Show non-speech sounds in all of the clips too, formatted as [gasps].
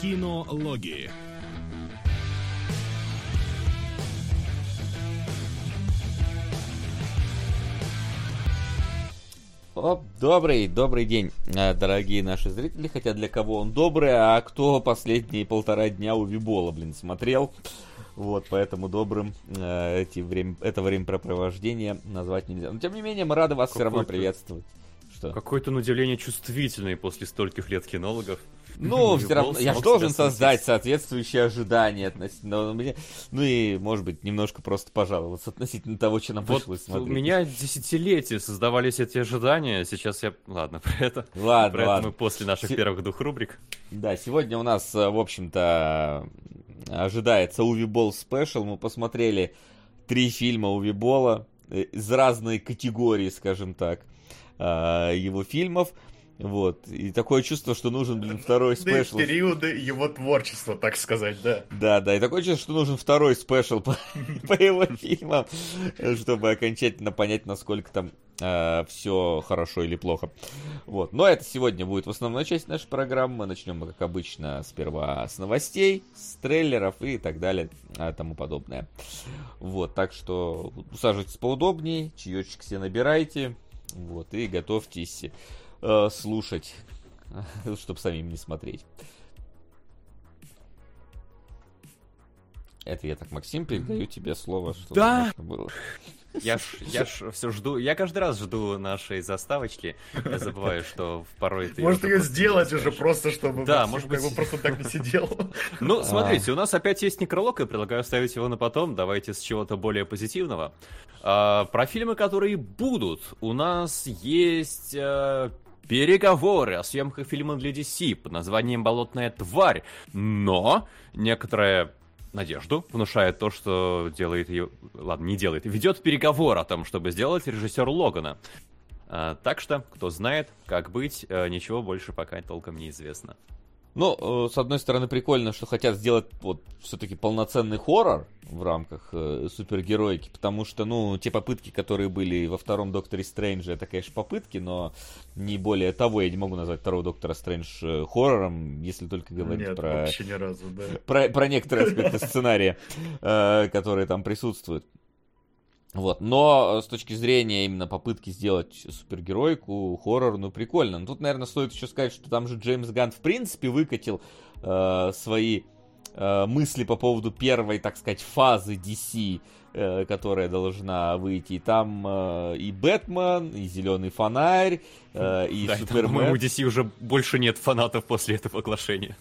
Кинологии. Оп, добрый, добрый день, э, дорогие наши зрители, хотя для кого он добрый, а кто последние полтора дня у Вибола, блин, смотрел. Вот, поэтому добрым э, эти время, это времяпрепровождение назвать нельзя. Но тем не менее, мы рады вас все равно приветствовать. Что? Какой-то, на удивление, чувствительный после стольких лет кинологов. Ну, все равно, я же должен создать соответствующие ожидания относительно меня. Ну и, может быть, немножко просто пожаловаться относительно того, что нам вот пришлось смотреть. У меня десятилетия создавались эти ожидания. Сейчас я... Ладно, [laughs] про это. Ладно, про ладно. это мы после наших С... первых двух рубрик. Да, сегодня у нас, в общем-то, ожидается Уви Болл спешл. Мы посмотрели три фильма Уви Болла из разной категории, скажем так, а, его фильмов. Вот. И такое чувство, что нужен, блин, второй special. периоды его творчества, так сказать, да. Да, да. И такое чувство, что нужен второй special по, [laughs] по его фильмам, чтобы окончательно понять, насколько там э, все хорошо или плохо. Вот. Но это сегодня будет в основной части нашей программы. Мы начнем, как обычно, сперва с новостей, с трейлеров и так далее, и тому подобное. Вот. Так что усаживайтесь поудобнее, чаечек себе набирайте. Вот. И готовьтесь э, слушать, [laughs] чтобы самим не смотреть. Это я так, Максим, передаю тебе слово, что да. было. Я ж, я ж все жду, я каждый раз жду нашей заставочки. Я забываю, что порой ты... Может ее сделать уже просто, чтобы да, может быть... как бы просто так не сидел. [laughs] Ну, смотрите, у нас опять есть некролог, я предлагаю оставить его на потом. Давайте с чего-то более позитивного. А, про фильмы, которые будут. У нас есть а, переговоры о съемках фильма для DC под названием «Болотная тварь», но некоторая надежду внушает то, что делает ее... Ладно, не делает. Ведет переговор о том, чтобы сделать режиссер Логана. А, так что, кто знает, как быть, а, ничего больше пока толком не известно. Ну, э, с одной стороны, прикольно, что хотят сделать вот все-таки полноценный хоррор в рамках э, супергероики, потому что, ну, те попытки, которые были во втором Докторе Стрэндже, это, конечно, попытки, но не более того, я не могу назвать второго Доктора Стрэндж хоррором, если только говорить Нет, про... вообще ни разу, да. Про, про некоторые аспекты сценария, э, которые там присутствуют. Вот, но с точки зрения именно попытки сделать супергеройку, хоррор, ну прикольно. Но тут, наверное, стоит еще сказать, что там же Джеймс Ганн в принципе выкатил э, свои э, мысли по поводу первой, так сказать, фазы DC, э, которая должна выйти. И там э, и Бэтмен, и Зеленый фонарь, э, и да, Супермен. Там, у DC уже больше нет фанатов после этого оглашения.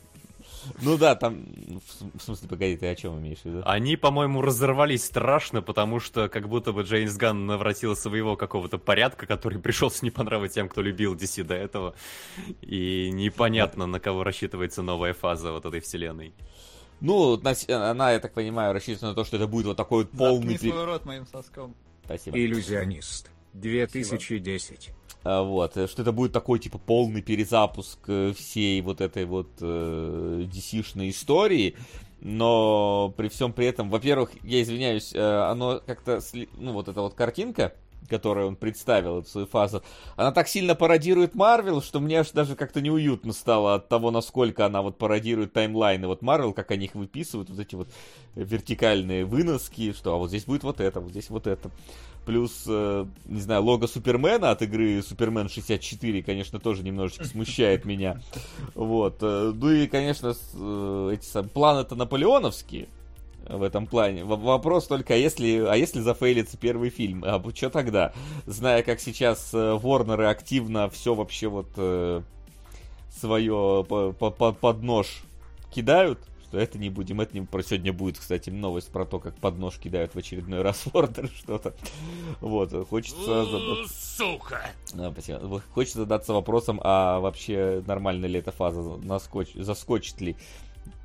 Ну да, там, в смысле, погоди, ты о чем имеешь в виду? Они, по-моему, разорвались страшно, потому что как будто бы Джеймс Ганн навратил своего какого-то порядка, который пришелся не по нраву тем, кто любил DC до этого. И непонятно, на кого рассчитывается новая фаза вот этой вселенной. Ну, она, я так понимаю, рассчитана на то, что это будет вот такой вот полный... Заткни свой рот моим соском. Спасибо. Иллюзионист. 2010. А, вот, э, что это будет такой, типа, полный перезапуск э, всей вот этой вот э, DC-шной истории, но при всем при этом, во-первых, я извиняюсь, э, оно как-то, ну, вот эта вот картинка, которую он представил, эту свою фазу, она так сильно пародирует Марвел, что мне аж даже как-то неуютно стало от того, насколько она вот пародирует таймлайны вот Марвел, как они их выписывают, вот эти вот вертикальные выноски, что а вот здесь будет вот это, вот здесь вот это. Плюс, э, не знаю, лого Супермена от игры Супермен 64, конечно, тоже немножечко смущает меня. Вот. Э, ну и, конечно, э, эти планы-то наполеоновские в этом плане. Вопрос только, а если, а если зафейлится первый фильм, а что тогда? Зная, как сейчас Ворнеры активно все вообще вот свое под нож кидают, что это не будем, это не... Про сегодня будет, кстати, новость про то, как под нож кидают в очередной раз Вордер что-то. Вот, хочется задаться... Сука! А, спасибо. Хочется задаться вопросом, а вообще нормально ли эта фаза, наскоч... заскочит ли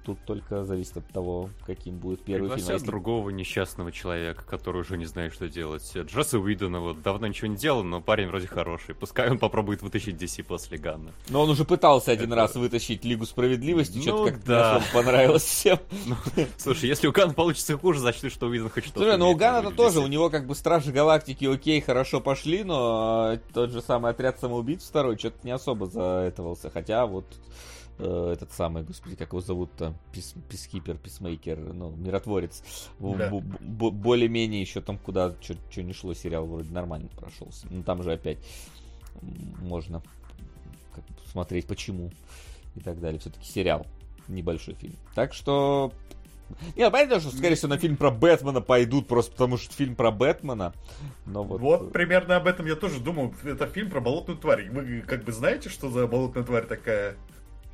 Тут только зависит от того, каким будет первый Пригласят фильм. А если... другого несчастного человека, который уже не знает, что делать. Джосса Уидона вот давно ничего не делал, но парень вроде хороший. Пускай он попробует вытащить DC после Ганна. Но он уже пытался один Это... раз вытащить Лигу Справедливости, ну, что-то как-то да. понравилось всем. [laughs] Ну, слушай, если у Ганна получится хуже, значит, что Уидон хоть что-то Слушай, ну у Ганна-то тоже, у него как бы Стражи Галактики окей, хорошо пошли, но тот же самый отряд самоубийц второй что-то не особо заэтовался. Хотя вот э, этот самый, господи, как его зовут-то, Пис, Пискипер, Писмейкер, ну, миротворец. Да. более-менее еще там куда что не шло, сериал вроде нормально прошелся. Ну, там же опять можно смотреть, почему и так далее. Все-таки сериал, небольшой фильм. Так что... Не, понятно, что, скорее всего, на фильм про Бэтмена пойдут, просто потому что фильм про Бэтмена. Но вот... Вот, э, примерно об этом я тоже думал. Это фильм про болотную тварь. Вы как бы знаете, что за болотная тварь такая?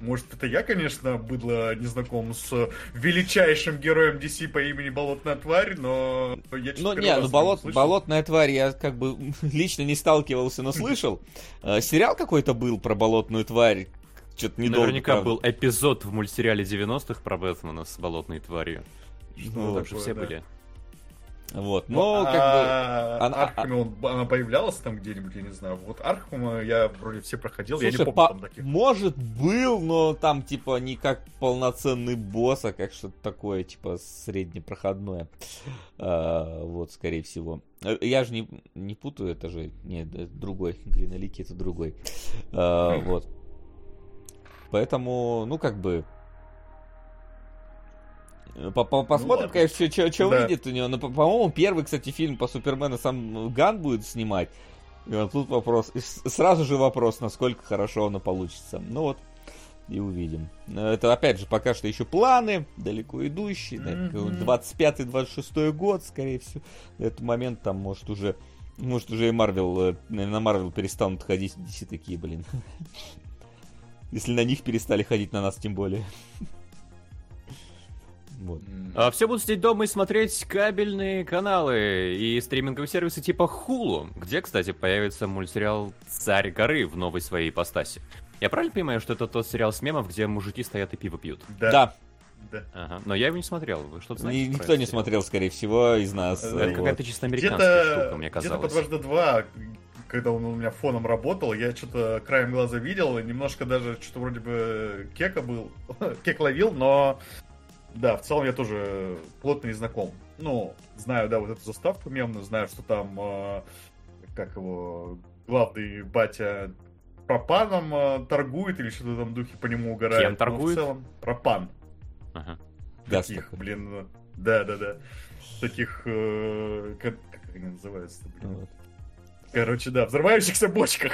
Может, это я, конечно, быдло не знаком с величайшим героем DC по имени Болотная тварь, но я Ну, не, ну болот, слышал. болотная тварь, я как бы [laughs] лично не сталкивался, но слышал. Э, Сериал какой-то был про болотную тварь. Что-то недолго. Наверняка правда. был эпизод в мультсериале 90-х про Бэтмена с болотной тварью. Что Ну, Там же все да. были. Вот, Ну, но как бы... а она- Архаме он- она появлялась там где-нибудь, я не знаю. Вот Архама я вроде все проходил, я не Слушай, помню по- там таких. может был, но там типа не как полноценный босс, а как что-то такое, типа среднепроходное. А, вот, скорее всего. Я же не, не путаю, это же нет, это другой. Гринолики это другой. А, вот. Поэтому, ну как бы. По- по- Посмотрим, ладно. конечно, что Да. выйдет у него. Но, по- по-моему, первый, кстати, фильм по Супермену сам Ган будет снимать. И вот тут вопрос. и сразу же вопрос, насколько хорошо оно получится. Ну вот, и увидим. Это, опять же, пока что еще планы, далеко идущие. Мгм. 25-26 год, скорее всего. На этот момент там, может, уже... Может, уже и Марвел, э, на Марвел перестанут ходить DC такие, блин. [laughs] Если на них перестали ходить, на нас тем более. [laughs] Вот. А, все будут сидеть дома и смотреть кабельные каналы и стриминговые сервисы типа Hulu, где, кстати, появится мультсериал «Царь горы» в новой своей ипостаси. Я правильно понимаю, что это тот сериал с мемов, где мужики стоят и пиво пьют? Да. Да, да. Ага. Но я его не смотрел. Вы что-то знаете? никто не сериал? смотрел, скорее всего, из нас. Это Это вот. какая-то чисто американская Где-то штука, мне где-то по казалось. дважды два, когда он у меня фоном работал, я что-то краем глаза видел, немножко даже что-то вроде бы кека был, [laughs] кек ловил, но да, в целом я тоже плотно не знаком. Ну, знаю, да, вот эту заставку мемную, знаю, что там, э, как его, главный батя пропаном э, торгует или что-то там духи по нему угорают. Кем но торгует? в целом пропан. Ага. Таких, блин, да, да, да. Таких, э, как, как они называются, блин. Вот. Короче, да, взрывающихся бочках.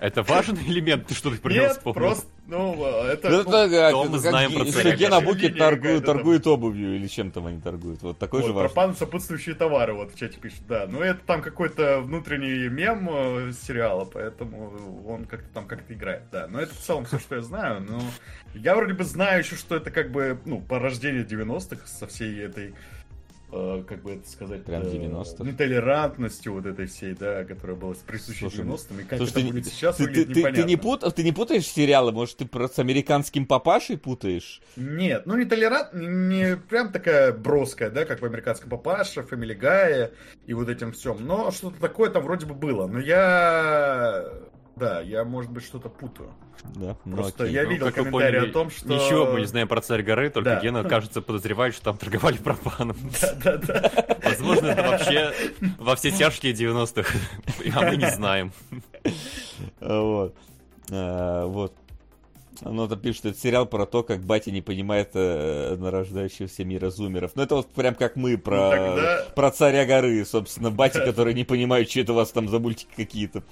Это важный элемент, ты что-то про него Нет, вспомнил? просто, ну, это... Ну, ну, это то мы знаем про Буки Линия торгует, какая-то там. торгует обувью или чем там они торгуют. Вот такой вот, же важный. пропан сопутствующие товары, вот в чате пишут, да. Ну, это там какой-то внутренний мем э, сериала, поэтому он как-то там как-то играет, да. Но это в целом все, что я знаю. Но я вроде бы знаю еще, что это как бы, ну, порождение 90-х со всей этой как бы это сказать, Прям э, 90-х. нетолерантностью вот этой всей, да, которая была присуща Слушай, 90-м, и как Слушай, это ты, будет сейчас, ты, ты, выглядит ты- ты непонятно. не пут- ты не путаешь сериалы? Может, ты просто с американским папашей путаешь? Нет, ну не толерант, не прям такая броская, да, как в американском папаше, Фамили Гае и вот этим всем. Но что-то такое там вроде бы было. Но я... Да, я, может быть, что-то путаю. Да, ну Просто окей. я Ну, видел как вы комментарии поняли, о том, что... Ничего мы не знаем про царь горы, только Да. Гена, кажется, подозревает, что там торговали пропаном. [laughs] Да-да-да. Возможно, это вообще во все тяжкие 90-х, [laughs] а мы не знаем. Вот. А, вот. Ну, это пишет, что это сериал про то, как батя не понимает э, нарождающегося мира зумеров. Ну, это вот прям как мы про, Ну, тогда- про царя горы, собственно. Батя, который не понимает, что это у вас там за мультики какие-то.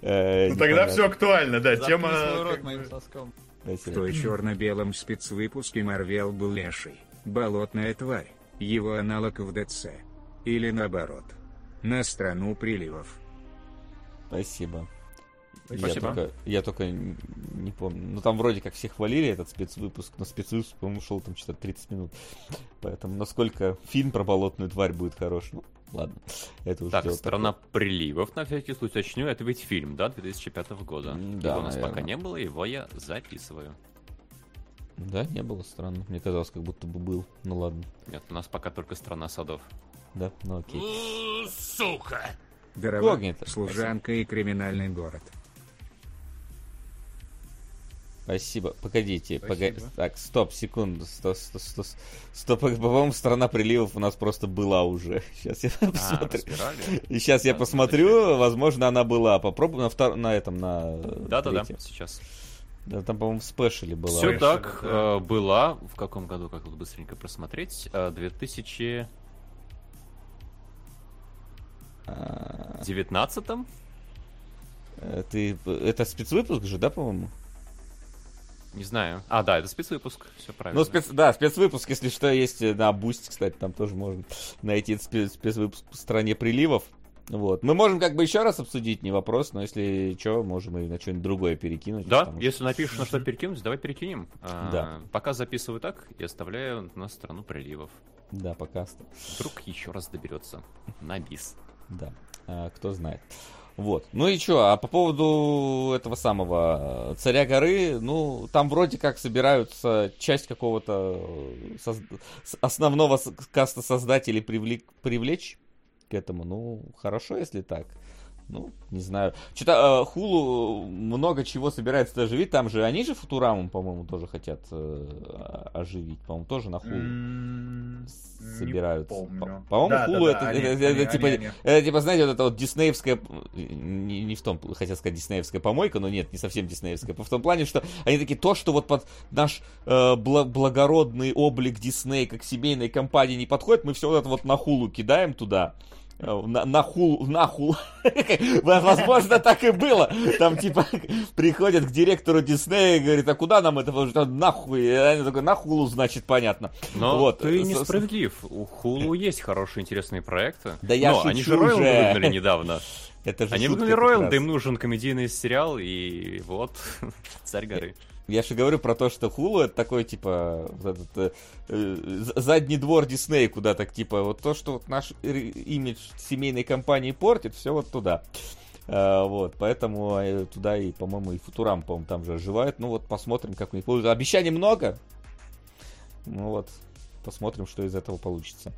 Э, Ну тогда все актуально, да, тема... Заткни рот моим соском. В той черно-белом спецвыпуске Марвел был леший, болотная тварь, его аналог в ДЦ. Или наоборот. На страну приливов. Спасибо. Я Спасибо. только, я только не помню. Ну, там вроде как все хвалили этот спецвыпуск, но спецвыпуск, по-моему, шел там что-то 30 минут. Поэтому насколько фильм про болотную тварь будет хорош, ну, ладно. Это уже Так, «Страна приливов», на всякий случай уточню, это ведь фильм, да, 2005 года? Да, Его у нас наверное. пока не было, его я записываю. такое. Да, не было странно. Мне казалось, как будто бы был. Ну, ладно. Нет, у нас пока только «Страна садов». Да, ну окей. Дрова, Когнито. служанка и криминальный город. Спасибо. Погодите, Спасибо. погоди. Так, стоп, секунду. Стоп, стоп, стоп. Стоп, по-моему, страна приливов у нас просто была уже. [laughs] Сейчас я А, посмотрю. И сейчас я Да, посмотрю, возможно, она была. Попробуй на втор... на этом, на Да-да-да, третьем. сейчас. Да, там, по-моему, в спешле была. Все так да. э, была. В каком году, как вот быстренько просмотреть? Э, 2019 А, м э, Ты... Это спецвыпуск же, да, по-моему? Не знаю. А, да, это спецвыпуск. Все правильно. Ну, спец... да, спецвыпуск, если что, есть э, на Boosty, кстати, там тоже можно найти этот спе- спецвыпуск в стране приливов. Вот. Мы можем как бы еще раз обсудить, не вопрос, но если что, можем и на что-нибудь другое перекинуть. Да, потому если напишешь, на что перекинуть, давай перекинем. А, Да. Пока записываю так и оставляю на страну приливов. Да, пока. Вдруг еще раз доберется на бис. Да, а, кто знает. Вот. Ну и что, а по поводу этого самого э, царя горы, ну, там вроде как собираются часть какого-то э, соз- основного каста создателей привлек- привлечь к этому. Ну, хорошо, если так. Ну, не знаю. Что-то Хулу много чего собирается оживить. Там же они же Футураму, по-моему, тоже хотят э, оживить. По-моему, тоже на Хулу не собираются. По-моему, Да, Хулу да, это, да, это- они- это- они- это типа, они- это типа, знаете, вот это вот диснеевская, не, не в том, хотел сказать диснеевская помойка, но нет, не совсем диснеевская, в том плане, что они такие, то, что вот под наш э, бла- благородный облик Дисней как семейной компании не подходит, мы все вот это вот на Хулу кидаем туда. Э, На, на хул, на хул. [laughs] Возможно, так и было. Там, типа, приходят к директору Диснея и говорит, а куда нам это? положить?» Нахуй. И они такой, на хулу, значит, понятно. Но Вот, ты несправедлив. У Хулу есть хорошие интересные проекты. Да я Но шучу они же Ройл выгнали недавно. Это же Они выгнали Ройл, да им нужен комедийный сериал, и вот, [laughs] Царь горы. Я же говорю про то, что Хулу это такой, типа, вот этот, э, э, задний двор Дисней, куда так, типа, вот то, что вот наш имидж семейной компании портит, все вот туда. А, вот, поэтому э, туда и, по-моему, и Футурам, по-моему, там же оживает. Ну вот, посмотрим, как у них получится. Обещаний много. Ну вот, посмотрим, что из этого получится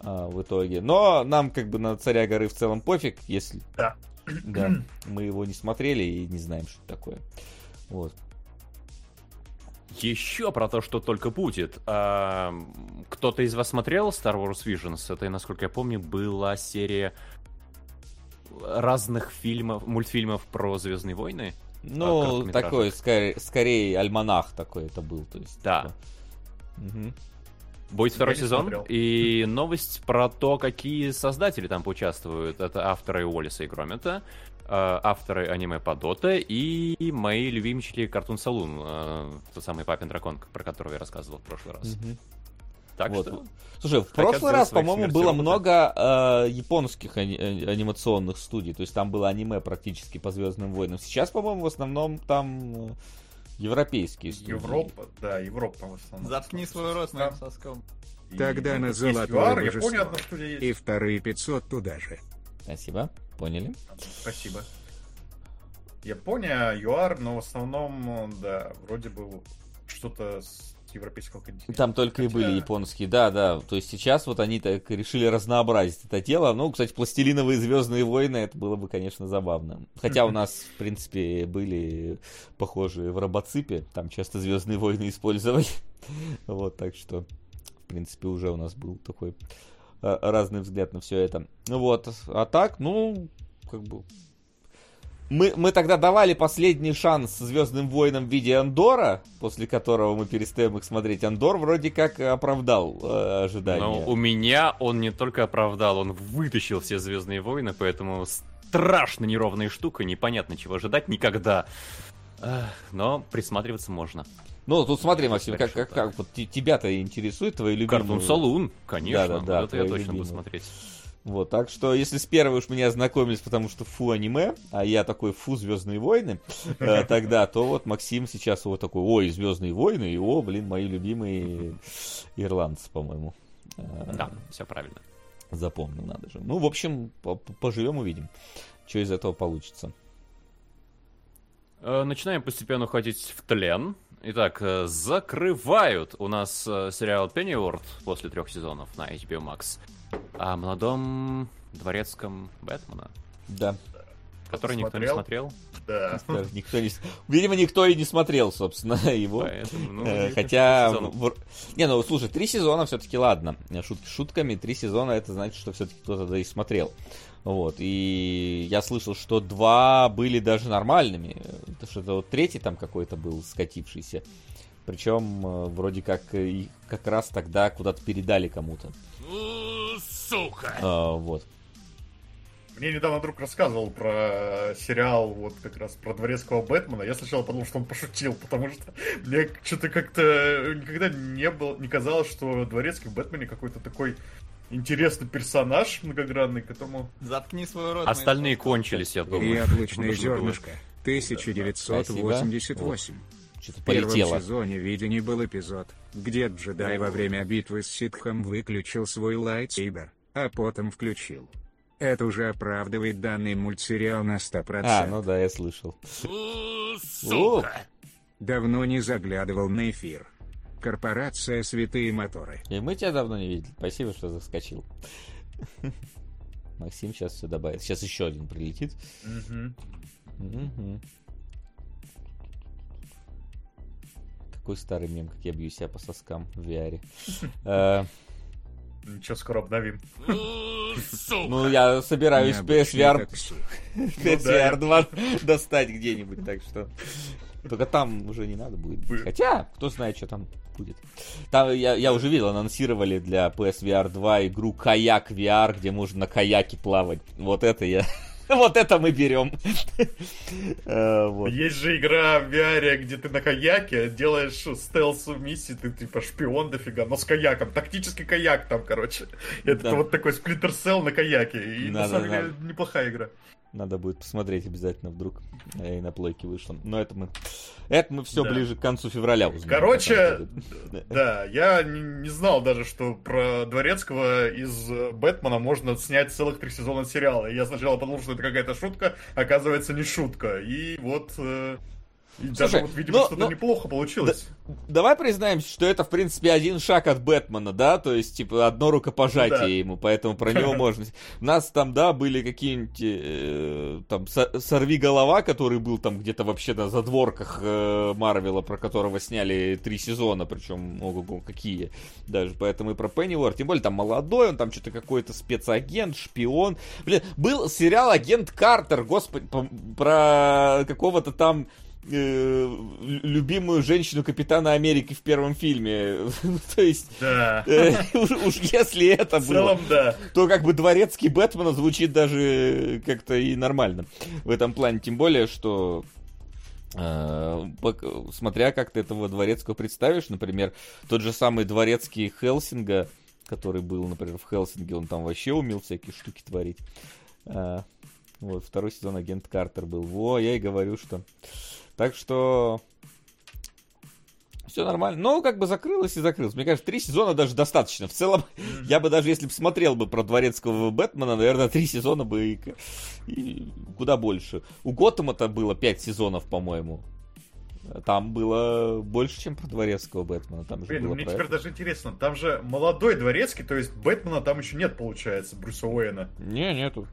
а, в итоге. Но нам, как бы, на Царя горы в целом пофиг, если... Да. Да, [clears throat] мы его не смотрели и не знаем, что такое. Вот. Еще про то, что только будет. А, Кто-то из вас смотрел Star Wars Visions? Это, насколько я помню, была серия разных фильмов, мультфильмов про Звездные войны. Ну, короткометражек. такой, скорее, скорее альманах такой это был, то есть. Да. типа. Мгм. Будет второй не сезон. смотрел. И новость про то, какие создатели там поучаствуют. Это авторы Уоллиса и Громета, авторы аниме Подота и мои любимчики Картун Салун, э, тот самый Папин Дракон, про которого я рассказывал в прошлый раз. Так Вот. что... Слушай, в прошлый раз, по-моему, было много э, японских ани- э, анимационных студий, то есть там было аниме практически по Звездным войнам. Сейчас, по-моему, в основном там э, европейские студии. Европа, да, Европа в основном. Заткни свой рот моим соском. И Тогда на золотое божество. Япония одна студия есть. И вторые 500 туда же. Спасибо, поняли. Спасибо. Япония, ЮАР, но в основном, да, вроде бы что-то с европейского континента. Там только и Хотя- были японские, да, да. То есть сейчас вот они так решили разнообразить это дело. Ну, кстати, пластилиновые звездные войны, это было бы, конечно, забавно. Хотя у [laughs] нас, в принципе, были похожие в робоципе. Там часто звездные войны использовали. [laughs] Вот, так что, в принципе, уже у нас был такой разный взгляд на все это. Вот. А так, ну, как бы мы, мы тогда давали последний шанс Звездным войнам в виде Андора, после которого мы перестаем их смотреть. Андор вроде как оправдал э, ожидания. Но у меня он не только оправдал, он вытащил все Звездные войны, поэтому страшно неровная штука, непонятно чего ожидать никогда. Но присматриваться можно. Ну, тут смотри, Максим, как, как, как вот те- тебя-то интересует твои любимые... Картун Салун, конечно, Да-да-да, вот это я точно буду смотреть. Вот, так что, если с первой уж меня ознакомились, потому что фу аниме, а я такой фу Звездные войны, э, [laughs] тогда, то вот Максим сейчас вот такой, ой, Звездные войны, и о, блин, мои любимые ирландцы, по-моему. Э, Да, все правильно. Запомнил, надо же. Ну, в общем, по- по- поживем, увидим, что из этого получится. Э, Начинаем постепенно уходить в тлен. Итак, э, закрывают у нас э, сериал Pennyworth после трех сезонов на HBO Max о молодом дворецком Бэтмена. Да. Который никто не Смотрел? Да. Никто не... Видимо, никто и не смотрел, собственно, [laughs] его. Поэтому, ну, Э, Хотя... Не, ну слушай, три сезона все-таки ладно. Шутки шутками, три сезона это значит, что все-таки кто-то да и смотрел. Вот, и я слышал, что два были даже нормальными. Это что-то вот третий там какой-то был скатившийся. Причем э, вроде как как раз тогда куда-то передали кому-то. Сука! А, вот. Мне недавно друг рассказывал про сериал, вот как раз про дворецкого Бэтмена. Я сначала подумал, что он пошутил, потому что мне что-то как-то никогда не было, не казалось, что дворецкий в Бэтмене какой-то такой интересный персонаж многогранный, которому... Заткни свой рот. Остальные кончились, я думаю. Нужно было. зернышко. 1988. Что-то В первом полетело. сезоне видений был эпизод, где джедай во время битвы с ситхом выключил свой лайтсейбер, а потом включил. Это уже оправдывает данный мультсериал на 100%. А, ну да, я слышал. О, Давно не заглядывал на эфир. Корпорация «Святые моторы». И мы тебя давно не видели. Спасибо, что заскочил. Максим сейчас все добавит. Сейчас еще один прилетит. Какой старый мем, как я бью себя по соскам в VR. Э, Ничего, скоро обновим. Ну, я собираюсь PSVR. PSVR 2 достать где-нибудь, так что... Только там уже не надо будет. Хотя, кто знает, что там будет. Там, я, я уже видел, анонсировали для PSVR 2 игру Каяк VR, где можно на каяке плавать. Вот это я... [laughs] Вот это мы берем. [laughs] Э. Есть же игра в VR, где ты на каяке делаешь стелс миссии, ты типа шпион дофига, но с каяком. Тактический каяк там, короче. Это вот такой Splinter Cell на каяке. И на самом деле неплохая игра. Надо будет посмотреть обязательно, вдруг э, и на плойке вышло. Но это мы... Это мы все Да. ближе к концу февраля узнаем. Короче. Да, я не, не знал даже, что про Дворецкого из э, Бэтмена можно снять целых три сезона сериала. Я сначала подумал, что это какая-то шутка, оказывается, не шутка. И вот... и даже Слушай, вот, видимо, но- что-то но- неплохо получилось. Давай признаемся, что это, в принципе, один шаг от Бэтмена, да? То есть, типа, одно рукопожатие Да. ему, поэтому про него [laughs] можно... У нас там, да, были какие-нибудь, э, там, со- Сорви голова, который был там где-то вообще на задворках э, Марвела, про которого сняли три сезона, причем, ого-го, какие даже. Поэтому и про Пенниуорт, тем более, там молодой, он там что-то какой-то спецагент, шпион. Блин, был сериал «Агент Картер», господи, по- про какого-то там э, любимую женщину Капитана Америки в первом фильме. [laughs] Ну, То есть, Да. э, уж уж если это В было, целом, да. то как бы дворецкий Бэтмена звучит даже как-то и нормально в этом плане. Тем более, что э, смотря как ты этого дворецкого представишь, например, тот же самый дворецкий Хелсинга, который был, например, в Хелсинге, он там вообще умел всякие штуки творить. А, вот, второй сезон агент Картер был. Во, я и говорю, что... Так что... Все нормально. Ну, как бы закрылось и закрылось. Мне кажется, три сезона даже достаточно. В целом, я бы даже, если бы смотрел бы про дворецкого Бэтмена, наверное, три сезона бы и, и куда больше. У Готэма-то было пять сезонов, по-моему. Там было больше, чем про дворецкого Бэтмена. Там же Блин, было мне про теперь даже интересно, там же молодой дворецкий, то есть Бэтмена там еще нет, получается, Брюса Уэйна. Не, нету.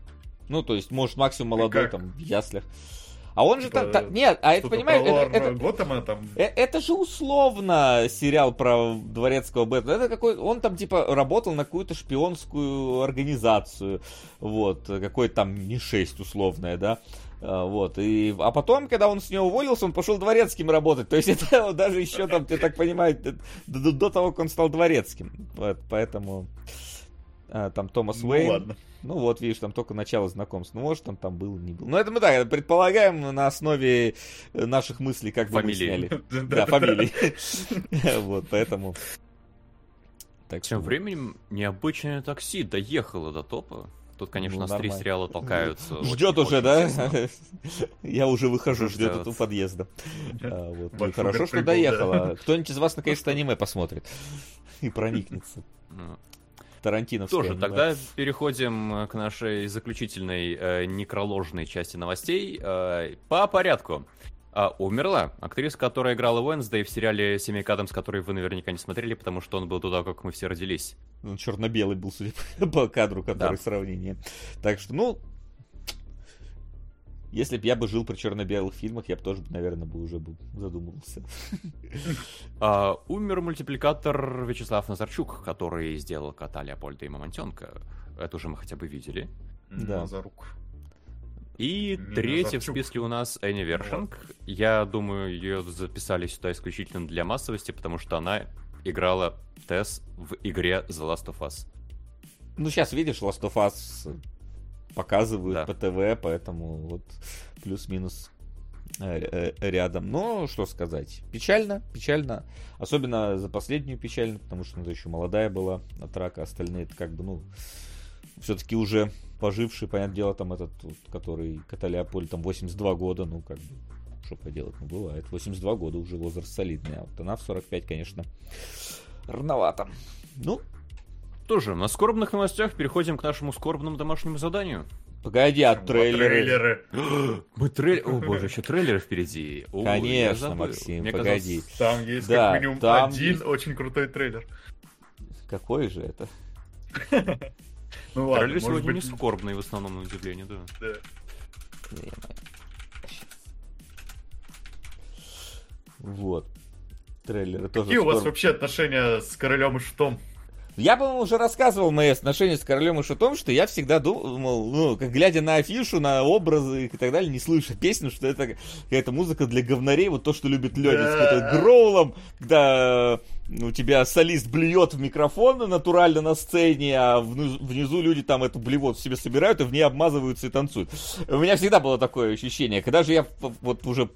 Ну, то есть, может, максимум молодой там в яслях. А он же Типа, там... та- Нет, а это, понимаешь, это- это, Готэма там... Э, Это же условно сериал про дворецкого Бэтмена. Это какой он там типа работал на какую-то шпионскую организацию, вот какой там не 6 условная, да. А, Вот, и, а потом, когда он с нее уволился, он пошел дворецким работать. То есть это [laughs] даже еще там, я так понимаю, д- до, до того, как он стал дворецким. Вот, поэтому там Томас Ну Уэйн. ладно. Ну вот, видишь, там только начало знакомства. Ну, может, он там был, не был. Ну, это мы так, предполагаем на основе э, наших мыслей, как бы мы Фамилии. сняли. [laughs] Да, фамилии. [laughs] Вот, поэтому... Так Тем временем необычное такси доехало до топа. Тут, конечно, Ну, нас три сериала толкаются. очень- Ждет уже, очень да? тесно. [laughs] Я уже выхожу, ждет ждет. у подъезда. А, вот. Ну, Хорошо, что прибыл, доехала. Кто-нибудь из вас наконец-то аниме посмотрит и проникнется. Ну, Тарантиновское Что же, аниме. тогда переходим э, к нашей заключительной э, некроложной части новостей. Э, по порядку. А, умерла актриса, которая играла Уэнсдей в сериале «Семейка Адамс», который вы наверняка не смотрели, потому что он был туда, как мы все родились. Он черно-белый был, судя [laughs] по кадру, который Да. сравнение. Так что, ну, Если бы я бы жил при черно-белых фильмах, я бы тоже, наверное, бы уже бы задумывался. [laughs] А, умер мультипликатор Вячеслав Назарчук, который сделал кота Леопольда и Мамонтенка. Это уже мы хотя бы видели. Да. За руку. И третья в списке у нас Энни Вершинг. Я думаю, ее записали сюда исключительно для массовости, потому что она играла Тесс в игре The Last of Us. Ну, сейчас, видишь, Last of Us показывают Да. по ТВ, поэтому вот плюс-минус э, э, рядом. Но, что сказать, печально, печально. Особенно за последнюю печально, потому что она еще молодая была от рака, остальные это как бы, ну, все-таки уже поживший, понятное дело, там этот, вот, который Каталеополь, там 82 года, ну, как бы, что поделать, ну, бывает. 82 года уже возраст солидный, а вот она в 45, конечно, рановато. Ну, Тоже на скорбных новостях переходим к нашему скорбному домашнему заданию. погоди, а трейлеры? трейлеры. [gasps] Мы трейлер... О боже, еще трейлеры впереди. О, Конечно. Максим, Мне погоди. казалось- Там есть Да, как минимум там один есть. очень крутой трейлер. Какой же это? [laughs] Ну ладно, Трейлер сегодня быть... не скорбный в основном, на удивление, да. да. Вот. Трейлеры тоже Какие у вас вообще отношения с королем и шутом? Я, по-моему, уже рассказывал мои отношения с королем и шутом, что я всегда думал, ну, как глядя на афишу, на образы и так далее, не слыша песню, что это какая-то музыка для говнарей, вот то, что любит Леня, с Да. какой-то гроулом, когда ну, у тебя солист блюет в микрофон натурально на сцене, а внизу люди там эту блевот в себе собирают и в ней обмазываются и танцуют. У меня всегда было такое ощущение. Когда же я вот уже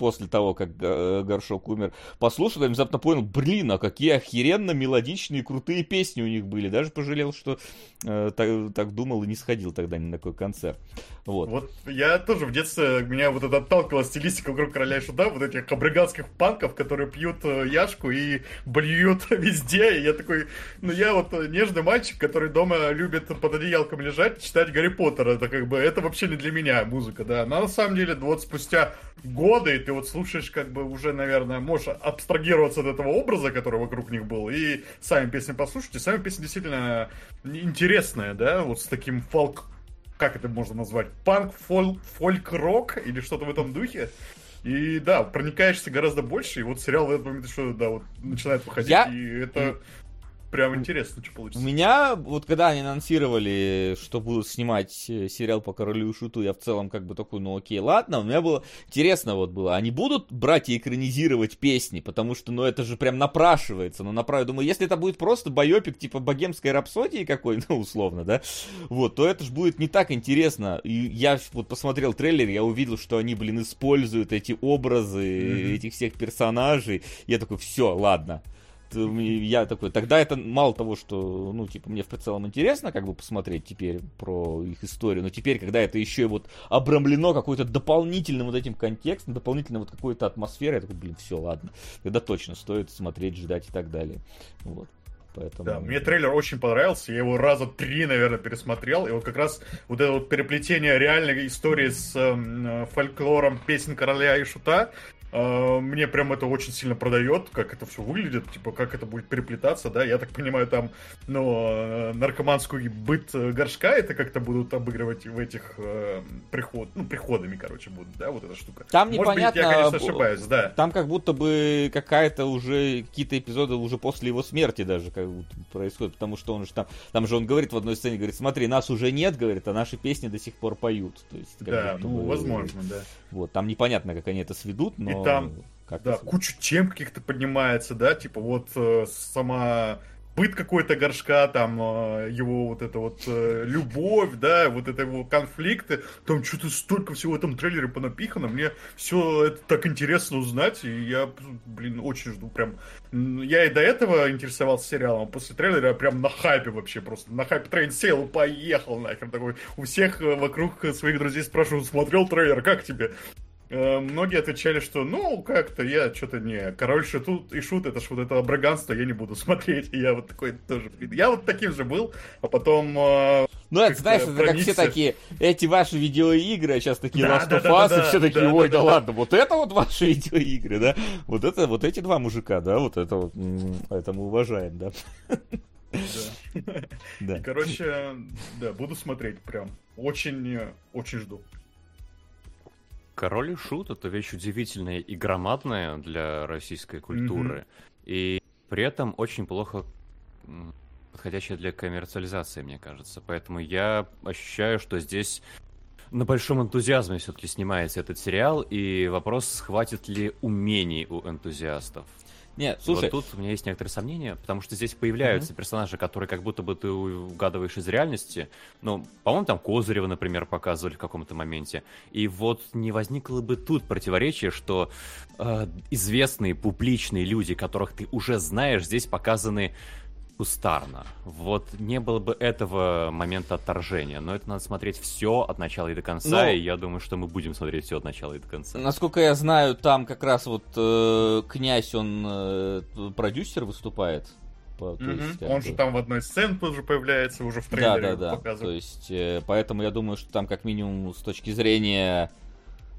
после того, как э, Горшок умер, послушал, я внезапно понял, блин, а какие охеренно мелодичные, крутые песни у них были. Даже пожалел, что э, так, так думал и не сходил тогда ни на какой концерт. Вот. Вот я тоже в детстве, меня вот это отталкивала стилистика вокруг короля и шута, вот этих абриганских панков, которые пьют э, яшку и блюют [laughs] везде. И я такой, ну я вот нежный мальчик, который дома любит под одеялком лежать, читать Гарри Поттера. Это как бы, это вообще не для меня музыка, да. Но на самом деле, вот спустя годы ты вот слушаешь, как бы уже, наверное, можешь абстрагироваться от этого образа, который вокруг них был, и сами песни послушать. И сами песни действительно интересные, да, вот с таким фолк как это можно назвать, панк, фол- фольк-рок или что-то в этом духе. И да, проникаешься гораздо больше, и вот сериал в этот момент еще, да, вот начинает выходить, Я- и это прям интересно, что У получится. меня, вот когда они анонсировали, что будут снимать э, сериал по Королю и Шуту, я в целом как бы такой, ну окей, ладно, у меня было интересно вот было, они будут брать и экранизировать песни, потому что, ну это же прям напрашивается, ну направо, думаю, если это будет просто байопик типа богемской рапсодии какой, [laughs] ну условно, да, вот, то это же будет не так интересно, и я вот посмотрел трейлер, я увидел, что они, блин, используют эти образы, Мгм. этих всех персонажей, я такой, все, ладно, я такой, тогда это мало того, что, ну, типа, мне в целом интересно, как бы, посмотреть теперь про их историю, но теперь, когда это еще и вот обрамлено какой-то дополнительным вот этим контекстом, дополнительной вот какой-то атмосферой, я такой, блин, все, ладно, тогда точно стоит смотреть, ждать и так далее, вот. Поэтому... Да, мне трейлер очень понравился, я его раза три, наверное, пересмотрел, и вот как раз вот это вот переплетение реальной истории с эм, э, фольклором песен короля и шута, мне прям это очень сильно продает, как это все выглядит, типа, как это будет переплетаться, да, я так понимаю, там, ну, э, наркоманский быт э, горшка это как-то будут обыгрывать в этих э, приход, ну, приходами, короче, будут, да, вот эта штука. Там Может быть, я, непонятно, конечно, ошибаюсь, да. Там как будто бы какая-то уже, какие-то эпизоды уже после его смерти даже как будто происходят, потому что он же там, там же он говорит в одной сцене, говорит, смотри, нас уже нет, говорит, а наши песни до сих пор поют. То есть, Да, ну, бы- возможно, да. Вот, там непонятно, как они это сведут, но... там, как Да, кучу тем каких-то поднимается, да, типа вот э, сама быт какой-то горшка, там э, его вот это вот э, любовь, да, вот это его конфликты, там что-то столько всего в этом трейлере понапихано, мне все это так интересно узнать, и я, блин, очень жду прям. Я и до этого интересовался сериалом, а после трейлера я прям на хайпе вообще просто, на хайпе трейн сел и поехал нахер такой. У всех э, вокруг своих друзей спрашиваю, смотрел трейлер, как тебе? Э, Многие отвечали, что ну как-то я что-то не король шут и шут, это ж вот это абраганство, я не буду [laughs] смотреть. И я вот такой тоже, я вот таким же был, а потом э, Ну, это, знаешь, это как все такие, эти ваши видеоигры, а сейчас такие Да, Last of Us, да, и все такие, ой, да, ладно, вот это вот ваши [laughs] видеоигры, да? Вот это, вот эти два мужика, да, вот это вот, это мы уважаем, да? [laughs] да. И, короче, да, буду смотреть прям. Очень, э, очень жду. Король и Шут — это вещь удивительная и громадная для российской культуры. И при этом очень плохо подходящая для коммерциализации, мне кажется. Поэтому я ощущаю, что здесь на большом энтузиазме все-таки снимается этот сериал, и вопрос, хватит ли умений у энтузиастов. Нет, слушай, Вот тут у меня есть некоторые сомнения, потому что здесь появляются персонажи, которые как будто бы ты угадываешь из реальности. Ну, по-моему, там Козырева, например, показывали в каком-то моменте. И вот не возникло бы тут противоречие, что э, известные публичные люди, которых ты уже знаешь, здесь показаны кустарно. Вот не было бы этого момента отторжения. Но это надо смотреть все от начала и до конца, Ну, и я думаю, что мы будем смотреть все от начала и до конца. насколько я знаю, там как раз вот э, князь, он э, продюсер выступает. По- то Мгм. есть, как Он же там в одной сцене тоже появляется, уже в Да, трейлере да, да. То показывают. есть, э, поэтому я думаю, что там как минимум с точки зрения...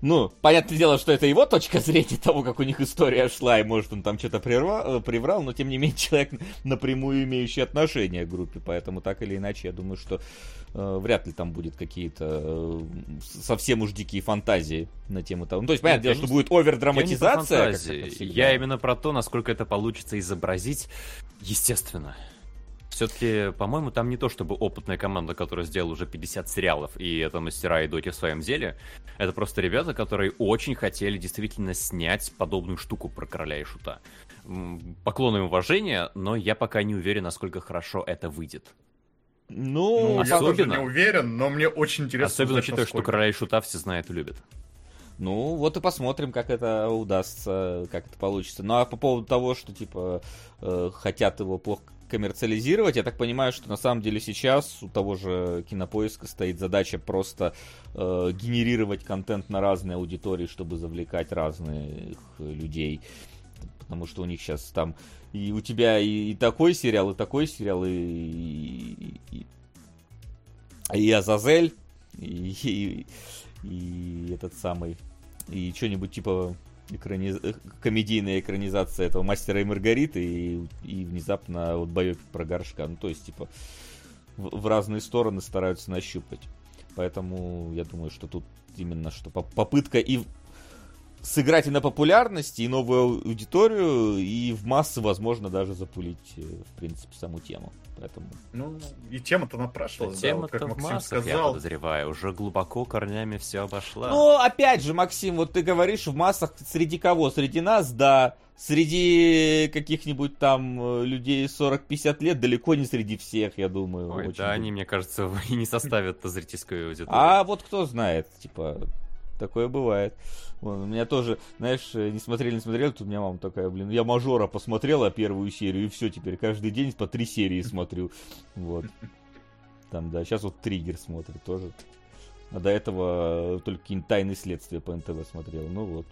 Ну, понятное дело, что это его точка зрения [laughs] того, как у них история шла, и может он там что-то прерва- э, приврал, но тем не менее [laughs] человек напрямую имеющий отношение к группе, поэтому так или иначе я думаю, что э, вряд ли там будет какие-то э, совсем уж дикие фантазии на тему того. Ну, то есть, понятное дело, я что будет Я овердраматизация. всегда. Я именно про то, насколько это получится изобразить естественно. Все-таки, по-моему, там не то чтобы опытная команда, которая сделала уже 50 сериалов, и это мастера и доки в своем деле. Это просто ребята, которые очень хотели действительно снять подобную штуку про короля и шута. Поклон им уважения, но я пока не уверен, насколько хорошо это выйдет. Ну, Ну, я тоже особенно- не уверен, но мне очень интересно Особенно узнать, учитывая, что насколько. короля и шута все знают и любят. Ну, вот и посмотрим, как это удастся, как это получится. Ну, а по поводу того, что, типа, э, хотят его плохо коммерциализировать, я так понимаю, что на самом деле сейчас у того же кинопоиска стоит задача просто э, генерировать контент на разные аудитории, чтобы завлекать разных людей. Потому что у них сейчас там и у тебя и, и такой сериал, и такой сериал, и, и, и, и Азазель, и, и, и этот самый, и что-нибудь типа экраниз... э, комедийная экранизация этого Мастера и Маргариты, и, и внезапно вот боёпик про горшка. Ну, то есть, типа, в, в разные стороны стараются нащупать. Поэтому я думаю, что тут именно что по- попытка и сыграть и на популярности, и новую аудиторию, и в массы, возможно, даже запулить, э, в принципе, саму тему. Поэтому Ну, и тема-то напрашивалась, да, вот Тема-то как в Максим массах, я сказал. подозреваю, уже глубоко корнями все обошла. Ну, опять же, Максим, вот ты говоришь в массах среди кого? Среди нас, да. Среди каких-нибудь там э, людей 40-50 лет, далеко не среди всех, я думаю. Ой, очень да, бы- они, мне кажется, [laughs] и не составят зрительскую аудиторию. А вот кто знает, типа, такое бывает. Вон, у меня тоже, знаешь, э, не смотрели, не смотрели, тут у меня мама такая, блин, я мажора посмотрела первую серию, и все, теперь каждый день по три серии смотрю. Вот. Там, да, сейчас вот триггер смотрит тоже. А до этого только какие-нибудь тайные следствия по НТВ смотрел. Ну вот.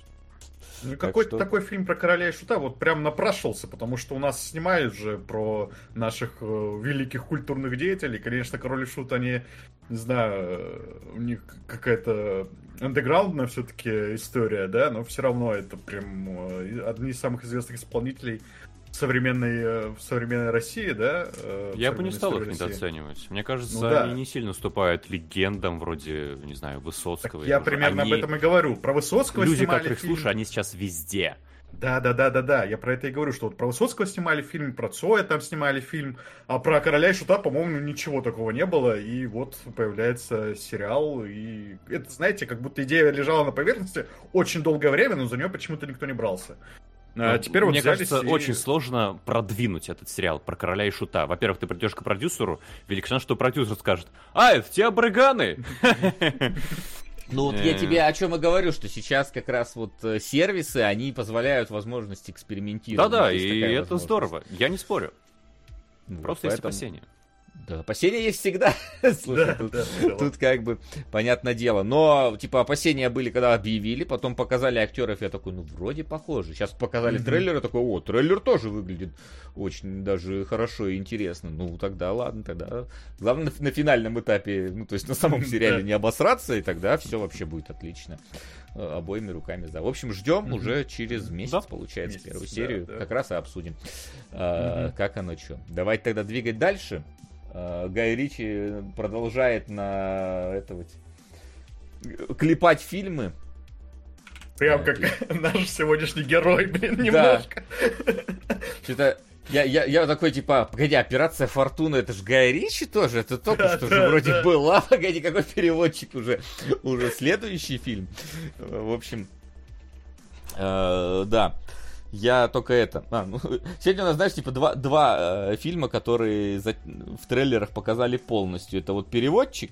Ну, Так какой-то что- такой фильм про короля и шута вот прям напрашивался, потому что у нас снимают же про наших э, великих культурных деятелей. Конечно, король и шут, они, не знаю, э, у них какая-то андеграундная все-таки история, да, но все равно это прям э, одни из самых известных исполнителей современной, э, в современной России, да. Я бы не стал их России. недооценивать. Мне кажется, Ну да. они не сильно уступают легендам вроде, не знаю, Так Высоцкого. я или уже. примерно Они- об этом и говорю. Про Высоцкого Люди, снимали которых фильм. слушаю, они сейчас везде. Да, да, да, да, да. Я про это и говорю, что вот про Высоцкого снимали фильм, про Цоя там снимали фильм, а про Короля и Шута, по-моему, ничего такого не было. И вот появляется сериал. И это, знаете, как будто идея лежала на поверхности очень долгое время, но за нее почему-то никто не брался. А Ну, теперь вот Мне кажется, и- очень сложно продвинуть этот сериал про короля и шута. Во-первых, ты придешь к продюсеру, велик шанс, что продюсер скажет, а, это те брыганы! [laughs] Ну вот я Э. тебе о чем и говорю, что сейчас как раз вот э, сервисы, они позволяют возможность экспериментировать. Да-да, Есть и это здорово. Я не спорю. Просто есть поэтому- опасения. Да, опасения есть всегда. [laughs] Слушай, Да, тут, да, тут как бы понятное дело. Но, типа, опасения были, когда объявили, потом показали актеров, я такой, ну, вроде похоже. Сейчас показали Мгм. трейлер, я такой, о, трейлер тоже выглядит очень даже хорошо и интересно. Ну, тогда ладно, тогда... Главное на, на финальном этапе, ну, то есть на самом [laughs] сериале Да. не обосраться, и тогда все вообще будет отлично. Э, Обоими руками за. В общем, ждем Мгм. уже через месяц, Да. получается, Месяц, первую да, серию. да. Как раз и обсудим, э, Мгм. как оно что. Давайте тогда двигать дальше. Э, Гай Ричи продолжает на это вот клепать фильмы. Прям как [laughs] наш сегодняшний герой, блин, немножко. Что-то я, я, я такой, типа, погоди, операция Фортуна, это же Гай Ричи тоже? Это только Да, что да, же вроде да. была. [laughs] Погоди, какой переводчик уже? Уже следующий фильм. Э, В общем, э, да. Я только это. А, ну, [laughs] сегодня у нас, знаешь, типа два, два э, фильма, которые за- в трейлерах показали полностью. Это вот переводчик,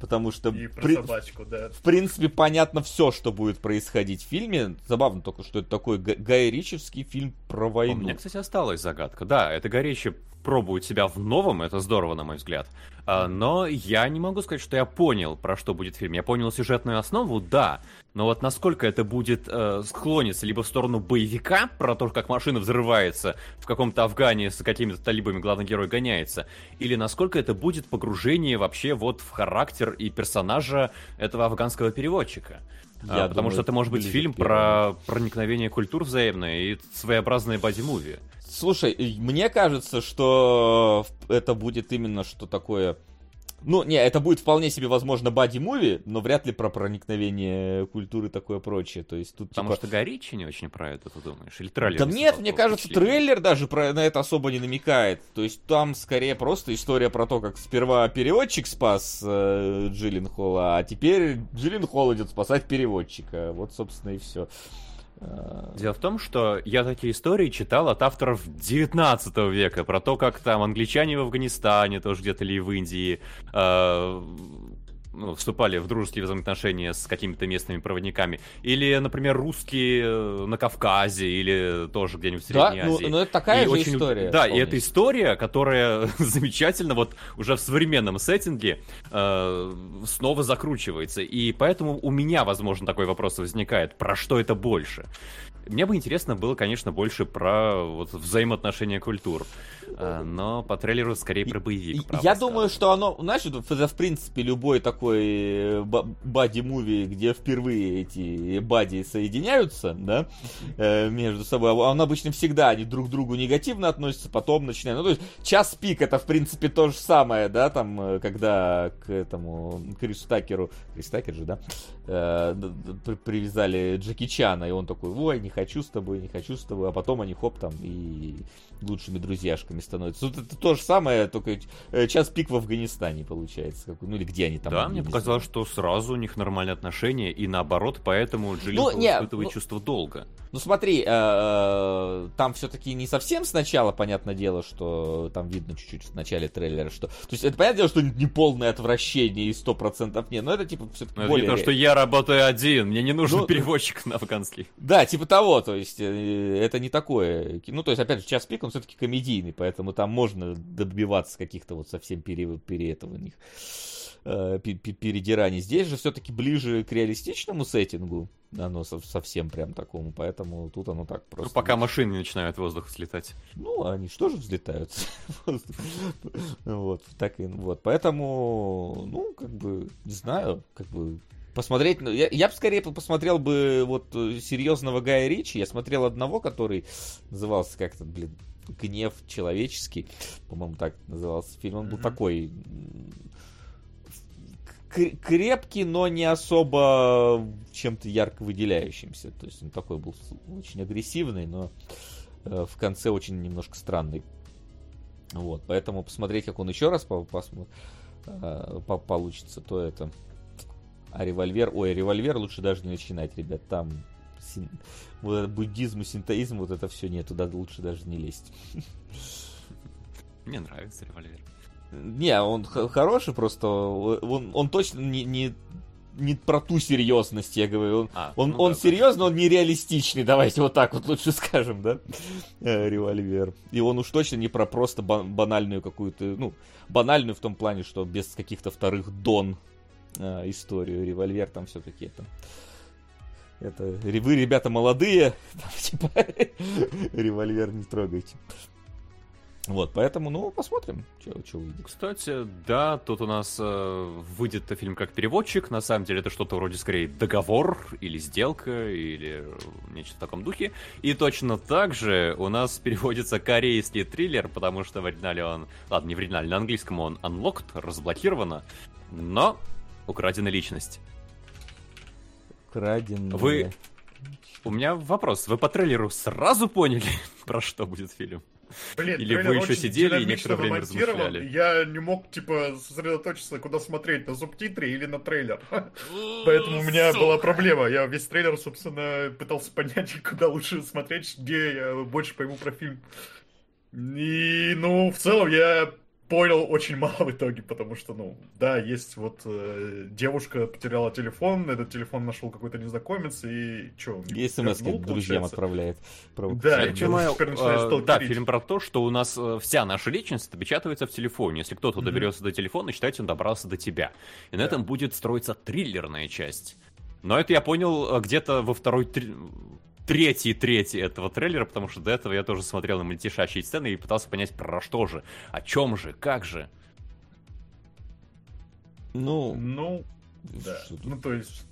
потому что И про при- собачку, да. в принципе, понятно все, что будет происходить в фильме. Забавно только, что это такой Га- Гай Ричевский фильм про У войну. меня, кстати, осталась загадка. Да, это горячее пробует себя в новом, это здорово, на мой взгляд. А, но я не могу сказать, что я понял, про что будет фильм. Я понял сюжетную основу, да. Но вот насколько это будет э, склониться либо в сторону боевика, про то, как машина взрывается в каком-то Афгане с какими-то талибами главный герой гоняется, или насколько это будет погружение вообще вот в характер и персонажа этого афганского переводчика. Я А, потому думаю, что это может быть фильм про проникновение культур взаимное и своеобразное боди-муви. Слушай, мне кажется, что это будет именно что такое... Ну, не, это будет вполне себе, возможно, бади-муви, но вряд ли про проникновение культуры такое прочее. То есть тут Потому типа... что Горичи не очень про это, ты думаешь? Или трейлер? Да не нет, мне кажется, впечатления? трейлер даже про, на это особо не намекает. То есть там скорее просто история про то, как сперва переводчик спас э, Джилленхола, а теперь Джилленхол идет спасать переводчика. Вот, собственно, и все. Дело в том, что я такие истории читал от авторов 19 века, про то, как там англичане в Афганистане, тоже где-то или в Индии, э, ну, вступали в дружеские взаимоотношения с какими-то местными проводниками. Или, например, русские э, на Кавказе, или тоже где-нибудь в Да, Средней ну, Азии. ну это такая И же очень- история. Да, и вполне это история, которая [laughs] замечательно вот уже в современном сеттинге э, снова закручивается. И поэтому у меня, возможно, такой вопрос возникает. Про что это больше? Мне бы интересно было, конечно, больше про вот, взаимоотношения культур. Э, но по трейлеру скорее про боевик. Я сказано. думаю, что оно, знаешь, это, в принципе любой такой э, ба- бади-муви, где впервые эти бади соединяются, да, э, между собой. А Он обычно всегда, они друг к другу негативно относятся, потом начинают. Ну, то есть, час пик это, в принципе, то же самое, да, там, когда к этому Крису Такеру, Крис Такер же, да, привязали Джеки Чана, и он такой, ой, не хочу с тобой, не хочу с тобой, а потом они хоп там и лучшими друзьяшками становятся. Тут это то же самое, только э, час пик в Афганистане получается, ну или где они там. Да, мне не показалось, что сразу у них нормальные отношения, и наоборот, поэтому Джиллин Ну, не, испытывает ну- чувство долга. Ну смотри, э, э, там все-таки не совсем сначала, понятное дело, что там видно чуть-чуть в начале трейлера, что... То есть это понятное дело, что не полное отвращение и сто процентов нет, но это типа все-таки Ну, это более... видно, что я работаю один, мне не нужен Ну, переводчик на афганский. Да, типа того, то есть это не такое. Ну, то есть, опять же, час пик, он все-таки комедийный, поэтому там можно добиваться каких-то вот совсем пере, переэтованных э, пе- пе- передираний. Здесь же все-таки ближе к реалистичному сеттингу, оно со- совсем прям такому, поэтому тут оно так Ну, просто. пока машины не начинают в воздух слетать. Ну, они что же взлетают? [laughs] Вот, так и вот. Поэтому, ну, как бы, не знаю, как бы посмотреть. ну, Я, я бы скорее посмотрел бы вот э, серьезного Гая Ричи. Я смотрел одного, который назывался как-то, блин, гнев человеческий. По-моему, так назывался фильм. Он был Мгм. такой крепкий, но не особо чем-то ярко выделяющимся. То есть он такой был очень агрессивный, но э, в конце очень немножко странный. Вот, поэтому посмотреть, как он еще раз по- э, по- получится, то это. А револьвер, ой, револьвер лучше даже не начинать, ребят, там син- вот буддизм и синтоизм, вот это все нет, туда лучше даже не лезть. Мне нравится револьвер. Не, он хороший, просто он, он точно не, не, не про ту серьезность, я говорю. Он, А, он, ну он да, серьезный, он нереалистичный, давайте вот так вот лучше скажем, да? Э, Револьвер. И он уж точно не про просто ба- банальную какую-то, ну, банальную в том плане, что без каких-то вторых дон э, историю. Револьвер там все-таки это... Это вы, ребята, молодые, [laughs] там, типа, [laughs] револьвер не трогайте. Вот, поэтому, ну, посмотрим, что выйдет. Кстати, да, тут у нас э, выйдет фильм как переводчик. На самом деле это что-то вроде скорее договор или сделка или э, нечто в таком духе. И точно так же у нас [laughs] переводится корейский триллер, потому что в оригинале он... Ладно, не в оригинале, на английском он unlocked, разблокировано, но украдена личность. Краденая Вы- У меня вопрос. Вы по трейлеру сразу поняли, [laughs] про что будет фильм? Блин, Или вы еще сидели и некоторое время размышляли? Я не мог, типа, сосредоточиться, куда смотреть, на субтитры или на трейлер. [laughs] Поэтому у меня была проблема. Я весь трейлер, собственно, пытался понять, [laughs] куда лучше смотреть, где я больше пойму про фильм. И, ну, в целом, я понял очень [laughs] мало в итоге, потому что, ну, да, есть вот э, девушка потеряла телефон, этот телефон нашел какой-то незнакомец, и что? И смс друзьям отправляет. Да, и понимаю, э, да, фильм про то, что у нас э, вся наша личность отпечатывается в телефоне. Если кто-то доберется до телефона, считайте, он добрался до тебя. И на этом будет строиться триллерная часть. Но это я понял э, где-то во второй, третьей трети этого трейлера, потому что до этого я тоже смотрел на мультишащие сцены и пытался понять, про что же, о чем же, как же. Ну, Ну, да. Ну, то есть...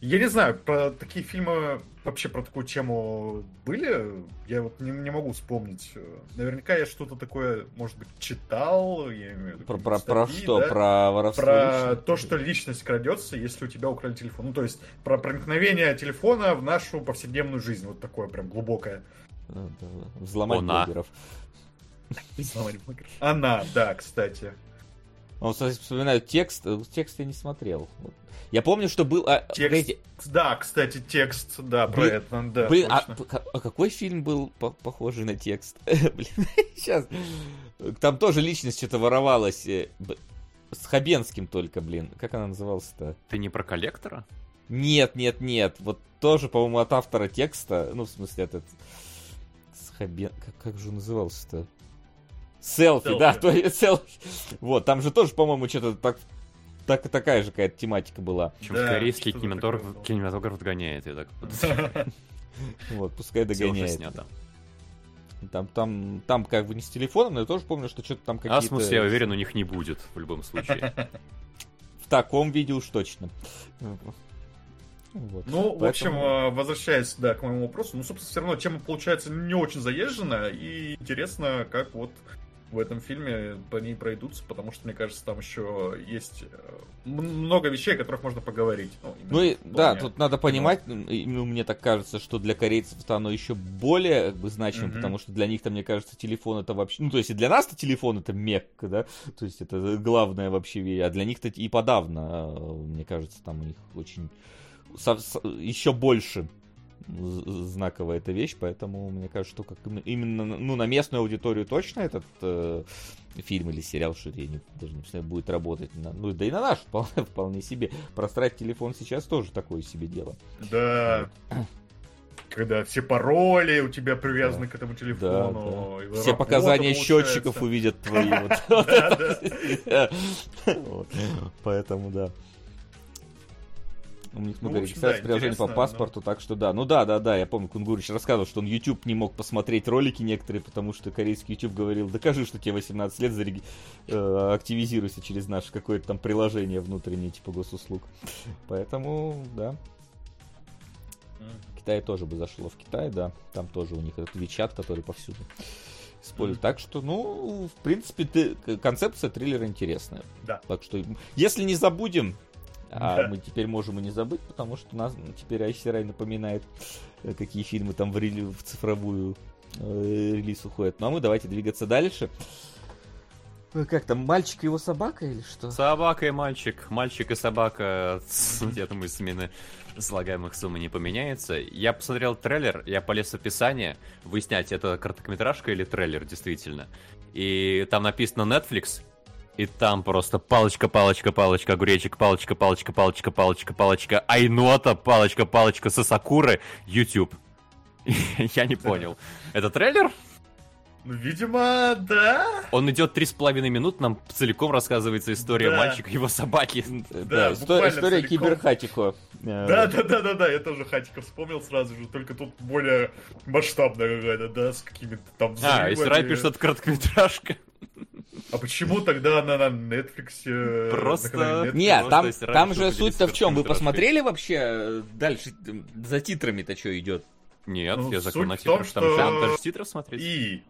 Я не знаю, про такие фильмы, вообще про такую тему были? Я вот не, не могу вспомнить. Наверняка я что-то такое, может быть, читал. Я имею в виду про, про, про статьи, что? да? Про воровство? Про личности? то, что личность крадется, если у тебя украли телефон. Ну, то есть, про проникновение телефона в нашу повседневную жизнь. Вот такое прям глубокое. Да, Взломать Она. блогеров. Она, да, кстати. Он, кстати, вспоминаю текст. э, Текст я не смотрел. Я помню, что был... а, Текст, погодите, да, кстати, текст, да, про Блин, это, да, Блин, а, точно. а какой фильм был по- похожий на текст? [laughs] Блин, сейчас. Там тоже личность что-то воровалась. э, С Хабенским только, блин. Как она называлась-то? Ты не про коллектора? Нет, нет, нет. Вот тоже, по-моему, от автора текста. Ну, в смысле, этот... С Хабен... Как, как же он назывался-то? Селфи, Селфи. да, то есть селфи. Вот, там же тоже, по-моему, что-то так, так, такая же какая-то тематика была. Чем Да, корейский кинематограф, такое кинематограф догоняет, я так. [laughs] Вот, пускай догоняет. Там, там, там как бы не с телефоном, но я тоже помню, что что-то там какие-то... А смысле, я уверен, у них не будет в любом случае. [laughs] В таком виде уж точно. Вот. Ну, в Поэтому- общем, э, возвращаясь, да, к моему вопросу, ну, собственно, все равно тема получается не очень заезжена, и интересно, как вот в этом фильме по ней пройдутся, потому что, мне кажется, там еще есть э, много вещей, о которых можно поговорить. Ну, Ну и да, тут надо понимать, ну, мне так кажется, что для корейцев это оно еще более как бы, значимо, Мгм. потому что для них-то, мне кажется, телефон это вообще... Ну, то есть и для нас-то телефон это мекка, да? То есть это главное вообще, ве- а для них-то и подавно, э, мне кажется, там у них очень... со- еще больше знаковая эта вещь, поэтому мне кажется, что как им- именно ну, на местную аудиторию точно этот э, фильм или сериал, что я не, даже не знаю, будет работать. На, ну да и на наш [laughs] вполне, вполне себе. Просрать телефон сейчас тоже такое себе дело. Да. Когда все пароли у тебя привязаны к этому телефону. и Все работа показания получается. счетчиков увидят твои. [laughs] [laughs] Поэтому да. У них Ну, общем, регистрации да, приложений по паспорту, так что да. Ну да, да, да, я помню, Кунгурич рассказывал, что он YouTube не мог посмотреть ролики некоторые, потому что корейский YouTube говорил, докажи, что тебе 18 лет, зареги... э, активизируйся через наше какое-то там приложение внутреннее, типа госуслуг. Поэтому, да, Китае тоже бы зашло. В Китае, да, там тоже у них этот Вичат, который повсюду используют. Так что, ну, в принципе, ты- концепция триллера интересная. Да. Так что, если не забудем, а Да. мы теперь можем и не забыть, потому что нас теперь ICRI напоминает, э, какие фильмы там в, рели- в цифровую э, релиз уходят. Ну а мы давайте двигаться дальше. Э, Как там, мальчик и его собака или что? Собака и мальчик, мальчик и собака, [laughs] я думаю, смены слагаемых суммы не поменяется. Я посмотрел трейлер, я полез в описание, выяснять, это короткометражка или трейлер, действительно. И там написано Netflix, и там просто палочка, палочка, палочка, огуречек, палочка, палочка, палочка, палочка, палочка, айнота, палочка, палочка, сосакуры, YouTube. [laughs] Я не понял. Это трейлер? Ну, видимо, да. Он идет три с половиной минут, нам целиком рассказывается история Да. мальчика и его собаки. Да, история целиком. киберхатико. Да, да, да, да, да, я тоже хатика вспомнил сразу же, только тут более масштабная какая-то, да, с какими-то там А, взрывами. Рай пишет, это короткометражка. А почему тогда она на Netflix? э, Просто- на Netflix? Нет, там, там же суть-то в чем? Вы посмотрели вообще э, дальше за титрами-то что идет? Нет, Ну, я закон на том, титрах. Что там даже с титров смотреть. И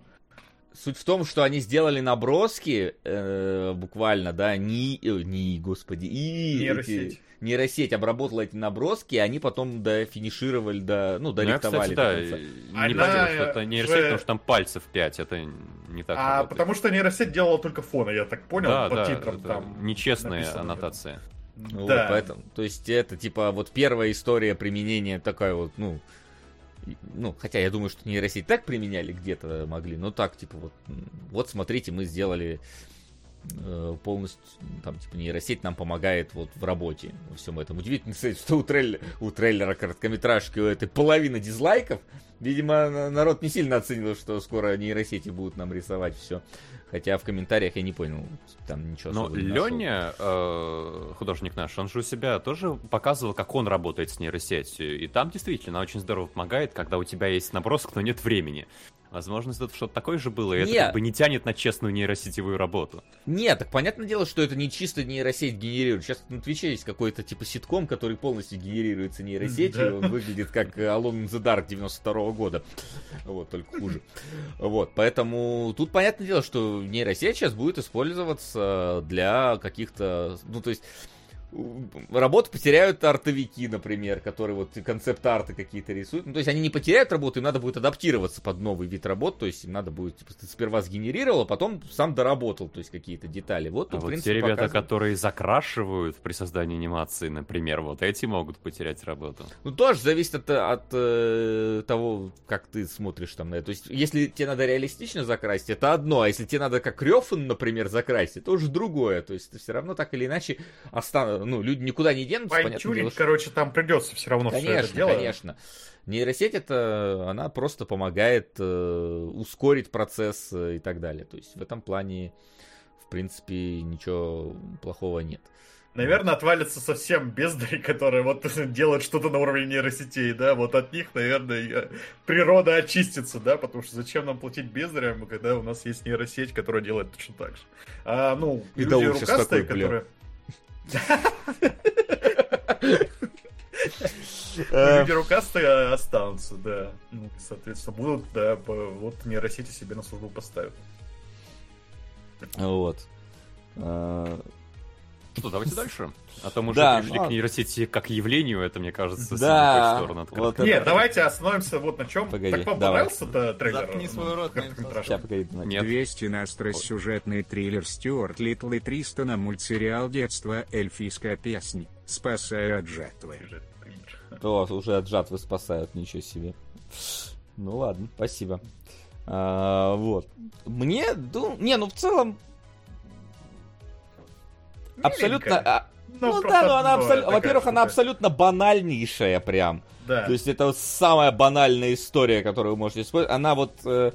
Суть в том, что они сделали наброски, э, буквально, да, не, э, не, господи, и Нейросеть. эти- нейросеть обработала эти наброски, и они потом дофинишировали, до, ну, Ну, я, дорихтовали. кстати, да, до конца. не Она, поверил, что это нейросеть, же- потому что там пальцев 5, это не так А работает. потому что нейросеть делала только фоны, я так понял, да, по да, титрам это там. нечестная написано. аннотация. Вот, Да. поэтому, то есть это типа вот первая история применения такая вот, ну, ну, хотя я думаю, что нейросеть так применяли где-то могли, но так, типа, вот, вот смотрите, мы сделали полностью, ну, там, типа, нейросеть нам помогает вот в работе во всем этом. Удивительно, кстати, что у трейлера, у трейлера короткометражки у этой половина дизлайков. Видимо, на- народ не сильно оценил, что скоро нейросети будут нам рисовать все. Хотя в комментариях я не понял, там ничего Но. Леня, э, художник наш, он же у себя тоже показывал, как он работает с нейросетью. И там действительно очень здорово помогает, когда у тебя есть набросок, но нет времени. Возможно, это что-то такое же было, и это Нет. как бы не тянет на честную нейросетевую работу. Нет, так понятное дело, что это не чисто нейросеть генерирует. Сейчас на Твиче есть какой-то типа ситком, который полностью генерируется нейросетью. Да. Он выглядит как э, Alone in the Dark 92 года. Вот, только хуже. Вот, поэтому тут понятное дело, что нейросеть сейчас будет использоваться для каких-то... Ну, то есть... Работу потеряют артовики, например, которые вот концепт-арты какие-то рисуют. Ну, то есть они не потеряют работу, им надо будет адаптироваться под новый вид работ. То есть им надо будет, типа, ты сперва сгенерировал, а потом сам доработал, то есть какие-то детали. Вот А тут, в вот принципе, те ребята, показывают. которые закрашивают при создании анимации, например, вот эти могут потерять работу. Ну, тоже зависит от, от э, того, как ты смотришь там на это. То есть, если тебе надо реалистично закрасить, это одно, а если тебе надо как Рёфан, например, закрасить, это уже другое. То есть, все равно так или иначе останут, ну, люди никуда не денутся, понятное дело, что- короче, там придется все равно все это Конечно, дело. конечно. Нейросеть это, она просто помогает э, ускорить процесс э, и так далее. То есть в этом плане, в принципе, ничего плохого нет. Наверное, отвалятся совсем бездари, которые вот [laughs] делают что-то на уровне нейросетей, да, вот от них, наверное, природа очистится, да, потому что зачем нам платить бездарям, когда у нас есть нейросеть, которая делает точно так же. А, ну, И люди щас рукастые, такой, бля. которые... Э, Люди рукастые останутся, да. Ну, соответственно, будут, да, вот нейросети себе на службу поставят. Вот. Что, давайте дальше. А то мы уже Да, перешли ну, к нейросети как явлению, это, мне кажется, Да, сторону от вот. Нет, это- давайте остановимся вот на чем. Погоди, так вам понравился-то трейлер? Заткни свой рот? Сейчас, погоди. Нет. 200 на остросюжетный триллер Стюарт Литл и Тристона мультсериал детства эльфийская песня «Спасаю от жатвы». О, уже от жатвы спасают, ничего себе. Ну ладно, спасибо. А, вот. Мне, ну, не, ну в целом, абсолютно... А, Ну, Ну, да, но она абсолютно... Во-первых, она абсолютно банальнейшая прям. Да. То есть это вот самая банальная история, которую вы можете использовать. Она вот э,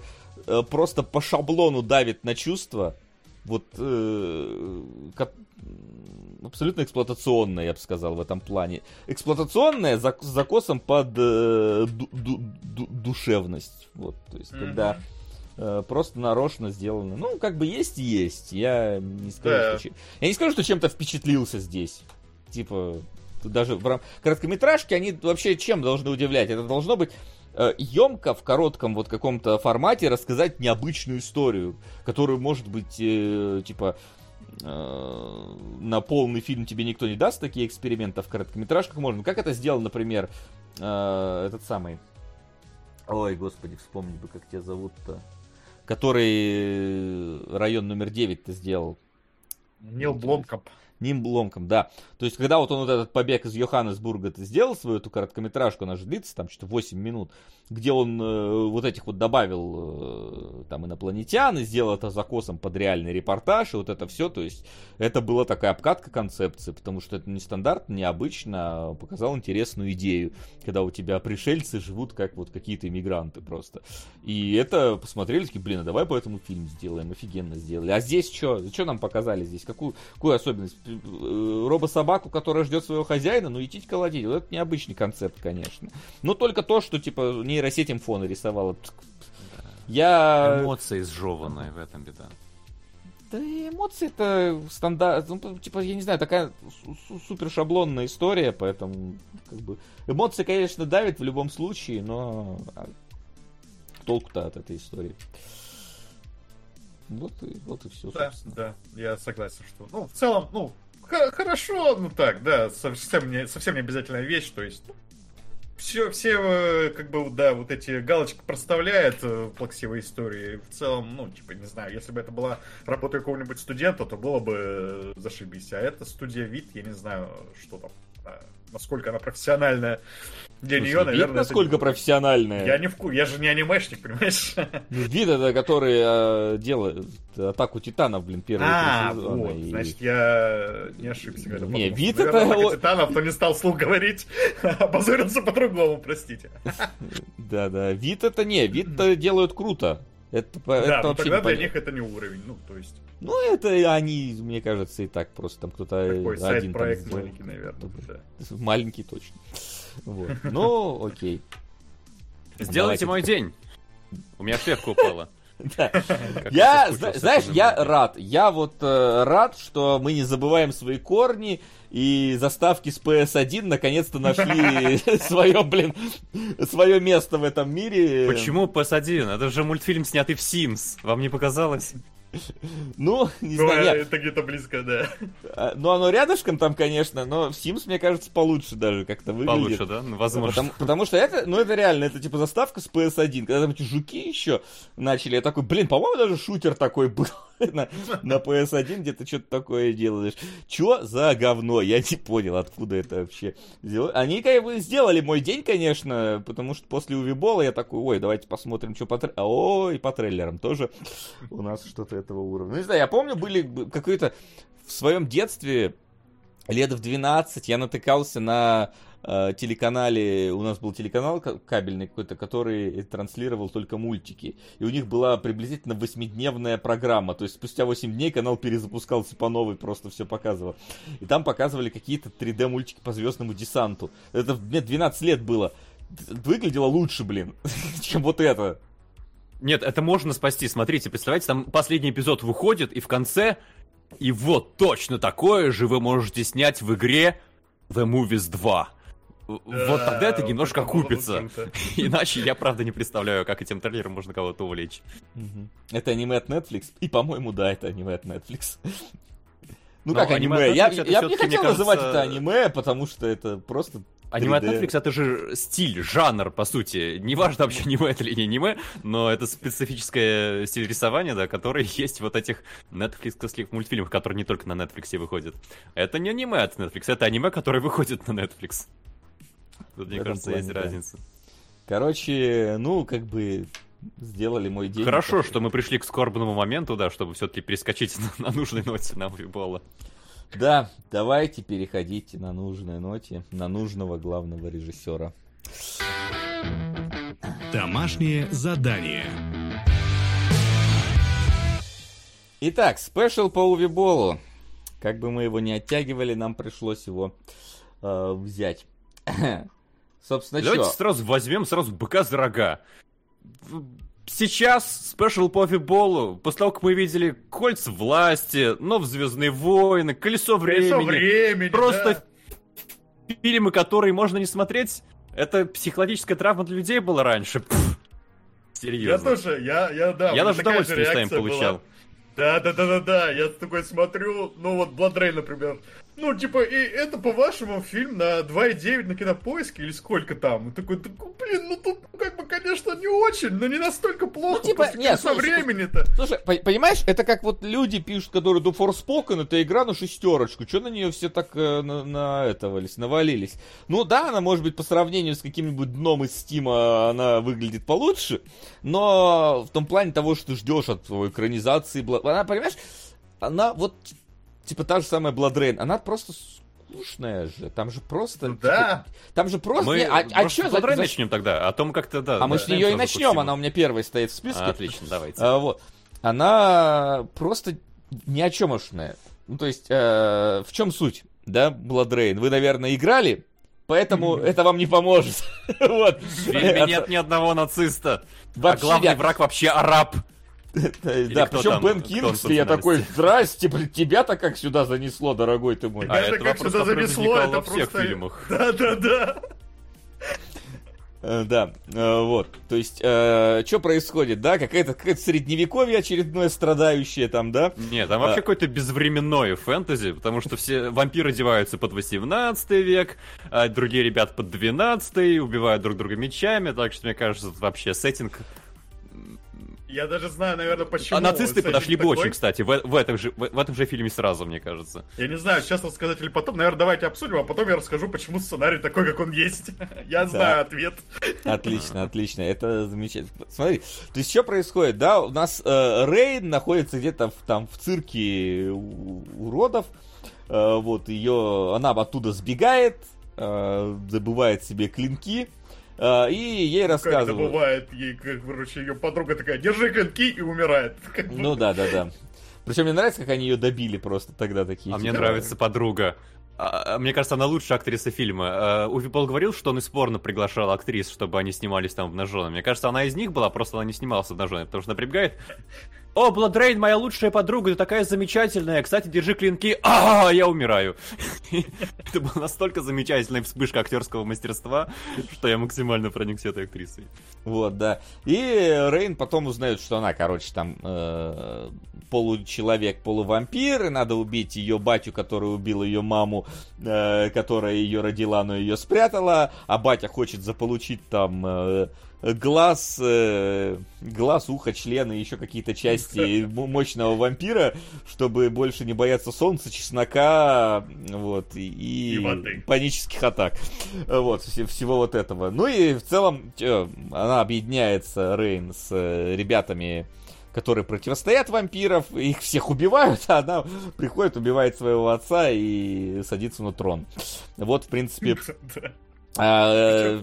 э, просто по шаблону давит на чувства. Вот э, м, абсолютно эксплуатационная, я бы сказал, в этом плане. Эксплуатационная за- с закосом под э, ду- ду- ду- душевность. Вот, то есть, Мгм. когда просто нарочно сделано. Ну, как бы есть и есть. Я не скажу, Да. что, я не скажу, что чем-то впечатлился здесь. Типа, тут даже в рам- короткометражки, они вообще чем должны удивлять? Это должно быть емко в коротком вот каком-то формате рассказать необычную историю, которую, может быть, э, типа, э, на полный фильм тебе никто не даст такие эксперименты, а в короткометражках можно. Как это сделал, например, э, этот самый... Ой, господи, вспомни бы, как тебя зовут-то. Который район номер 9 ты сделал. Нил Бломкамп. Ним Бломком, да. То есть, когда вот он вот этот побег из Йоханнесбурга сделал свою эту короткометражку, она же длится там что-то 8 минут, где он э, вот этих вот добавил э, там инопланетян и сделал это закосом под реальный репортаж, и вот это все, то есть, это была такая обкатка концепции, потому что это не стандарт, необычно, а показал интересную идею, когда у тебя пришельцы живут как вот какие-то иммигранты просто. И это посмотрели, такие, блин, а давай по этому фильм сделаем, офигенно сделали. А здесь что? Что нам показали здесь? Какую, какую особенность? Э, Робособаку, которая ждет своего хозяина, ну идите колотить. Вот это необычный концепт, конечно. Но только то, что типа нейросеть им фоны рисовала. Я... Эмоции сжеванные в этом беда. Да и эмоции это стандарт, ну, типа, я не знаю, такая су- су- супер шаблонная история, поэтому, как бы, эмоции, конечно, давят в любом случае, но а толку-то от этой истории. Вот и, вот и все, Да, да, я согласен, что, ну, в целом, ну, хорошо, ну так, да, совсем не, совсем не обязательная вещь, то есть, ну, все, все, э, как бы, да, вот эти галочки проставляет э, в плаксивой истории. В целом, ну, типа, не знаю, если бы это была работа какого-нибудь студента, то было бы э, зашибись. А это студия вид, я не знаю, что там, насколько она профессиональная для Слушай, нее, наверное. это насколько профессиональная. Я не в ку- я же не анимешник, понимаешь? Ну, Вид это, который э, делает атаку титанов, блин, первые А, три сезона. вот, и- значит, я не ошибся, когда Не, подумал, вид наверное, это «Атака Титанов, то не стал слух говорить, [laughs] опозорился по-другому, простите. Да, да. Вид это не, вид то делают круто. Это, по- это Да, но вообще тогда для них это не уровень, ну, то есть, Ну, это они, мне кажется, и так просто там кто-то такой один сайт-проект маленький, наверное, да. Маленький точно. Вот. Ну, окей. Сделайте Давайте. мой день. У меня шляпка упала. [laughs] Да. Я, знаешь, я рад. Я вот э, рад, что мы не забываем свои корни, и заставки с PS1 наконец-то нашли [laughs] свое, блин, свое место в этом мире. Почему PS1? Это же мультфильм, снятый в Sims. Вам не показалось? [laughs] Ну, не Ну, знаю, нет. это где-то близко, да. А, Ну, оно рядышком там, конечно, но в Sims, мне кажется, получше даже как-то выглядит. Получше, да? Ну, возможно. Потому, потому что это, ну это реально, это типа заставка с PS1. Когда там эти жуки еще начали, я такой, блин, по-моему, даже шутер такой был [laughs] на, на PS1, где ты что-то такое делаешь. Чё за говно? Я не понял, откуда это вообще сделали. Они как бы сделали мой день, конечно, потому что после Увибола я такой, ой, давайте посмотрим, что по трейлерам. О, и по трейлерам тоже у нас что-то этого уровня. Ну, не знаю, я помню, были какой-то в своем детстве лет в 12 я натыкался на э, телеканале, у нас был телеканал ка- кабельный какой-то, который транслировал только мультики. И у них была приблизительно восьмидневная программа. То есть спустя 8 дней канал перезапускался по новой, просто все показывал. И там показывали какие-то 3D мультики по звездному десанту. Это мне 12 лет было. Выглядело лучше, блин, [laughs] чем вот это. Нет, это можно спасти. Смотрите, представляете, там последний эпизод выходит, и в конце... И вот точно такое же вы можете снять в игре The Movies 2. В- Вот тогда это немножко купится. [laughs] Иначе я правда не представляю, как этим трейлером можно кого-то увлечь. Это аниме от Netflix. И, по-моему, да, это аниме от Netflix. [laughs] Ну как аниме Я, не хотел называть это аниме, потому что это просто Аниме от 3D. Netflix это же стиль, жанр, по сути. Неважно вообще аниме это или не аниме, но это специфическое стиль рисования, да, который [laughs] есть вот этих Netflix мультфильмах, которые не только на Netflix выходят. Это не аниме от Netflix, это аниме, которое выходит на Netflix. Тут, мне кажется, плане, есть да. разница. Короче, ну, как бы сделали мой день. Хорошо, что мы пришли к скорбному моменту, да, чтобы все-таки перескочить на, [laughs] на нужной ноте на Увибола. Да, давайте переходите на нужной ноте, на нужного главного режиссера. Домашнее задание. Итак, спешл по Увиболу. Как бы мы его не оттягивали, нам пришлось его э, взять. Собственно, Давайте что? сразу возьмем сразу быка за рога. В- Сейчас спешл по Фиболу, после того, как мы видели Кольца власти, Нов Звездные войны, Колесо Колесо времени, времени, просто фильмы, которые можно не смотреть, это психологическая травма для людей была раньше. Пф, Я Серьезно. тоже, я, я, да. Я даже удовольствие с вами получал. Да, да, да, да, да. Я такой смотрю, ну вот Blood Rain, например. Ну, типа, и это, по-вашему, фильм на 2,9 на кинопоиске или сколько там? И такой, блин, ну тут, ну, как бы, конечно, не очень, но не настолько плохо. Ну, типа, нет, «Колеса слушай, времени-то. Слушай, по- понимаешь, это как вот люди пишут, которые до Forspoken, это игра на шестерочку. Че на нее все так э, на, на этого навалились? Ну да, она может быть по сравнению с каким-нибудь дном из Стима, она выглядит получше, но в том плане того, что ждешь от твоей экранизации, она, понимаешь, она вот, типа та же самая Blood Rain, она просто скучная же, там же просто... Ну типа, да. там же просто... Мы, не- а, а за- Blood Rain за- начнем тогда, о том как-то, да. А мы с нее и начнем, она у меня первой стоит в списке. А, Отлично, давайте. А, вот. Она просто ни о чемошная. Ну, то есть, э, в чем суть, да, Blood Rain? Вы, наверное, играли, поэтому это вам не поможет. [laughs] Вот. В фильме нет ни одного нациста. А Вообще главный нет. враг вообще араб. [laughs] Да, причем? Бен Кингсли, я такой, здрасте, блин, тебя-то как сюда занесло, дорогой ты мой. А это как сюда занесло, это во всех просто... фильмах. [laughs] Да, да, да. Э, Да, э, вот. То есть, что происходит, да? Какая-то какая средневековье очередное страдающее там, да? Нет, там вообще А. какое-то безвременное фэнтези, потому что все вампиры одеваются под 18 век, а другие ребят под 12 убивают друг друга мечами, так что, мне кажется, это вообще сеттинг... Я даже знаю, наверное, почему. А нацисты подошли бы такой. очень, кстати, в, в этом же, в, в этом же фильме сразу, мне кажется. Я не знаю, сейчас рассказать или потом. Наверное, давайте обсудим, а потом я расскажу, почему сценарий такой, как он есть. [laughs] Я знаю ответ. Отлично, отлично, это замечательно. Смотри, то есть что происходит, да? У нас э, Рейн находится где-то в, там в цирке у- уродов. Э, вот ее, она оттуда сбегает, э, добывает себе клинки. Э, и ей Как это рассказывают. бывает, ей, как, короче, ее подруга такая, держи клинки и умирает. Ну да, да, да. Причем мне нравится, как они ее добили просто тогда такие. А мне типа, нравится подруга. А, а, Мне кажется, она лучшая актриса фильма. А, Уви Пол говорил, что он из порно приглашал актрис, чтобы они снимались там обнаженными. Мне кажется, она из них была, просто она не снималась обнаженной, потому что она прибегает. О, Бладрейн, моя лучшая подруга, ты такая замечательная. Кстати, держи клинки. А, я умираю. [laughs] Это была настолько замечательная вспышка актерского мастерства, что я максимально проникся этой актрисой. Вот, да. И Рейн потом узнает, что она, короче, там э, получеловек, полувампир, и надо убить ее батю, который убил ее маму, э, которая ее родила, но ее спрятала, а батя хочет заполучить там э, глаз, э, глаз, ухо, члены, еще какие-то части мощного вампира, чтобы больше не бояться солнца, чеснока, вот, и, И воды. панических атак. Вот, вс- всего вот этого. Ну и в целом, она объединяется, Рейн, с э, ребятами, которые противостоят вампиров, их всех убивают, [laughs] а она приходит, убивает своего отца и садится на трон. Вот, в принципе, [laughs] Да.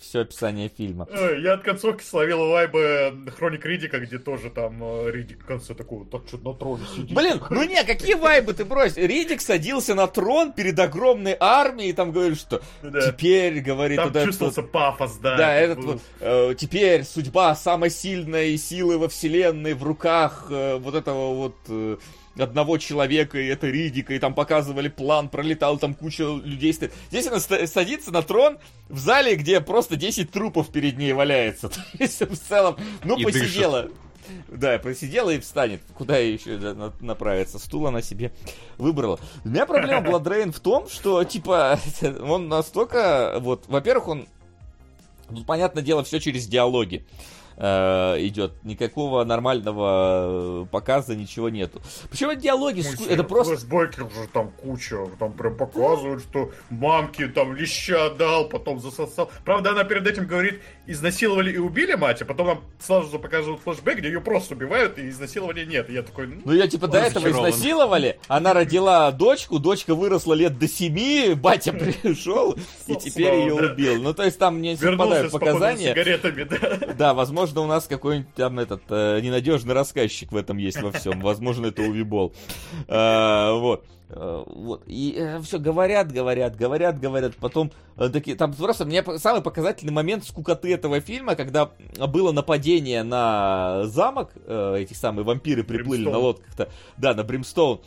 Все описание фильма. Ой, Я от концовки словил вайбы Хроник Ридика, где тоже там э, Ридик в конце такой, так что на троне сидит. Блин, ну не, какие вайбы ты брось? Ридик садился на трон перед огромной армией и там говорит, что Да. теперь, говорит, Там вот этот чувствовался вот- пафос, да. Да, это этот вот, э, теперь судьба самой сильной силы во вселенной в руках э, вот этого вот э, одного человека, и это Ридика, и там показывали план, пролетал, там куча людей стоит. Здесь она садится на трон в зале, где просто 10 трупов перед ней валяется. [laughs] То есть, в целом, ну, И посидела. Да, посидела и встанет. Куда ей еще направиться? Стул она себе выбрала. У меня проблема BloodRayne в том, что, типа, [laughs] он настолько, вот, во-первых, он Тут, понятное дело, все через диалоги э, идет. Никакого нормального э, показа, ничего нету. Почему диалоги? Ой, ску- Это просто... Флэшбэки уже там куча, там прям показывают, что мамки там леща дал, потом засосал. Правда, она перед этим говорит, изнасиловали и убили мать, а потом нам сразу же показывают флэшбэк, где ее просто убивают, и изнасилования нет. И я такой, ну, Ну, ее типа до этого изнасиловали, она родила дочку, дочка выросла лет до семи, [laughs] батя пришел и теперь ее убил. Ну, то есть там не совпадают показания. сигаретами, да. Да, возможно, у нас какой-нибудь там этот э, ненадежный рассказчик в этом есть во всем. Возможно, это Увибол. Э, вот. Э, Вот. И все говорят, говорят, говорят, говорят. Потом э, такие. Там просто мне самый показательный момент скукоты этого фильма, когда было нападение на замок, э, эти самые вампиры приплыли Бримстоун. на лодках-то. Да, на Бримстоун.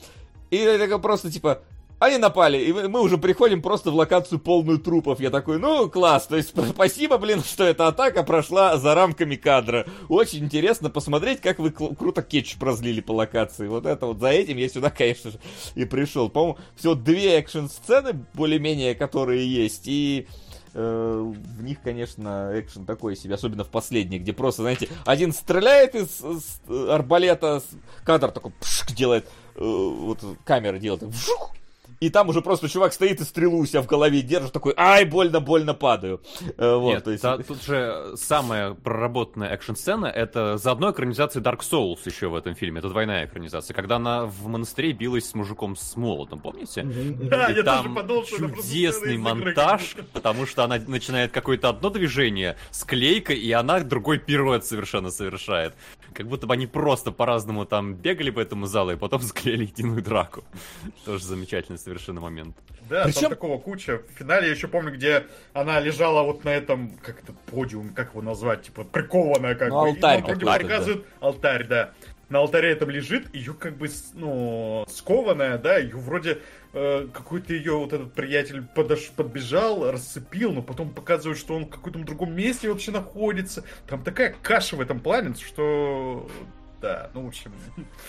И это просто типа. Они напали, и мы уже приходим просто в локацию полную трупов. Я такой, ну, класс, то есть [laughs] спасибо, блин, что эта атака прошла за рамками кадра. Очень интересно посмотреть, как вы круто кетчуп разлили по локации. Вот это вот за этим я сюда, [laughs] конечно же, и пришел. По-моему, всего две экшн-сцены, более-менее, которые есть, и э, в них, конечно, экшен такой себе, особенно в последней, где просто, знаете, один стреляет из, из, арбалета, кадр такой пшк, делает, э, вот камера делает, вжух, и там уже просто чувак стоит и стрелу у себя в голове держит, такой, ай, больно, больно падаю. Э, вот, Нет, то есть... та- тут же самая проработанная экшн-сцена это заодно экранизация Dark Souls еще в этом фильме. Это двойная экранизация. Когда она в монастыре билась с мужиком с молотом, помните? Да, И я там тоже подумал, что чудесный монтаж, потому что она начинает какое-то одно движение, склейка, и она другой пируэт совершенно совершает. Как будто бы они просто по-разному там бегали по этому залу, и потом [laughs] склеили единую драку. Тоже замечательный совершенно момент. Да, Причем- там такого куча. В финале я еще помню, где она лежала вот на этом, как это, подиум, как его назвать, типа, прикованная как Ну, бы. И алтарь вроде бы какой-то, показывают алтарь, да. на алтаре там лежит, ее как бы, с- ну, скованная, да, ее вроде э, какой-то ее вот этот приятель подош, подбежал, расцепил, но потом показывают, что он в каком-то другом месте вообще находится. Там такая каша в этом плане, что... Да, ну, в общем...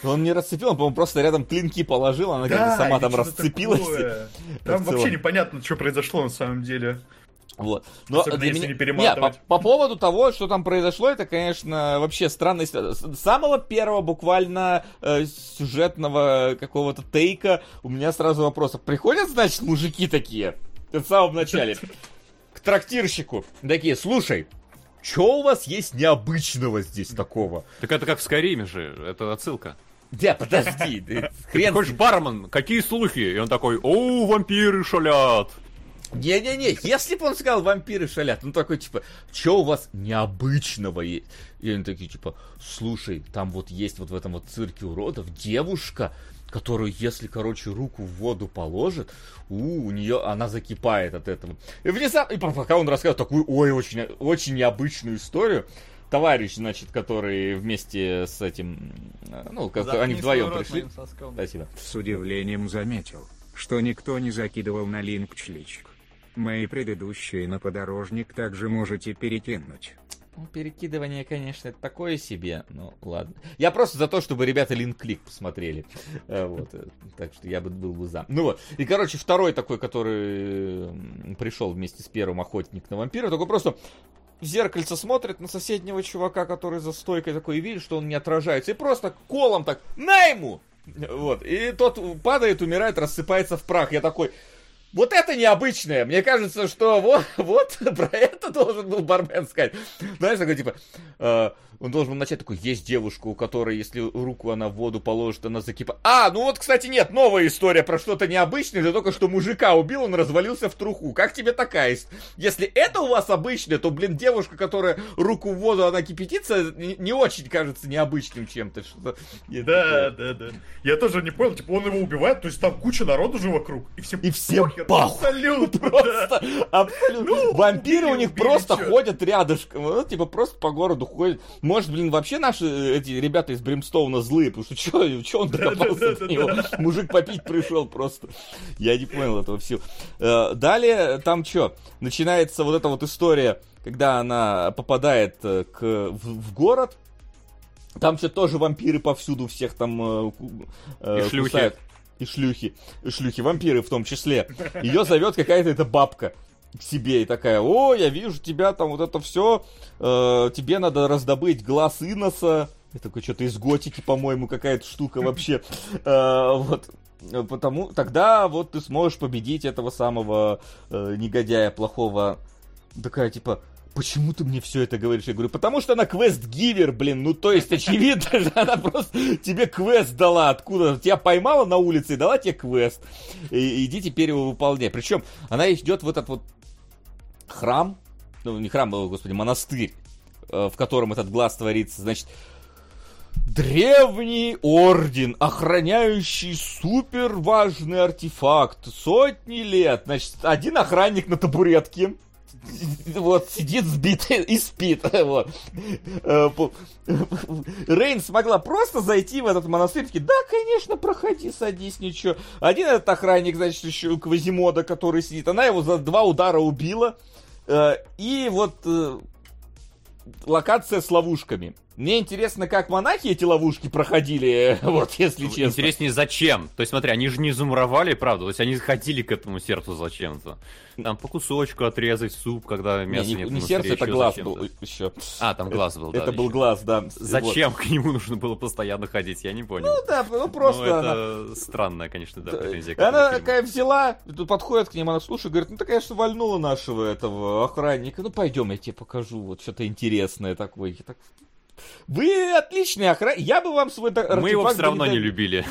Он не расцепил, он, по-моему, просто рядом клинки положил, она да, как-то сама там расцепилась. такое. [laughs] Там вообще непонятно, что произошло на самом деле. Вот. Но Особенно для если меня- не перематывать. по, по поводу того, что там произошло, это, конечно, вообще история. С самого первого буквально э, сюжетного какого-то тейка у меня сразу вопрос. А Приходят, значит, мужики такие в самом начале [laughs] к трактирщику. Такие, слушай, что у вас есть необычного здесь такого? Так это как в Скайриме же, это отсылка. Да, подожди, [laughs] ты хрен хочешь бармен, какие слухи? И он такой, о, вампиры шалят. Не-не-не, если бы он сказал вампиры шалят, ну такой типа, что у вас необычного есть? И они такие типа, слушай, там вот есть вот в этом вот цирке уродов девушка, которую, если, короче, руку в воду положит, у, у нее она закипает от этого. И внезапно, и пока он рассказывает такую, ой, очень, очень необычную историю, товарищ, значит, который вместе с этим, ну, как Заткни они вдвоем рот пришли. Спасибо. С удивлением заметил, что никто не закидывал на линк чличек. Мои предыдущие на подорожник также можете перекинуть. Ну, перекидывание, конечно, такое себе, ну ладно. Я просто за то, чтобы ребята линк-клик посмотрели. Э, Вот, э, так что я бы был бы за. Ну вот, и, короче, второй такой, который пришел вместе с первым охотник на вампира, такой просто в зеркальце смотрит на соседнего чувака, который за стойкой такой, и видит, что он не отражается, и просто колом так, на ему! Вот, и тот падает, умирает, рассыпается в прах. Я такой, вот это необычное. Мне кажется, что вот, [laughs] вот про это должен был бармен сказать. Знаешь, такой типа, э, он должен был начать такой, есть девушка, у которой, если руку она в воду положит, она закипает. А, ну вот, кстати, нет, новая история про что-то необычное, это только что мужика убил, он развалился в труху. Как тебе такая? ис- Если это у вас обычное, то, блин, девушка, которая руку в воду, она кипятится, не, очень кажется необычным чем-то. Что-то... Да, да, да. Я тоже не понял, типа он его убивает, то есть там куча народу же вокруг, и всем И похер, похуй. Абсолютно. Просто, абсолютно. Вампиры у них просто ходят рядышком. Ну, типа, просто по городу ходят. Может, блин, вообще наши э, эти ребята из Бримстоуна злые, потому что чё, [laughs] чё он докопался до него? Мужик попить пришел просто. Я не понял этого всего. Э, Далее, там что? Начинается вот эта вот история, когда она попадает э, к, в, в город. Там все тоже вампиры повсюду всех там э, И шлюхи. кусают. И шлюхи. И шлюхи, вампиры в том числе. Ее зовет какая-то эта бабка к себе и такая, о, я вижу тебя там вот это все, тебе надо раздобыть глаз Иноса. Я такой, что-то из готики, по-моему, какая-то штука вообще. [laughs] Э, Вот. Потому тогда вот ты сможешь победить этого самого э, негодяя плохого. Такая типа, почему ты мне все это говоришь? Я говорю, потому что она квест-гивер, блин. Ну, то есть, очевидно же, [laughs] она просто тебе квест дала. Откуда? Тебя поймала на улице и дала тебе квест. И, иди теперь его выполняй. Причем она идет в этот вот храм, ну, не храм, о, господи, монастырь, э, в котором этот глаз творится, значит, Древний орден, охраняющий супер важный артефакт. Сотни лет. Значит, один охранник на табуретке. Вот, сидит сбитый и спит. Вот. Э, Рейн смогла просто зайти в этот монастырь. Такие, да, конечно, проходи, садись, ничего. Один этот охранник, значит, еще Квазимода, который сидит. Она его за два удара убила. Э, И вот э, локация с ловушками. Мне интересно, как монахи эти ловушки проходили, [laughs] вот, если честно. Интереснее, зачем? То есть, смотри, они же не замуровали, правда, то есть они ходили к этому сердцу зачем-то. Там по кусочку отрезать суп, когда Не, мясо не, нет не сердце, это ещё глаз зачем-то. был еще. А, там глаз был, да. Это был ещё. глаз, да. Вот. Зачем к нему нужно было постоянно ходить, я не понял. Ну да, ну просто Ну, она... это странная, конечно, да, претензия. она такая взяла, тут подходит к ним, она слушает, говорит, ну ты, конечно, вальнула нашего этого охранника, ну пойдем, я тебе покажу, вот что-то интересное такое. Я так, Вы отличный охранник, я бы вам свой Мы его все равно не передал». любили.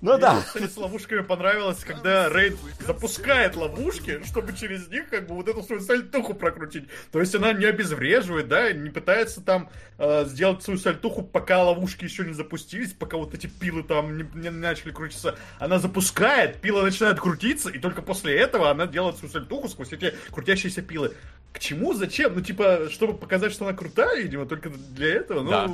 Ну да. Кстати, с ловушками понравилось, когда Рейд запускает ловушки, чтобы через них как бы вот эту свою сальтуху прокрутить. То есть она не обезвреживает, да, не пытается там э, сделать свою сальтуху, пока ловушки еще не запустились, пока вот эти пилы там не, не начали крутиться. Она запускает, пила начинает крутиться, и только после этого она делает свою сальтуху сквозь эти крутящиеся пилы. К чему? Зачем? Ну, типа, чтобы показать, что она крутая, видимо, только для этого. Ну, Да.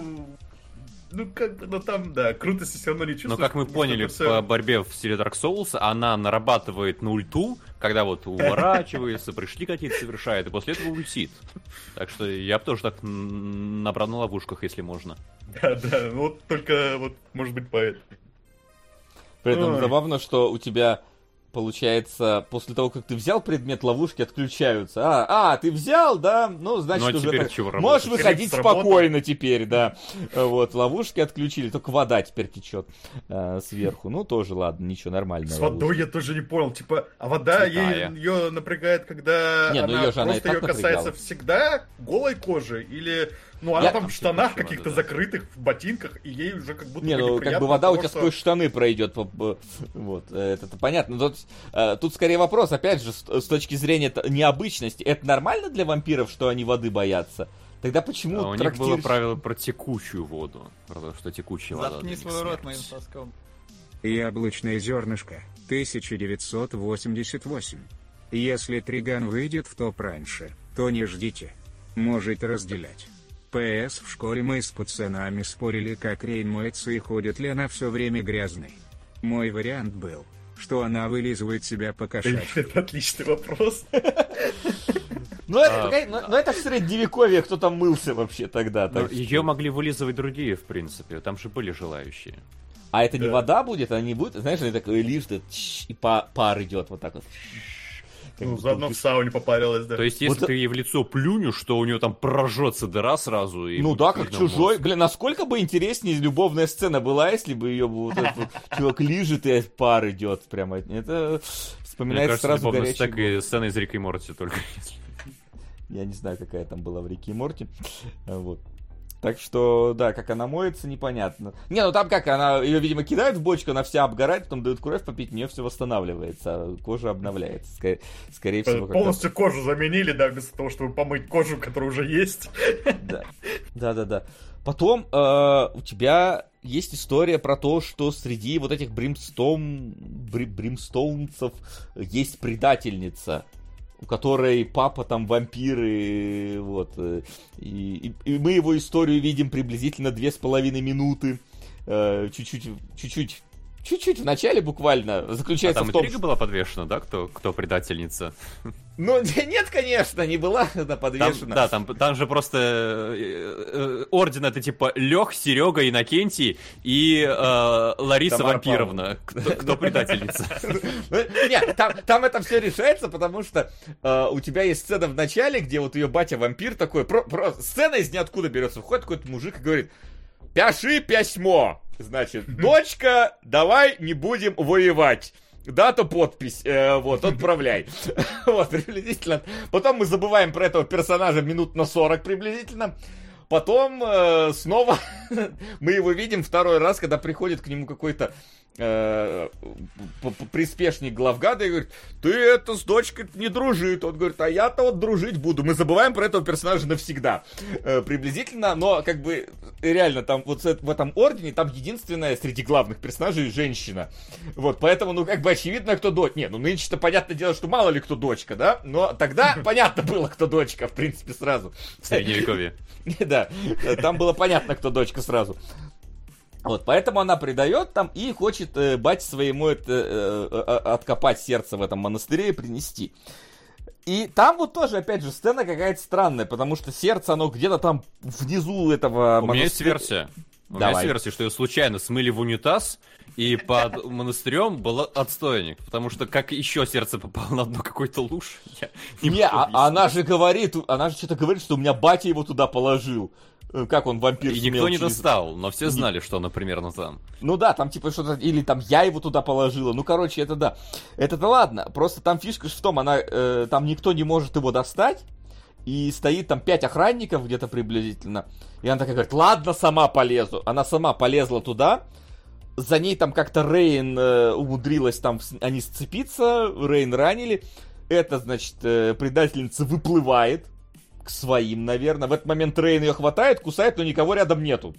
Ну как бы, ну там, да, крутости все равно не чувствуешь. Но как мы поняли всё- по борьбе в стиле Dark Souls, она нарабатывает на ульту, когда вот [laughs] уворачивается, прыжки какие-то совершает, и после этого ультит. Так что я бы тоже так набрал на ловушках, если можно. Да, да, ну вот только вот, может быть, поэтому. При этом Ой. забавно, что у тебя получается, после того, как ты взял предмет, ловушки отключаются. А, а ты взял, да? Ну, значит, Ну, а уже теперь так- чего можешь работать? выходить Скрипт сработал. спокойно теперь, да. Вот, ловушки отключили, только вода теперь течет э, сверху. Ну, тоже, ладно, ничего, нормально. С водой я тоже не понял, типа, а вода ей, ее напрягает, когда Не, ну она её же она просто ее касается напрягала. всегда голой кожи, или, ну, она Я- там в штанах каких-то да. закрытых, в ботинках, и ей уже как будто Не, ну как бы вода от у того, тебя что- сквозь штаны пройдет. Вот, э, это, это понятно. Тут, э, тут скорее вопрос, опять же, с, с точки зрения необычности. Это нормально для вампиров, что они воды боятся? Тогда почему А у них было трактир- правило про текучую воду. Про то, что текучая вода. Заткни свой рот смерть. моим соском. Яблочное зернышко, 1988. Если Триган выйдет в топ раньше, то не ждите. Можете разделять. ПС в школе мы с пацанами спорили, как Рейн моется и ходит ли она все время грязной. Мой вариант был, что она вылизывает себя по кошачьи. Это отличный вопрос. Ну, это, А. ну, ну, это в средневековье, кто там мылся вообще тогда. Так что- ее могли вылизывать другие, в принципе. Там же были желающие. А это не Да. вода будет, она не будет, знаешь, она такой лишь, и па- пар идет вот так вот. Как Ну, заодно в сауне попарилась, да. То есть, если Вот- ты ей в лицо плюнешь, то у нее там прожжется дыра сразу. И Ну да, как чужой. мозг. Блин, насколько бы интереснее любовная сцена была, если бы ее вот этот вот [laughs] чувак лежит и пар идет прямо. Это Мне вспоминается кажется, сразу горячий стек год. и сцена из Рика и Морти только. Я не знаю, какая там была в Рике и Морти. Вот. Так что, да, как она моется, непонятно. Не, ну там как, она ее, видимо, кидают в бочку, она вся обгорает, потом дают кровь попить, у нее все восстанавливается, а кожа обновляется. Скорее, скорее всего, как Полностью кожу заменили, да, вместо того, чтобы помыть кожу, которая уже есть. Да, да, да. да. Потом э, у тебя есть история про то, что среди вот этих бримстоун, бри- бримстоунцев есть предательница, у которой папа там вампиры, вот. э, И, и- и мы его историю видим приблизительно две с половиной минуты. э, Чуть-чуть, чуть-чуть, чуть-чуть в начале буквально А заключается там в том, интрига была подвешена, да, кто, кто предательница? Ну, нет, конечно, не была она Там, подвешена. да, там, там же просто э, э, орден это типа Лех, Серега, Иннокентий и э, Лариса Тамара Вампировна. Кто, кто [laughs] предательница? Ну, Нет, там, там это все решается, потому что э, у тебя есть сцена в начале, где вот ее батя вампир такой, про, про- сцена из ниоткуда берется, входит какой-то мужик и говорит, пяши письмо, значит, дочка, давай не будем воевать. Дата, подпись, э, вот, отправляй. [laughs] Вот, приблизительно. Потом мы забываем про этого персонажа минут на 40 приблизительно. Потом э, снова [laughs] мы его видим второй раз, когда приходит к нему какой-то э, приспешник главгада и говорит, ты это с дочкой не дружит. Он говорит, а я-то вот дружить буду. Мы забываем про этого персонажа навсегда. Э, приблизительно, но как бы реально там вот в этом ордене там единственная среди главных персонажей женщина. Вот, поэтому, ну, как бы очевидно, кто дочь. Не, ну, нынче-то понятное дело, что мало ли кто дочка, да? Но тогда [laughs] понятно было, кто дочка, в принципе, сразу. В Средневековье. [laughs] Да, там было понятно, кто дочка сразу. Вот, поэтому она предает там и хочет э, бате своему это, э, э, э, откопать сердце в этом монастыре и принести. И там вот тоже, опять же, сцена какая-то странная, потому что сердце, оно где-то там внизу этого У меня есть версия. У меня Давай. есть версия, что ее случайно смыли в унитаз, и под [laughs] монастырем был отстойник. Потому что как еще сердце попало на дно какой-то луж, я не, Не, а, она же говорит, она же что-то говорит, что у меня батя его туда положил. Э, Как он вампир И никто не через- достал, но все знали, что она примерно там. Ну да, там типа что-то, или там я его туда положила. Ну, короче, это да. Это-то ладно. Просто там фишка в том, она, э, там никто не может его достать. И стоит там пять охранников где-то приблизительно. И она такая говорит, ладно, сама полезу. Она сама полезла туда. За ней там как-то Рейн э, умудрилась там, они сцепиться. Рейн ранили. Это, значит, э, предательница выплывает к своим, наверное. В этот момент Рейн ее хватает, кусает, но никого рядом нету.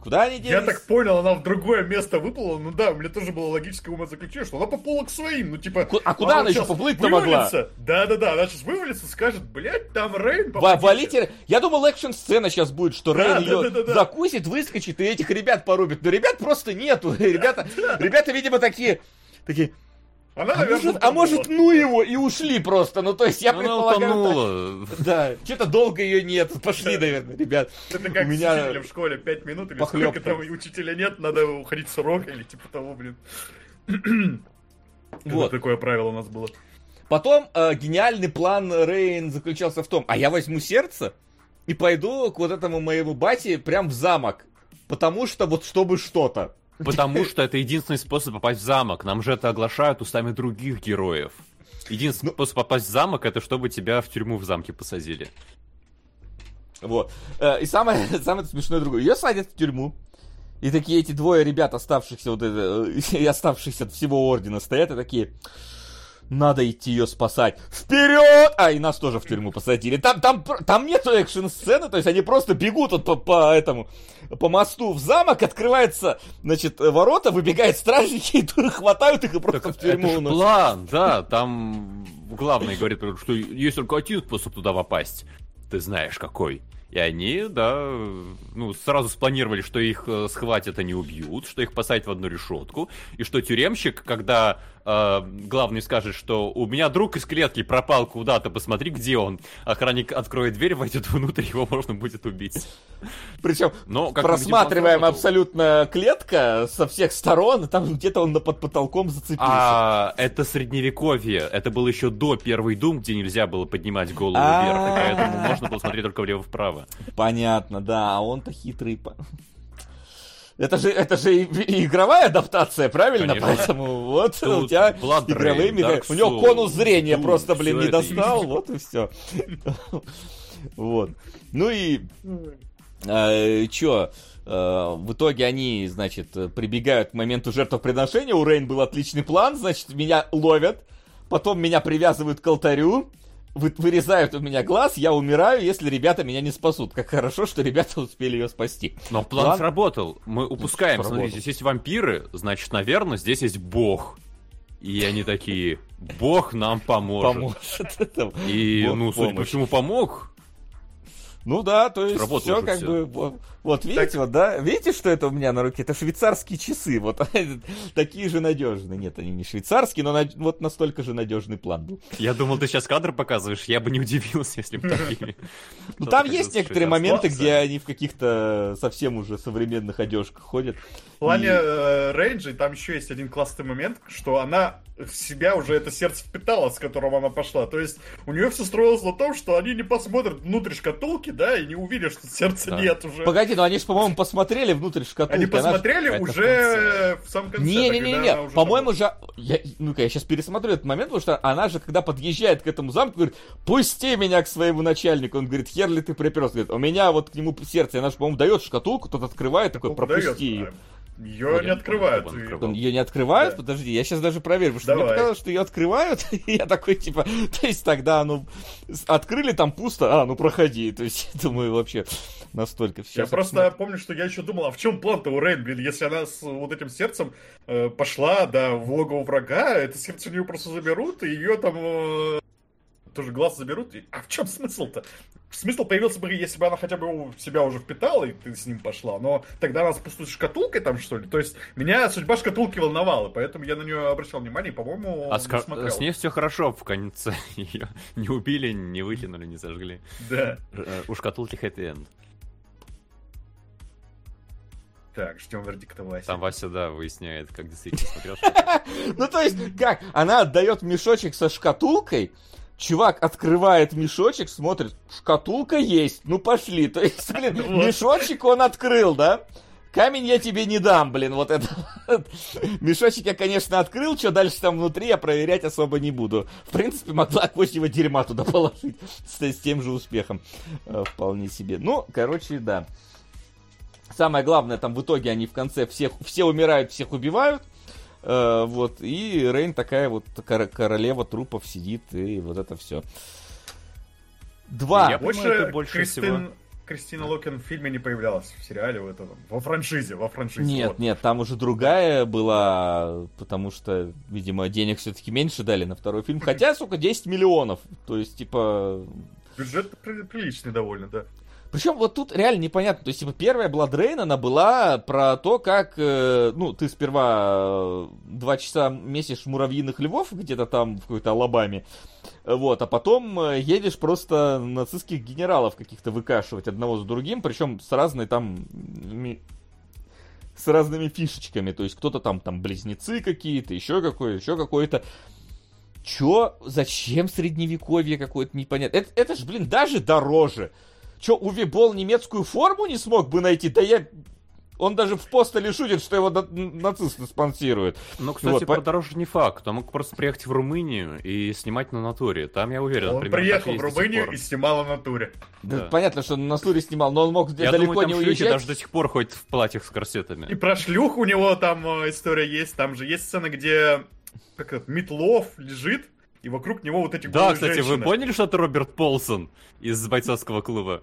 Куда они делись? Я так понял, она в другое место выплыла. Ну да, у меня тоже было логическое умозаключение, что она поплыла к своим. Ну типа... Ку- а куда она еще сейчас поплыть-то могла? Да-да-да, она сейчас вывалится, скажет, блядь, там Рейн, Ва- помогите». Валите... Я думал, экшн-сцена сейчас будет, что Да, Рейн да, ее да, да, да. закусит, выскочит и этих ребят порубит. Но ребят просто нету. [laughs] Ребята, ребята, видимо, такие... Такие, Она, а наверное, может, а может, ну его, и ушли просто. Ну, то есть, я Она предполагаю... так. утонула. [laughs] Да, что-то долго ее нет. Пошли, наверное, ребят. Это как у с меня учителем в школе, 5 минут или сколько там учителя нет, надо уходить с урока или типа того, блин. [clears throat] Вот. Вот такое правило у нас было. Потом э, гениальный план Рейн заключался в том, а я возьму сердце и пойду к вот этому моему бате прям в замок. Потому что вот чтобы что-то. Потому что это единственный способ попасть в замок. Нам же это оглашают устами других героев. Единственный способ попасть в замок это чтобы тебя в тюрьму в замке посадили. Вот. Э, И самое, [laughs] самое смешное другое. Ее садят в тюрьму. И такие эти двое ребят, оставшихся вот это, э, [laughs] и оставшихся от всего ордена, стоят и такие. Надо идти ее спасать. Вперед! А, и нас тоже в тюрьму посадили. Там, там, там нету экшн-сцены, то есть они просто бегут вот по, по этому, по мосту в замок, открывается, значит, ворота, выбегают стражники, [laughs] и хватают их и просто в тюрьму это план, да, там главный говорит, что есть только один способ туда попасть. Ты знаешь какой. И они, да, ну, сразу спланировали, что их э, схватят, они убьют, что их посадят в одну решетку, и что тюремщик, когда э, главный скажет, что у меня друг из клетки пропал куда-то, посмотри, где он. Охранник откроет дверь, войдет внутрь, его можно будет убить. Причем Но, как просматриваем абсолютно клетка со всех сторон, и там где-то он под потолком зацепился. А, это средневековье. Это было еще до первой Дум, где нельзя было поднимать голову вверх, поэтому можно было смотреть только влево-вправо. Понятно, да, а он-то хитрый. Это же, это же и- и игровая адаптация, правильно? Конечно. Поэтому вот Тут у тебя Blood Rain, игровые Dark У него конус зрения Doom, просто, блин, не достал, вот и все. [laughs] Вот. Ну и э, чё, э, в итоге они, значит, прибегают к моменту жертвоприношения, у Рейн был отличный план, значит, меня ловят, потом меня привязывают к алтарю, вы- вырезают у меня глаз, я умираю, если ребята меня не спасут. Как хорошо, что ребята успели ее спасти. Но план, План- сработал. Мы упускаем. Сработал. Смотрите, здесь есть вампиры, значит, наверное, здесь есть бог. И они такие, бог нам поможет. Поможет. И, Бог ну, судя по всему, помог. Ну да, то есть все как бы... Вот, видите, вот, да? Видите, что это у меня на руке? Это швейцарские часы. Вот [laughs] такие же надежные. Нет, они не швейцарские, но над- вот настолько же надежный план был. Я думал, ты сейчас кадр показываешь, я бы не удивился, если бы такие. Ну там есть некоторые моменты, где они в каких-то совсем уже современных одежках ходят. В плане э, Рейнджи там еще есть один классный момент, что она в себя уже это сердце впитала, с которым она пошла. То есть у нее все строилось на том, что они не посмотрят внутрь шкатулки, да, и не увидят, что сердца нет уже. Погоди, ну они же, по-моему, посмотрели внутрь шкатулки. Они она ж- посмотрели это уже в самом конце. она уже по-моему же, я, ну-ка, я сейчас пересмотрю этот момент, потому что она же, когда подъезжает к этому замку, говорит, пусти меня к своему начальнику. Он говорит, хер ли ты приперся? Говорит, у меня вот к нему сердце, она же, по-моему, дает шкатулку, тот открывает, такой, пропусти ее. а Ее Вот не открывают. и- открывал. Ее не открывают? Да. Подожди, я сейчас даже проверю, потому что мне Давай. показалось, что ее открывают, [laughs] и я такой, типа, [laughs] то есть тогда, ну, открыли, там пусто, а, ну, проходи, то есть, [laughs] думаю, вообще, настолько все. Я просто помню, что я еще думал, а в чем план-то у Рейн, блин, если она с вот этим сердцем э, пошла, да, в логово врага, это сердце у нее просто заберут, и ее там э, тоже глаз заберут. И- А в чем смысл-то? Смысл появился бы, если бы она хотя бы его в себя уже впитала, и ты с ним пошла, но тогда она с пустой шкатулкой там, что ли? То есть, меня судьба шкатулки волновала, поэтому я на нее обращал внимание, и, по-моему, А с, ка- смотрел. с ней все хорошо в конце. [laughs] Ее не убили, не выкинули, не сожгли. Да. Э, У шкатулки хэппи энд. Так, ждем вердикта Вася. Там Вася, да, выясняет, как действительно смотрел. [laughs] Ну, то есть, как? Она отдает мешочек со шкатулкой, чувак открывает мешочек, смотрит, шкатулка есть, ну пошли. То есть, блин, [laughs] мешочек он открыл, да? Камень я тебе не дам, блин, вот это. Мешочек я, конечно, открыл, что дальше там внутри, я проверять особо не буду. В принципе, могла козьего дерьма туда положить с, с тем же успехом. Э, Вполне себе. Ну, короче, да. Самое главное, там в итоге они в конце всех, все умирают, всех убивают. Э, вот, и Рейн такая вот кор- королева трупов сидит, и вот это все. Два. Я Больше, понимаю, это больше Кристин, всего. Кристина Локин в фильме не появлялась, в сериале, в этом, во франшизе, во франшизе. Нет, вот. нет, там уже другая была, потому что, видимо, денег все-таки меньше дали на второй фильм. [laughs] Хотя, сука, 10 миллионов. То есть, типа... Бюджет при- приличный довольно, да. Причем вот тут реально непонятно. То есть, типа, первая Blood Rain, она была про то, как, э, ну, ты сперва э, два часа месишь муравьиных львов где-то там в какой-то Алабаме, вот, а потом э, едешь просто нацистских генералов каких-то выкашивать одного за другим, причем с разной там с разными фишечками. То есть кто-то там, там близнецы какие-то, еще какой еще какой-то. Чё? Зачем средневековье какое-то непонятно? Это, это ж, блин, даже дороже. Чё, Уви Болл немецкую форму не смог бы найти? Да я... Он даже в постеле шутит, что его на- нацисты спонсируют. Ну, кстати, Вот, по- про дороже не факт. Он мог просто приехать в Румынию и снимать на натуре. Там, я уверен, Он примерно приехал в Румынию и снимал в натуре. Да, Да. Понятно, что он на Суре снимал, но он мог Я далеко думаю, не там шлюхи уезжать. даже до сих пор ходят в платьях с корсетами. И про шлюх у него там э, история есть. Там же есть сцена, где как это, Метлов лежит, и вокруг него вот эти Да, кстати, вы женщины. поняли, что это Роберт Полсон из бойцовского клуба?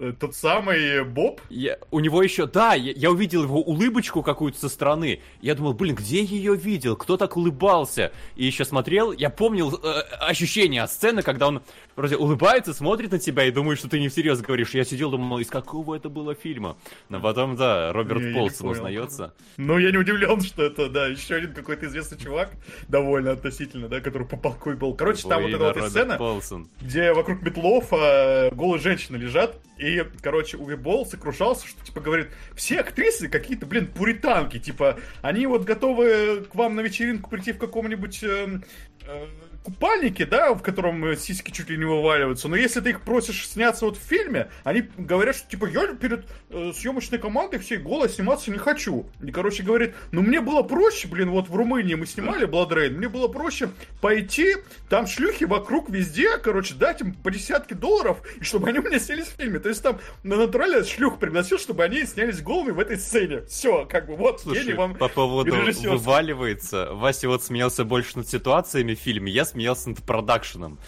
Э, Тот самый Боб. Я, у него еще, да, я, я увидел его улыбочку какую-то со стороны. Я думал, блин, где я ее видел? Кто так улыбался? И еще смотрел, я помнил э, ощущение от сцены, когда он вроде улыбается, смотрит на тебя и думает, что ты не всерьез говоришь. Я сидел, думал, из какого это было фильма? Но потом, да, Роберт Не, Полсон узнается. Ну, я не удивлен, что это, да, еще один какой-то известный чувак, довольно относительно, да, который по полку был. Короче, там вот Во эта вот Роберт сцена, Полсон. где вокруг Метлов э, голые женщины лежат, и, короче, Уви Болл сокрушался, что, типа, говорит, все актрисы какие-то, блин, пуританки, типа, они вот готовы к вам на вечеринку прийти в каком-нибудь э, э, купальнике, да, в котором э, сиськи чуть ли не вываливаются, но если ты их просишь сняться вот в фильме, они говорят, что, типа, я перед э, съемочной командой всей голой сниматься не хочу. И, короче, говорит, ну, мне было проще, блин, вот в Румынии мы снимали Blood Rain, мне было проще пойти, там шлюхи вокруг везде, короче, дать им по десятке долларов, и чтобы они у меня снялись в фильме. То есть там на натурально шлюх пригласил, чтобы они снялись голыми в этой сцене. Все, как бы, вот, Слушай, вам по поводу вываливается, Вася вот смеялся больше над ситуациями в фильме, я смеялся над продакшеном.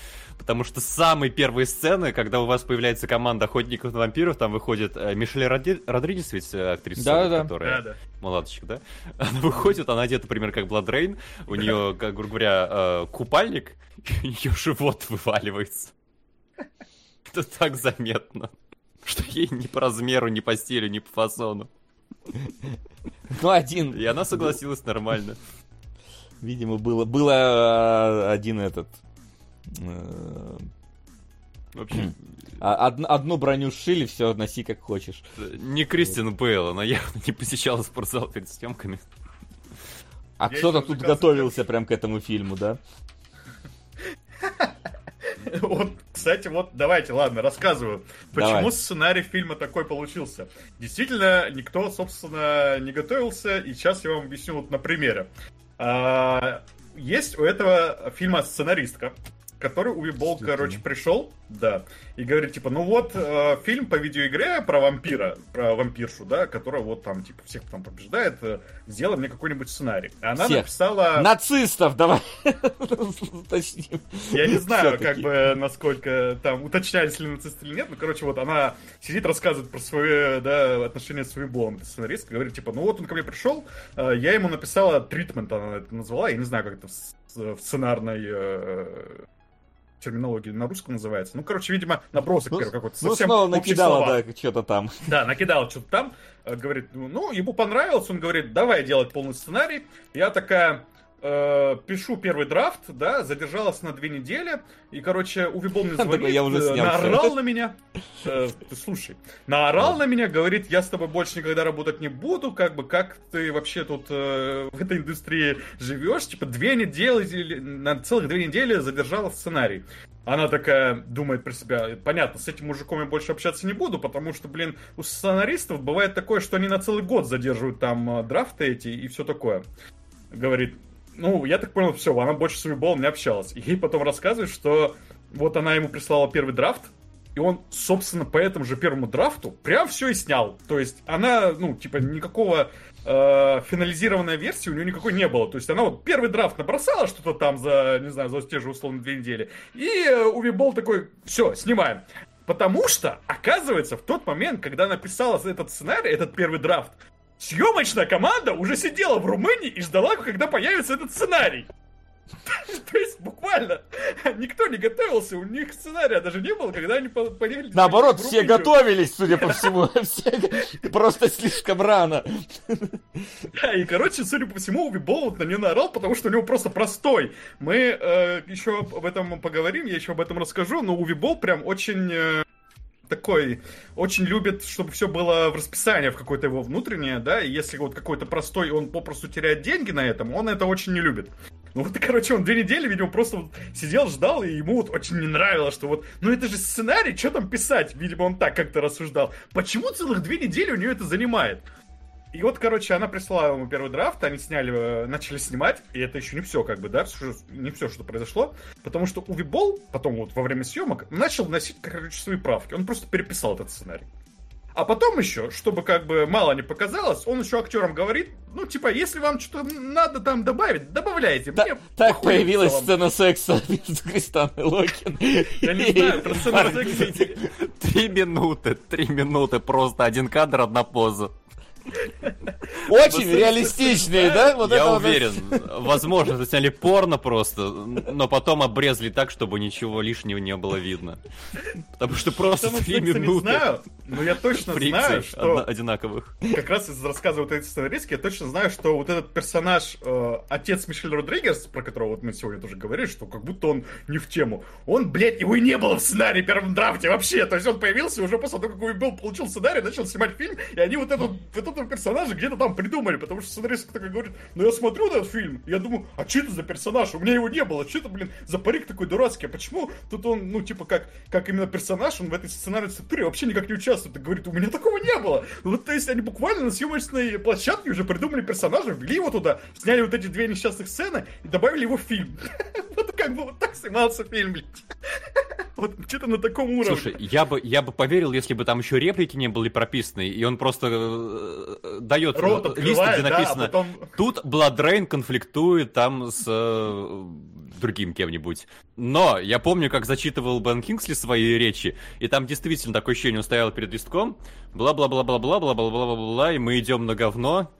Потому что самые первые сцены, когда у вас появляется команда охотников на вампиров, там выходит э, Мишель Роди- Родригес, ведь э, актриса, Да-да-да. которая Да-да. мулаточка, да? [laughs] Она выходит, она одета, например, как Blood Rain, у нее, как, грубо говоря, э, купальник, [laughs] и у нее живот вываливается. [laughs] Это так заметно, что ей ни по размеру, ни по стилю, ни по фасону. Ну, один. И она согласилась нормально. Видимо, было, было один этот... э, В общем, а- од- одну броню сшили, все, носи как хочешь. не Кристин Бейл, она явно не посещала спортзал перед съемками. А кто-то тут готовился прям к этому фильму, да? [laughs] Вот, кстати, вот давайте, ладно, рассказываю. Почему Давай. сценарий фильма такой получился? Действительно, никто, собственно, не готовился, и сейчас я вам объясню вот на примере. А, Есть у этого фильма сценаристка, который Уви Болл, короче, пришел, да, и говорит, типа, ну вот, э, фильм по видеоигре про вампира, про вампиршу, да, которая вот там, типа, всех там побеждает, э, сделай мне какой-нибудь сценарий. Она Всех. написала... Нацистов, давай [laughs] уточним. Я не знаю, как бы, насколько там уточнялись ли нацисты или нет, но, короче, вот она сидит, рассказывает про свои, да, отношения с Уиблом, сценаристка, говорит, типа, ну вот он ко мне пришел, э, я ему написала тритмент, она это назвала, я не знаю, как это в сценарной э, терминологии на русском называется. Ну, короче, видимо, набросок Ну, первый какой-то. Ну, совсем снова накидала, слова. да, что-то там. [laughs] Да, накидал что-то там. э, Говорит, ну, ему понравилось. Он говорит, давай делать полный сценарий. Я такая, э, пишу первый драфт, да, задержалась на две недели. И, короче, Уви Болл мне звонит, «Я уже э, наорал на меня. [laughs] Э, ты слушай, наорал на меня, говорит, я с тобой больше никогда работать не буду. Как бы, как ты вообще тут э, в этой индустрии живешь? Типа, две недели, на целых две недели задержала сценарий. Она такая думает про себя, понятно, с этим мужиком я больше общаться не буду, потому что, блин, у сценаристов бывает такое, что они на целый год задерживают там э, драфты эти и все такое. Говорит, ну, я так понял, все, она больше с Уиболом не общалась. И ей потом рассказывает, что вот она ему прислала первый драфт, и он, собственно, по этому же первому драфту прям все и снял. То есть она, ну, типа, никакого э, финализированной версии у нее никакой не было. То есть она вот первый драфт набросала что-то там за, не знаю, за те же условно две недели. И э, Уви Болл такой, все, снимаем. Потому что, оказывается, в тот момент, когда написала этот сценарий, этот первый драфт, съемочная команда уже сидела в Румынии и ждала, когда появится этот сценарий. [laughs] То есть, буквально, никто не готовился, у них сценария даже не было, когда они по- поехали... Наоборот, все готовились, судя по [laughs] всему. Все просто слишком рано. Да, и, короче, судя по всему, Уви Болт на нее наорал, потому что у него просто простой. Мы э, еще об этом поговорим, я еще об этом расскажу, но Уви Болт прям очень... такой, очень любит, чтобы все было в расписании в какое-то его внутреннее, да, и если вот какой-то простой, он попросту теряет деньги на этом, он это очень не любит. Ну вот, [laughs] короче, он две недели, видимо, просто вот сидел, ждал, и ему вот очень не нравилось, что вот, ну это же сценарий, что там писать? Видимо, он так как-то рассуждал. Почему целых две недели у нее это занимает? И вот, короче, она прислала ему первый драфт, они сняли, э, начали снимать, и это еще не все, как бы, да, не все, что произошло, потому что Уви Болл потом вот во время съемок начал вносить, короче, свои правки, он просто переписал этот сценарий. А потом еще, чтобы как бы мало не показалось, он еще актерам говорит, ну, типа, если вам что-то надо там добавить, добавляйте. Та- Мне Так появилась целом». сцена секса [laughs] между Кристаной Локин. Я не знаю, про сцену [laughs] секса. [laughs] Три минуты, три минуты, просто один кадр, одна поза. Очень реалистичные, да? Вот Я уверен. Возможно, засняли порно просто, но потом обрезали так, чтобы ничего лишнего не было видно. Потому что просто три минуты знаю, но я точно знаю, что... одинаковых. как раз из рассказа вот этой сценаристки я точно знаю, что вот этот персонаж, э, отец Мишель Родригес, про которого вот мы сегодня тоже говорили, что как будто он не в тему. Он, блядь, его и не было в сценарии первом драфте вообще. То есть он появился уже после того, как Уи Белл получил сценарий, начал снимать фильм, и они вот, этот, вот этого персонажа где-то там придумали, потому что сценаристка такая говорит, ну я смотрю этот фильм, я думаю, а что это за персонаж? У меня его не было, что это, блин, за парик такой дурацкий, а почему тут он, ну, типа, как, как именно персонаж, он в этой сценарной структуре вообще никак не участвует, и говорит, у меня такого не было. Вот, то есть, они буквально на съемочной площадке уже придумали персонажа, ввели его туда, сняли вот эти две несчастных сцены и добавили его в фильм. [laughs] Вот как бы вот так снимался фильм. [laughs] Вот где-то на таком уровне. Слушай, я бы, я бы поверил, если бы там еще реплики не были прописаны, и он просто э, дает Рот лист, где да, а написано потом... Тут Бладрейн конфликтует там с э, другим кем-нибудь. Но я помню, как зачитывал Бен Кингсли свои речи, и там действительно такое ощущение, он стоял перед листком, бла-бла-бла-бла-бла-бла-бла-бла-бла-бла, и мы идем на говно,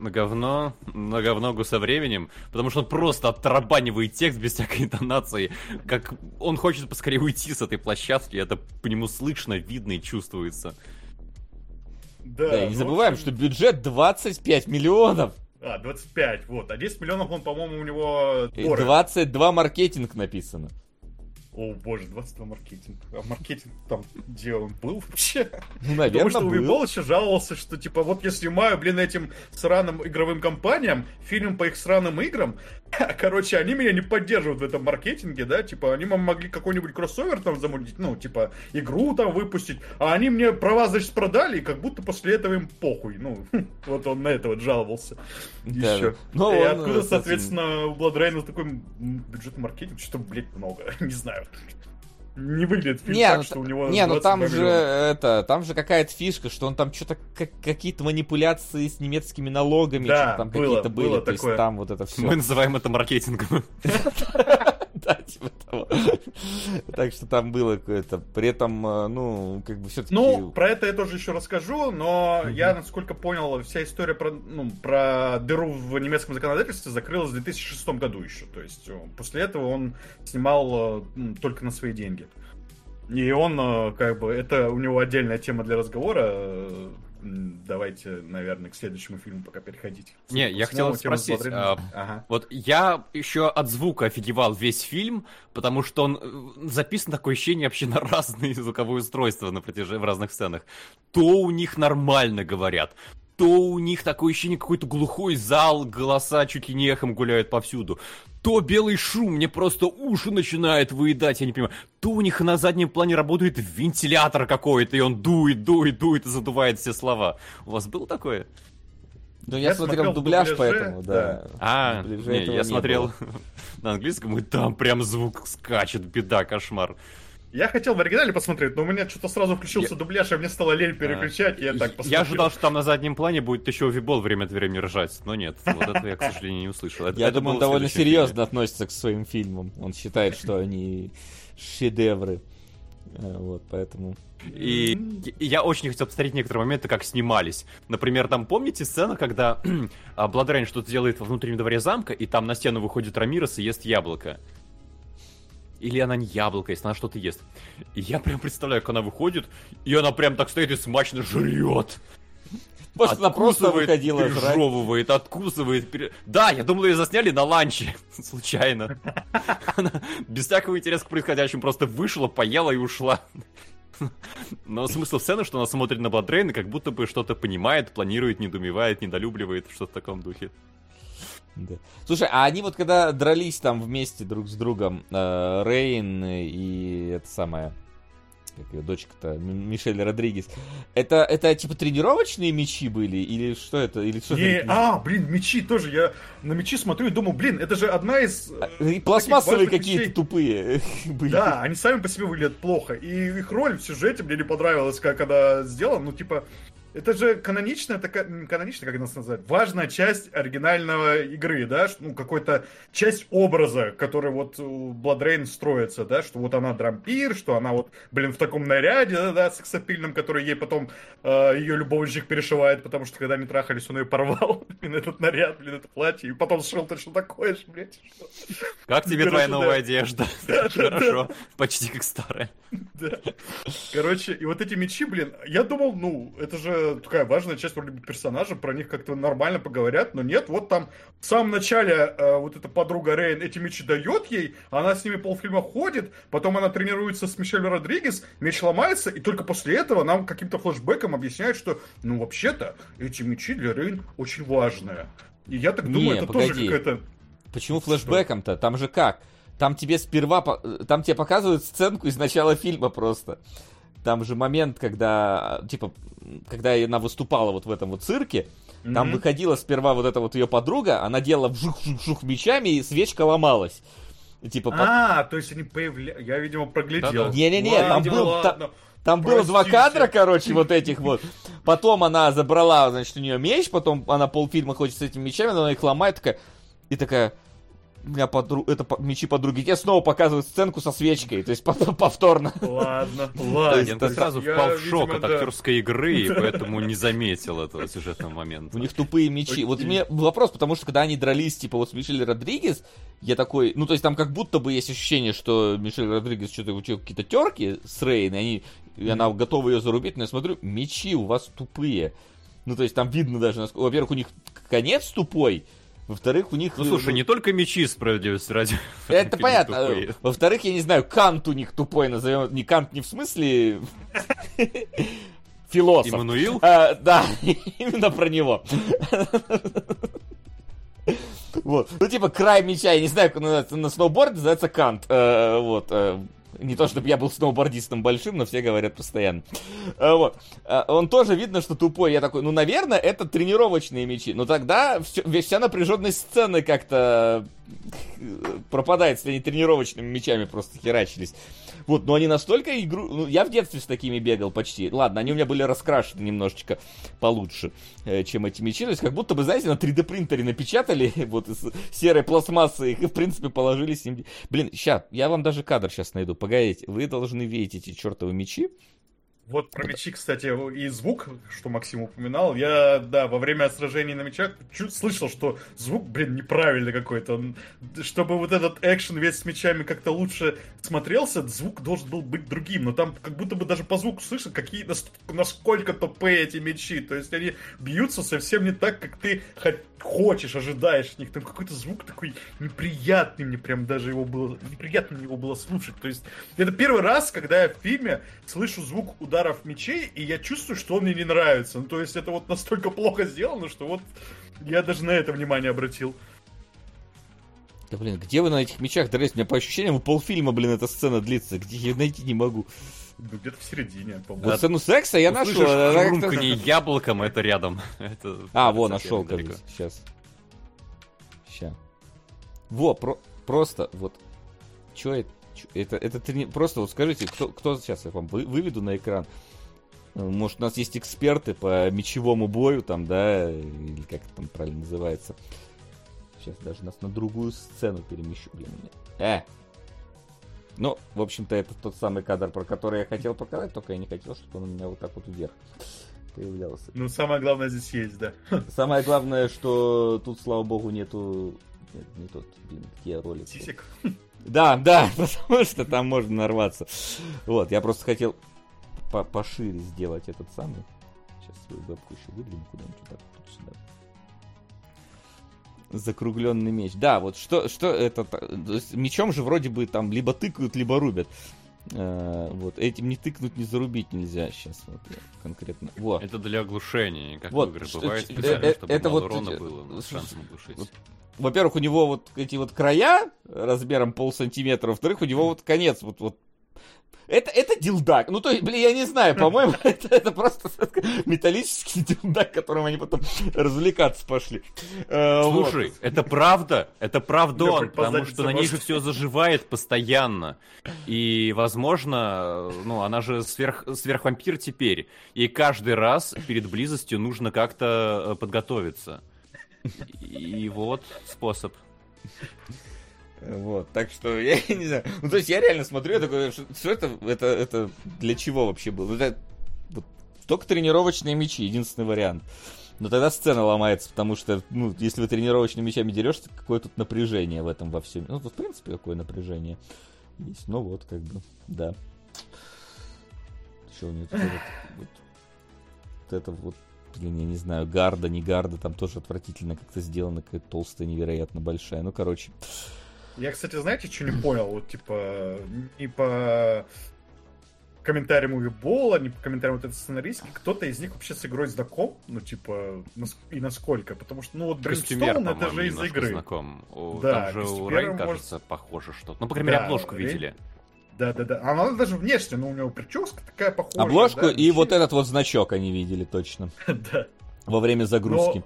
на говно, на говногу со временем, потому что он просто оттарабанивает текст без всякой интонации, как он хочет поскорее уйти с этой площадки, это по нему слышно, видно и чувствуется. Да, и не ну, забываем, в что общем, бюджет 25 миллионов. А, 25, вот. А 10 миллионов он, по-моему, у него... Дорого. 22 маркетинг написано. О, боже, 22 маркетинг. А маркетинг там, где он был вообще? Ну, Потому наверное, что был. Уибол еще жаловался, что типа вот я снимаю, блин, этим сраным игровым компаниям фильм по их сраным играм, [laughs] короче, они меня не поддерживают в этом маркетинге, да, типа они могли какой-нибудь кроссовер там замутить, ну, типа игру там выпустить, а они мне права, значит, продали, и как будто после этого им похуй, ну, [laughs] вот он на это вот жаловался. Да, Еще. Ну, и он, откуда, соответственно, у Бладрейна такой бюджет маркетинг, что, блядь, много, [laughs] не знаю. Не выглядит фильм Не, так, ну, что у него не, ну 22 там же миллиона. это, там же какая-то фишка, что он там что-то какие-то манипуляции с немецкими налогами, Да, что-то там было, какие-то были, было то есть там вот это все. Мы называем это маркетингом. [laughs] Типа того. Так что там было какое-то. При этом, э, ну, как бы все-таки. Ну, про это я тоже еще расскажу, но я, насколько понял, вся история про, ну, про дыру в немецком законодательстве закрылась в 2006 году еще. То есть э, после этого он снимал э, только на свои деньги. И он, как бы, это у него отдельная тема для разговора. Давайте, наверное, к следующему фильму пока переходить. Не, я хотел спросить, а, Ага. Вот я еще от звука офигевал весь фильм, потому что он э, записан такое ощущение вообще на разные [laughs] звуковые устройства на протяжении в разных сценах. То у них нормально говорят, то у них такое ощущение какой-то глухой зал, голоса чуть ли не эхом гуляют повсюду. То белый шум мне просто уши начинает выедать, я не понимаю. То у них на заднем плане работает вентилятор какой-то, и он дует, дует, дует и задувает все слова. У вас было такое? Ну, я, Я смотрел дубляж, дубляже, поэтому, да. А, В дубляже не, я не смотрел было. [laughs] на английском, и там прям звук скачет, беда, кошмар. Я хотел в оригинале посмотреть, но у меня что-то сразу включился Я- дубляж, и мне стало лень переключать, и я так посмотрел. Я ожидал, что там на заднем плане будет еще Вибол время от времени ржать, но нет, вот этого я, к сожалению, не услышал. Это- Я это думаю, он довольно серьезно относится к своим фильмам. Он считает, что они шедевры. Э, Вот, поэтому... И я очень хотел посмотреть некоторые моменты, как снимались. Например, там помните сцену, когда [clears throat] а, Бладрейн что-то делает во внутреннем дворе замка, и там на стену выходит Рамирос и ест яблоко. Или она не яблоко, если она что-то ест. И я прям представляю, как она выходит, и она прям так стоит и смачно жрет. Может, [laughs] она просто выходила жрать. пережевывает, откусывает. пере- Да, я думал, ее засняли на ланче. [laughs] Случайно. [laughs] Она без всякого интереса к происходящему просто вышла, поела и ушла. Но смысл сцены, что она смотрит на Бладрейн и как будто бы что-то понимает, планирует, недоумевает, недолюбливает, что-то в таком духе. Да. Слушай, а они вот когда дрались там вместе друг с другом, э, Рейн и это самое, как ее дочка-то, Мишель Родригес, это, это типа тренировочные мечи были? Или что это? Или что Не, это? а, блин, мечи тоже. Я на мечи смотрю и думаю, блин, это же одна из... э, И Пластмассовые какие-то вещей. тупые [laughs] были. Да, они сами по себе выглядят плохо. И их роль в сюжете мне не понравилась, как она сделана. Ну, типа, это же каноничная такая, каноничная, как нас назвать, важная часть оригинального игры, да, ну, какой-то часть образа, который вот у Бладрейн строится, да, что вот она дрампир, что она вот, блин, в таком наряде, да, да, сексапильном, который ей потом э, ее любовничек перешивает, потому что когда они трахались, он ее порвал, [laughs] блин, этот наряд, блин, это платье, и потом сшил точно такое же, блядь, что? Как тебе Короче, твоя да. новая одежда? [laughs] Да, да, Хорошо, почти как старая. Да. Короче, и вот эти мечи, блин, я думал, ну, это же такая важная часть вроде бы персонажа, про них как-то нормально поговорят, но нет, вот там в самом начале э, вот эта подруга Рейн эти мечи дает ей, она с ними полфильма ходит, потом она тренируется с Мишель Родригес, меч ломается, и только после этого нам каким-то флешбеком объясняют, что, ну, вообще-то, эти мечи для Рейн очень важные. И я так Не, думаю, это тоже погоди. какая-то... Почему флешбеком-то? Там же как? Там тебе сперва, там тебе показывают сценку из начала фильма просто. Там же момент, когда, типа, когда она выступала вот в этом вот цирке, там Мгм. выходила сперва вот эта вот ее подруга, она делала вжух-вжух мечами, и свечка ломалась. Типа, А, то есть они появлялись... Я, видимо, проглядел. Не-не-не, там видимо, был- ладно. Там было два Простите. кадра, короче, вот этих вот. Потом она забрала, значит, у нее меч, потом она полфильма ходит с этими мечами, она их ломает, такая, и такая, у меня подру... это мечи подруги. Тебе снова показывают сценку со свечкой, то есть пов- [laughs] повторно. Ладно, ладно. я сразу Я, впал в шок видимо, от да. актерской игры, и поэтому не заметил этого сюжетного момента. У них тупые мечи. Вот у меня вопрос, потому что когда они дрались, типа, вот с Мишель Родригес, я такой, ну, то есть там как будто бы есть ощущение, что Мишель Родригес что-то учил какие-то терки с Рейн, и, они, и она готова ее зарубить, но я смотрю, мечи у вас тупые. Ну, то есть там видно даже, насколько- во-первых, у них конец тупой, во-вторых, у них... Ну слушай, не только мечи справедливости ради. [laughs] Это понятно. Во-вторых, я не знаю, Кант у них тупой назовем. Не Кант не в смысле [laughs] философ. Иммануил? А, да, [laughs] именно про него. Вот. Ну, типа, край меча, я не знаю, как он называется, на сноуборде называется Кант. Э, Вот. Не то, чтобы я был сноубордистом большим, но все говорят постоянно. Э, Вот. Э, Он тоже видно, что тупой. Я такой, ну, наверное, это тренировочные мечи. Но тогда весь- вся напряженность сцены как-то э, пропадает, если они тренировочными мечами просто херачились. Вот, но они настолько игру... Ну, я в детстве с такими бегал почти. Ладно, они у меня были раскрашены немножечко получше, э, чем эти мечи. То есть, как будто бы, знаете, на 3D принтере напечатали [laughs] вот из серой пластмассы их и, в принципе, положили с ним. Блин, ща, я вам даже кадр сейчас найду. Погодите, вы должны видеть эти чертовы мечи. Вот про мечи, кстати, и звук, что Максим упоминал, я, да, во время сражений на мечах чу- слышал, что звук, блин, неправильный какой-то. Чтобы вот этот экшен весь с мечами как-то лучше смотрелся, звук должен был быть другим, но там как будто бы даже по звуку слышно, какие, нас- насколько тупые эти мечи. То есть они бьются совсем не так, как ты хо- хочешь, ожидаешь от них. Там какой-то звук такой неприятный, мне прям даже его было, неприятно его было слушать. То есть это первый раз, когда я в фильме слышу звук ударов мечей, и я чувствую, что он мне не нравится. Ну, то есть это вот настолько плохо сделано, что вот я даже на это внимание обратил. Да, блин, где вы на этих мечах дрались? У меня по ощущениям полфильма, блин, эта сцена длится. Где я найти не могу. Ну, где-то в середине, Вот по-моему. сцену секса я нашел. Она как-то- хрумканье яблоком, это рядом. Это А, во, нашел, кажется. Сейчас. Ща. Во, про- просто вот. Чё это? Это, это трени- Просто вот скажите, кто, кто сейчас я вам вы- выведу на экран? Э, Может, у нас есть эксперты по мечевому бою, там, да, или как это там правильно называется. Сейчас даже нас на другую сцену перемещу, блин. Э! Ну, в общем-то, это тот самый кадр, про который я хотел показать, только я не хотел, чтобы он у меня вот так вот вверх появлялся. Ну, самое главное здесь есть, да. [laughs] Самое главное, что тут, слава богу, нету... Нет, не тот, блин, где ролик. Сисек. Да, да, [laughs] потому что там можно нарваться. Вот, я просто хотел по- пошире сделать этот самый. Сейчас свою вебку еще выдвину куда-нибудь так вот сюда. Закругленный меч. Да, вот что, что это... мечом же вроде бы там либо тыкают, либо рубят. Э, вот, этим не тыкнуть, не зарубить нельзя сейчас. Вот конкретно. Вот. Это для оглушения, как Вот, что- бывает, э, специально, э, чтобы это мало вот урона было, слушай, шансом оглушить. вот во-первых, у него вот эти вот края размером пол сантиметра, во-вторых, у него вот конец вот, вот это, это дилдак. Ну, то есть, блин, я не знаю, по-моему, [laughs] это, это просто металлический [laughs] дилдак, которым они потом развлекаться пошли. Э, вот. Слушай, это правда, это правдон, потому что на ней же все заживает постоянно. И, возможно, ну, она же сверх, сверхвампир теперь. И каждый раз перед близостью нужно как-то э, подготовиться. И вот способ. Вот, так что [laughs] я не знаю. Ну, то есть я реально смотрю, я такой, что, что это, это, это для чего вообще было? Это, вот, только тренировочные мечи, единственный вариант. Но тогда сцена ломается, потому что, ну, если вы тренировочными мечами дерешься, какое тут напряжение в этом во всем. Ну, тут, в принципе, какое напряжение есть. Ну, вот, как бы, да. Что у нее этот, вот, вот это вот, блин, я не знаю, гарда, не гарда, там тоже отвратительно как-то сделано, какая толстая, невероятно большая. Ну, короче, Я, кстати, знаете, что не понял? Вот, типа, не по комментариям Уибола, не по комментариям вот этой сценаристки, кто-то из них вообще с игрой знаком? Ну, типа, и насколько? Потому что, ну, вот Костюмер, Бримстоун, это же из игры. знаком. О, Да, Там же у Рейн, может- кажется, похоже что-то. Ну, по крайней мере, Да, обложку Рейн- видели. Да-да-да. А Она даже внешне, ну, у него прическа такая похожая. Обложку да, и вот вообще. этот вот значок они видели точно [laughs] Да. во время загрузки.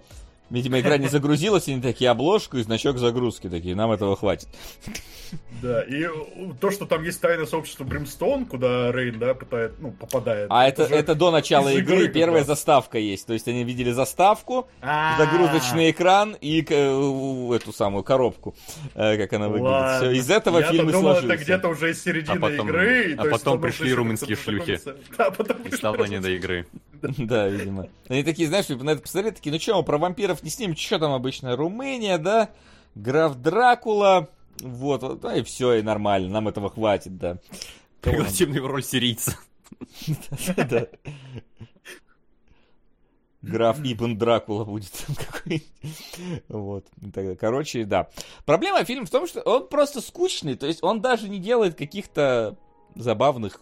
Видимо, игра не загрузилась, и они такие обложку и значок загрузки такие, нам этого хватит. Да, и то, что там есть тайное сообщество Бримстоун, куда Рейн, да, пытает, ну, попадает. А это, это до начала игры игры первая раз. заставка есть. То есть они видели заставку, А, загрузочный экран и э, эту самую коробку, э, как она выглядит. Ладно. Все, из этого Я-то фильм и думал, сложился. это где-то уже из середины А потом- игры. а потом пришли румынские шлюхи. [laughs] Да, потом И стало не до игры. [laughs] Да, видимо. Они такие, знаешь, типа, на это посмотрели, такие, ну что, мы про вампиров не снимем, что там обычно, Румыния, да, граф Дракула, вот, да, и все, и нормально, нам этого хватит, да. Пригласим его в роль сирийца. [laughs] Да. Граф Ибн Дракула будет там какой-нибудь. Вот. Короче, да. Проблема фильма в том, что он просто скучный. То есть он даже не делает каких-то забавных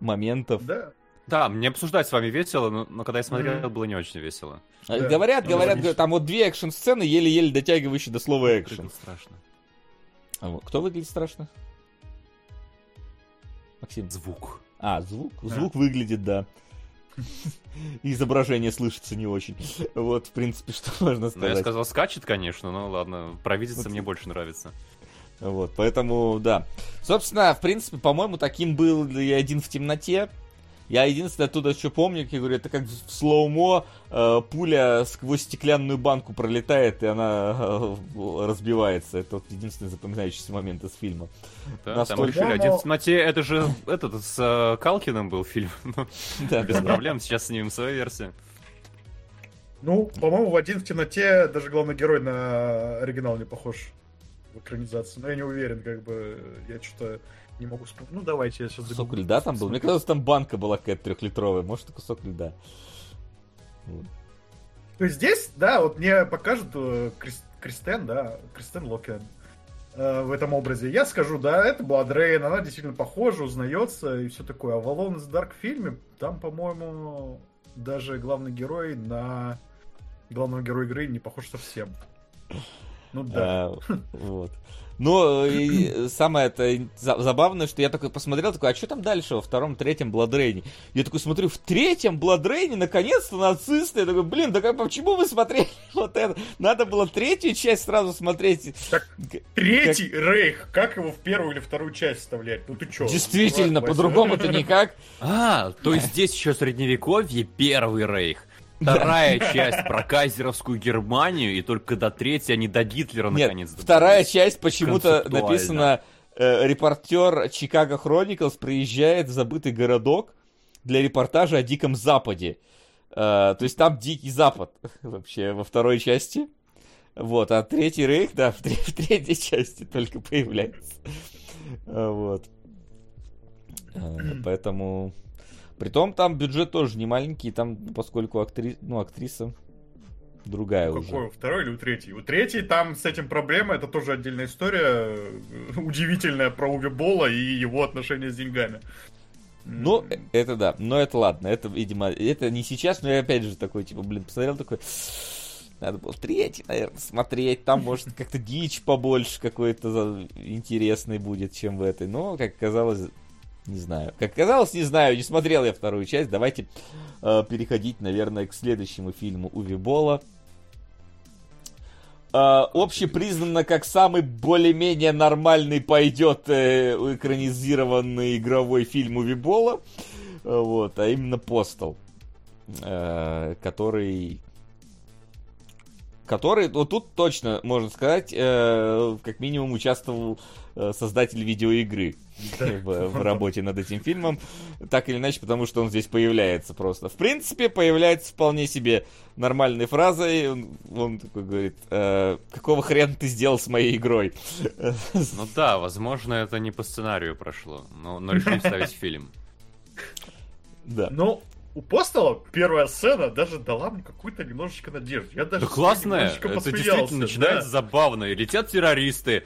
моментов. Да. Да, мне обсуждать с вами весело, но, но когда я смотрел, Мгм. было не очень весело. А Да. Говорят, Ну, говорят, говорят, там вот две экшн-сцены, еле-еле дотягивающие до слова экшен. Блин, страшно. А вот Кто выглядит страшно? Максим. Звук. А, звук? Да. Звук выглядит, да. [laughs] Изображение слышится не очень. Вот, в принципе, [laughs] что можно Ну, я сказать. сказал, скачет, конечно, но ладно, Вот. мне больше нравится. Вот, поэтому, да. Собственно, в принципе, по-моему, таким был и один в темноте. Я единственное оттуда что помню, как я говорю, это как в слоумо э, пуля сквозь стеклянную банку пролетает, и она э, разбивается. Это вот единственный запоминающийся момент из фильма. Да, там Настолько- решили, один в темноте, это же этот с э, Калкиным был фильм. [laughs] Да, Без да. проблем, сейчас снимем свою версию. Ну, по-моему, в «Один в темноте» даже главный герой на оригинал не похож в экранизации. Но я не уверен, как бы, я что-то не могу вспомнить. Ну, давайте я сейчас Кусок льда там был. Мне казалось, там банка была какая-то трехлитровая. Может, и кусок льда. Вот. То есть здесь, да, вот мне покажут э, Крис- Кристен, да, Кристен Локен э, в этом образе. Я скажу, да, это была Дрейн, она действительно похожа, узнается и все такое. А в Alone in the Dark фильме, там, по-моему, даже главный герой на главного героя игры не похож совсем. Ну да. А, [laughs] вот. Но и самое это за- забавное, что я такой посмотрел, такой, а что там дальше во втором, третьем Бладрейне? Я такой смотрю, в третьем Бладрейне наконец-то нацисты. Я такой, блин, да как, почему вы смотрели [laughs] вот это? Надо было третью часть сразу смотреть. Так, Третий Рейх, как его в первую или вторую часть вставлять? Ну ты чё? Действительно, по-другому-то [laughs] никак. А, то есть здесь еще средневековье, первый рейх. Вторая часть про кайзеровскую Германию, и только до третьей они до Гитлера Нет, наконец вторая часть почему-то написана э, репортер Чикаго Хрониклс приезжает в забытый городок для репортажа о Диком Западе. Э, то есть там Дикий Запад [laughs] вообще во второй части. Вот, а Третий Рейх, да, в, [laughs] в третьей части только появляется. Э, Вот. Э, Поэтому... Притом там бюджет тоже не маленький, там, поскольку актри... ну, актриса другая уже. Какой, второй или у третьей? У третьей там с этим проблема, это тоже отдельная история, э, удивительная про Уви Болла и его отношения с деньгами. Ну, э, это да, но это ладно, это, видимо, это не сейчас, но я опять же такой, типа, блин, посмотрел такой, надо было третий, наверное, смотреть, там, может, как-то дичь побольше какой-то интересный будет, чем в этой, но, как оказалось, не знаю. Как оказалось, не знаю, не смотрел я вторую часть, давайте э, переходить, наверное, к следующему фильму Уви Болла. Э, общепризнанно как самый более-менее нормальный пойдет э, экранизированный игровой фильм Уви Болла. Э, Вот, а именно Постал. э, который... Который, вот тут точно, можно сказать, э, как минимум участвовал э, создатель видеоигры [laughs] в, в работе над этим фильмом. Так или иначе, потому что он здесь появляется просто. В принципе, появляется вполне себе нормальной фразой. Он, он такой говорит, «Э, какого хрена ты сделал с моей игрой? [laughs] Ну да, возможно, это не по сценарию прошло, но, но решили вставить в фильм. Да. Ну, у Постала первая сцена даже дала мне какую-то немножечко надежду. Я даже Да классная, это действительно начинается да. забавно. Летят террористы.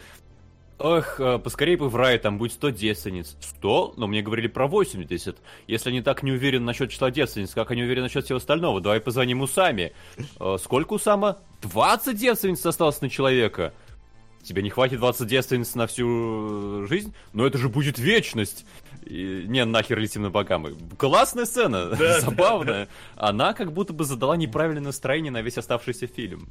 Ох, э, поскорее бы в рай, там будет 100 девственниц. 100? Но мне говорили про 80. Если они так не уверены насчет числа девственниц, как они уверены насчет всего остального? Давай позвоним Усами. Э, сколько Усама? 20 девственниц осталось на человека. Тебе не хватит 20 девственниц на всю э, жизнь? Но это же будет вечность. И, не, нахер летим на богам. Классная сцена, Да, [laughs] забавная. Она как будто бы задала неправильное настроение на весь оставшийся фильм.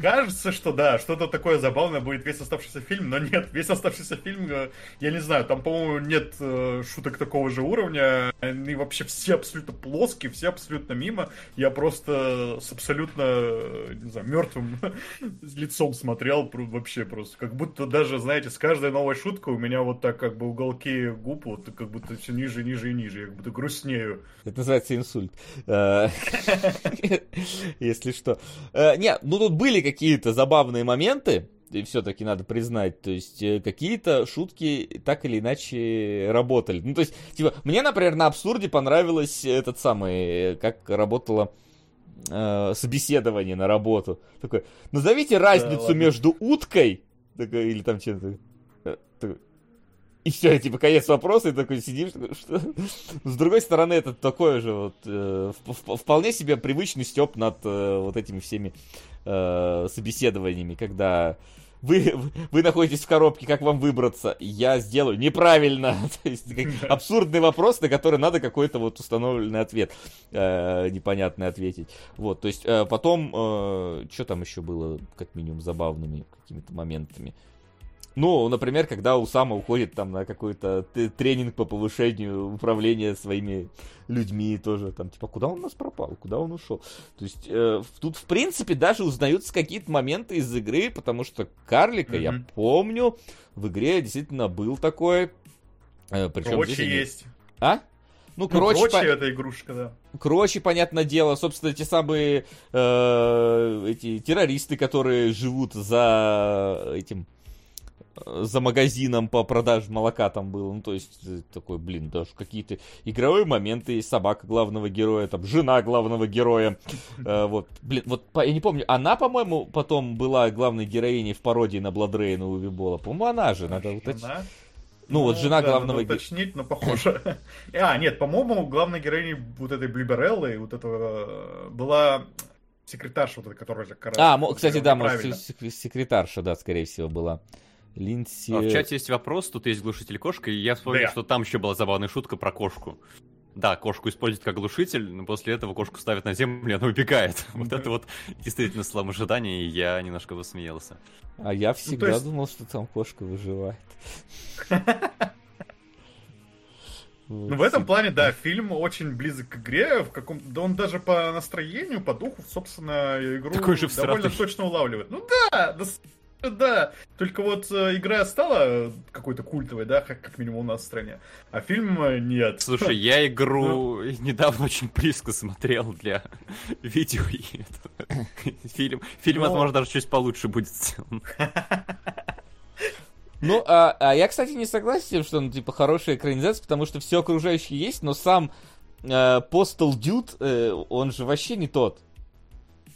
Кажется, что да, что-то такое забавное будет весь оставшийся фильм, но нет, весь оставшийся фильм, э, я не знаю, там, по-моему, нет э, шуток такого же уровня, они вообще все абсолютно плоские, все абсолютно мимо, я просто с абсолютно, э, не знаю, мертвым [laughs] лицом смотрел, вообще просто, как будто даже, знаете, с каждой новой шуткой у меня вот так как бы уголки губ, вот как будто все ниже, ниже и ниже, я как будто грустнею. Это называется инсульт. Э, [laughs] Если что. Не, ну тут были какие-то забавные моменты, и все-таки надо признать, то есть э, какие-то шутки так или иначе работали. Ну, то есть, типа, мне, например, на абсурде понравилось этот самый, э, как работало э, собеседование на работу. Такой, назовите разницу ладно. между уткой, такой, или там чем-то. э, и все, типа, конец вопроса, и такой сидишь, что? С другой стороны, это такое же вот, э, вп- вп- вполне себе привычный степ над э, вот этими всеми э, собеседованиями, когда вы, вы- находитесь в коробке, как вам выбраться? Я сделаю неправильно. [laughs] То есть абсурдный вопрос, на который надо какой-то вот установленный ответ э, непонятный ответить. Вот, то есть э, потом, что там еще было, как минимум, забавными какими-то моментами. Ну, например, когда Усама уходит там на какой-то тренинг по повышению управления своими людьми тоже, там, типа, куда он у нас пропал, куда он ушел. То есть, э, тут, в принципе, даже узнаются какие-то моменты из игры, потому что Карлика, я Мгм. помню, в игре действительно был такой. Э, причем Прочее здесь они- есть. А? Ну, Ну, короче, прочее по- это игрушка, да. Кроче, понятное дело, собственно, те самые э, эти террористы, которые живут за этим за магазином по продаже молока там был. Ну, то есть, э, такой, блин, даже какие-то игровые моменты. Есть собака главного героя, там, жена главного героя. [laughs] Э, вот, блин, вот, по- я не помню, она, по-моему, потом была главной героиней в пародии на Бладрейна у Вибола. По-моему, она же, надо уточнить. Жена? Ну, вот жена да, главного надо ге- уточнить, но похоже. [laughs] А, нет, по-моему, главной героиней вот этой Блибереллы, вот этого, э, была секретарша вот эта, которая... А, кстати, да, может, секретарша, да, скорее всего, была. Линдси... А в чате есть вопрос, тут есть глушитель кошка, и я вспомнил, Да. что там еще была забавная шутка про кошку. Да, кошку используют как глушитель, но после этого кошку ставят на землю, и она убегает. [laughs] Вот это вот действительно слом ожидания, и я немножко посмеялся. А я всегда есть- думал, что там кошка выживает. [laughs] Ну, в этом плане, да, фильм очень близок к игре, в каком да он даже по настроению, по духу, собственно, игру довольно точно улавливает. Ну да, да только вот э, игра стала какой-то культовой, да, как, как минимум у нас в стране, а фильм э, нет. Слушай, я [laughs] игру недавно очень близко смотрел для [laughs] видео. и это- [laughs] Фильм, фильм, Ну. возможно, даже чуть получше будет сделан. Ну, а, а я, кстати, не согласен с тем, что, ну, типа, хорошая экранизация, потому что все окружающее есть, но сам э, Postal Dude, э, он же вообще не тот.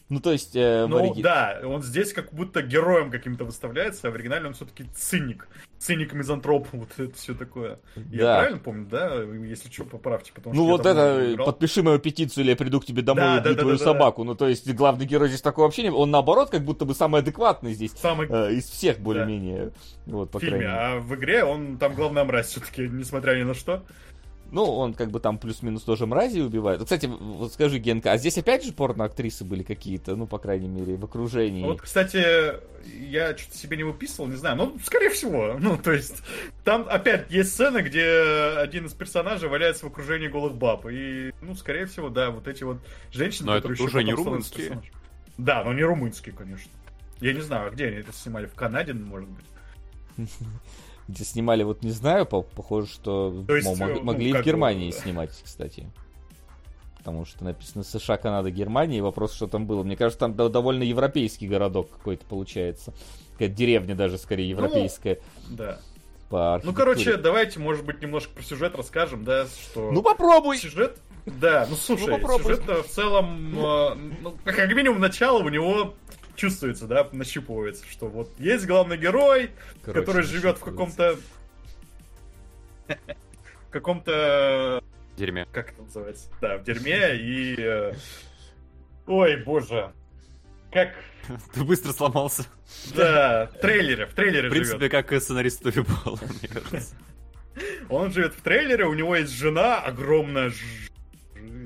Ну, то есть, э, Ну ориги- да, он здесь как будто героем каким-то выставляется, а в оригинале он все-таки циник. Циник-мизантроп, [laughs] вот это все такое. Я Да. правильно помню, да? Если что, поправьте, потому Ну что я вот это, играл. подпиши мою петицию, или я приду к тебе домой Да, и да, убью да, твою да, да. собаку. Ну, то есть, главный герой здесь такого вообще не... Он, наоборот, как будто бы самый адекватный здесь. Самый э, из всех, более-менее. Вот, по в фильме, крайней мере. а в игре он там главная мразь все-таки, несмотря ни на что. Ну, он как бы там плюс-минус тоже мрази убивает. Кстати, вот скажи, Генка, а здесь опять же порно-актрисы были какие-то, ну, по крайней мере, в окружении? Вот, кстати, я что-то себе не выписывал, не знаю, ну, скорее всего. [laughs] Ну, то есть, там опять есть сцена, где один из персонажей валяется в окружении голых баб. И, ну, скорее всего, да, вот эти вот женщины, Но это которые уже еще не румынские. Да, но не румынские, конечно. Я не знаю, а где они это снимали? В Канаде, может быть? [laughs] Где снимали, вот не знаю, по- похоже, что То есть, мог- ну, могли и как в бы- Германии снимать, кстати. Потому что написано США, Канада, Германия, и вопрос, что там было. Мне кажется, там до- довольно европейский городок какой-то получается. Какая-то деревня даже, скорее, европейская. Да. по Ну, короче, давайте, может быть, немножко про сюжет расскажем, да, что... Ну попробуй! Сюжет, да, ну слушай, Ну, попробуй. сюжет в целом, э, ну, как минимум начало у него чувствуется, да, нащупывается, что вот есть главный герой, Короче, который живет в каком-то в каком-то Дерьме. как это называется, да, в дерьме и э, ой, боже, как [laughs] Ты быстро сломался. да, в трейлере, в трейлере В принципе, живет. как и сценарист Тоби мне кажется. Он живет в трейлере, у него есть жена огромная.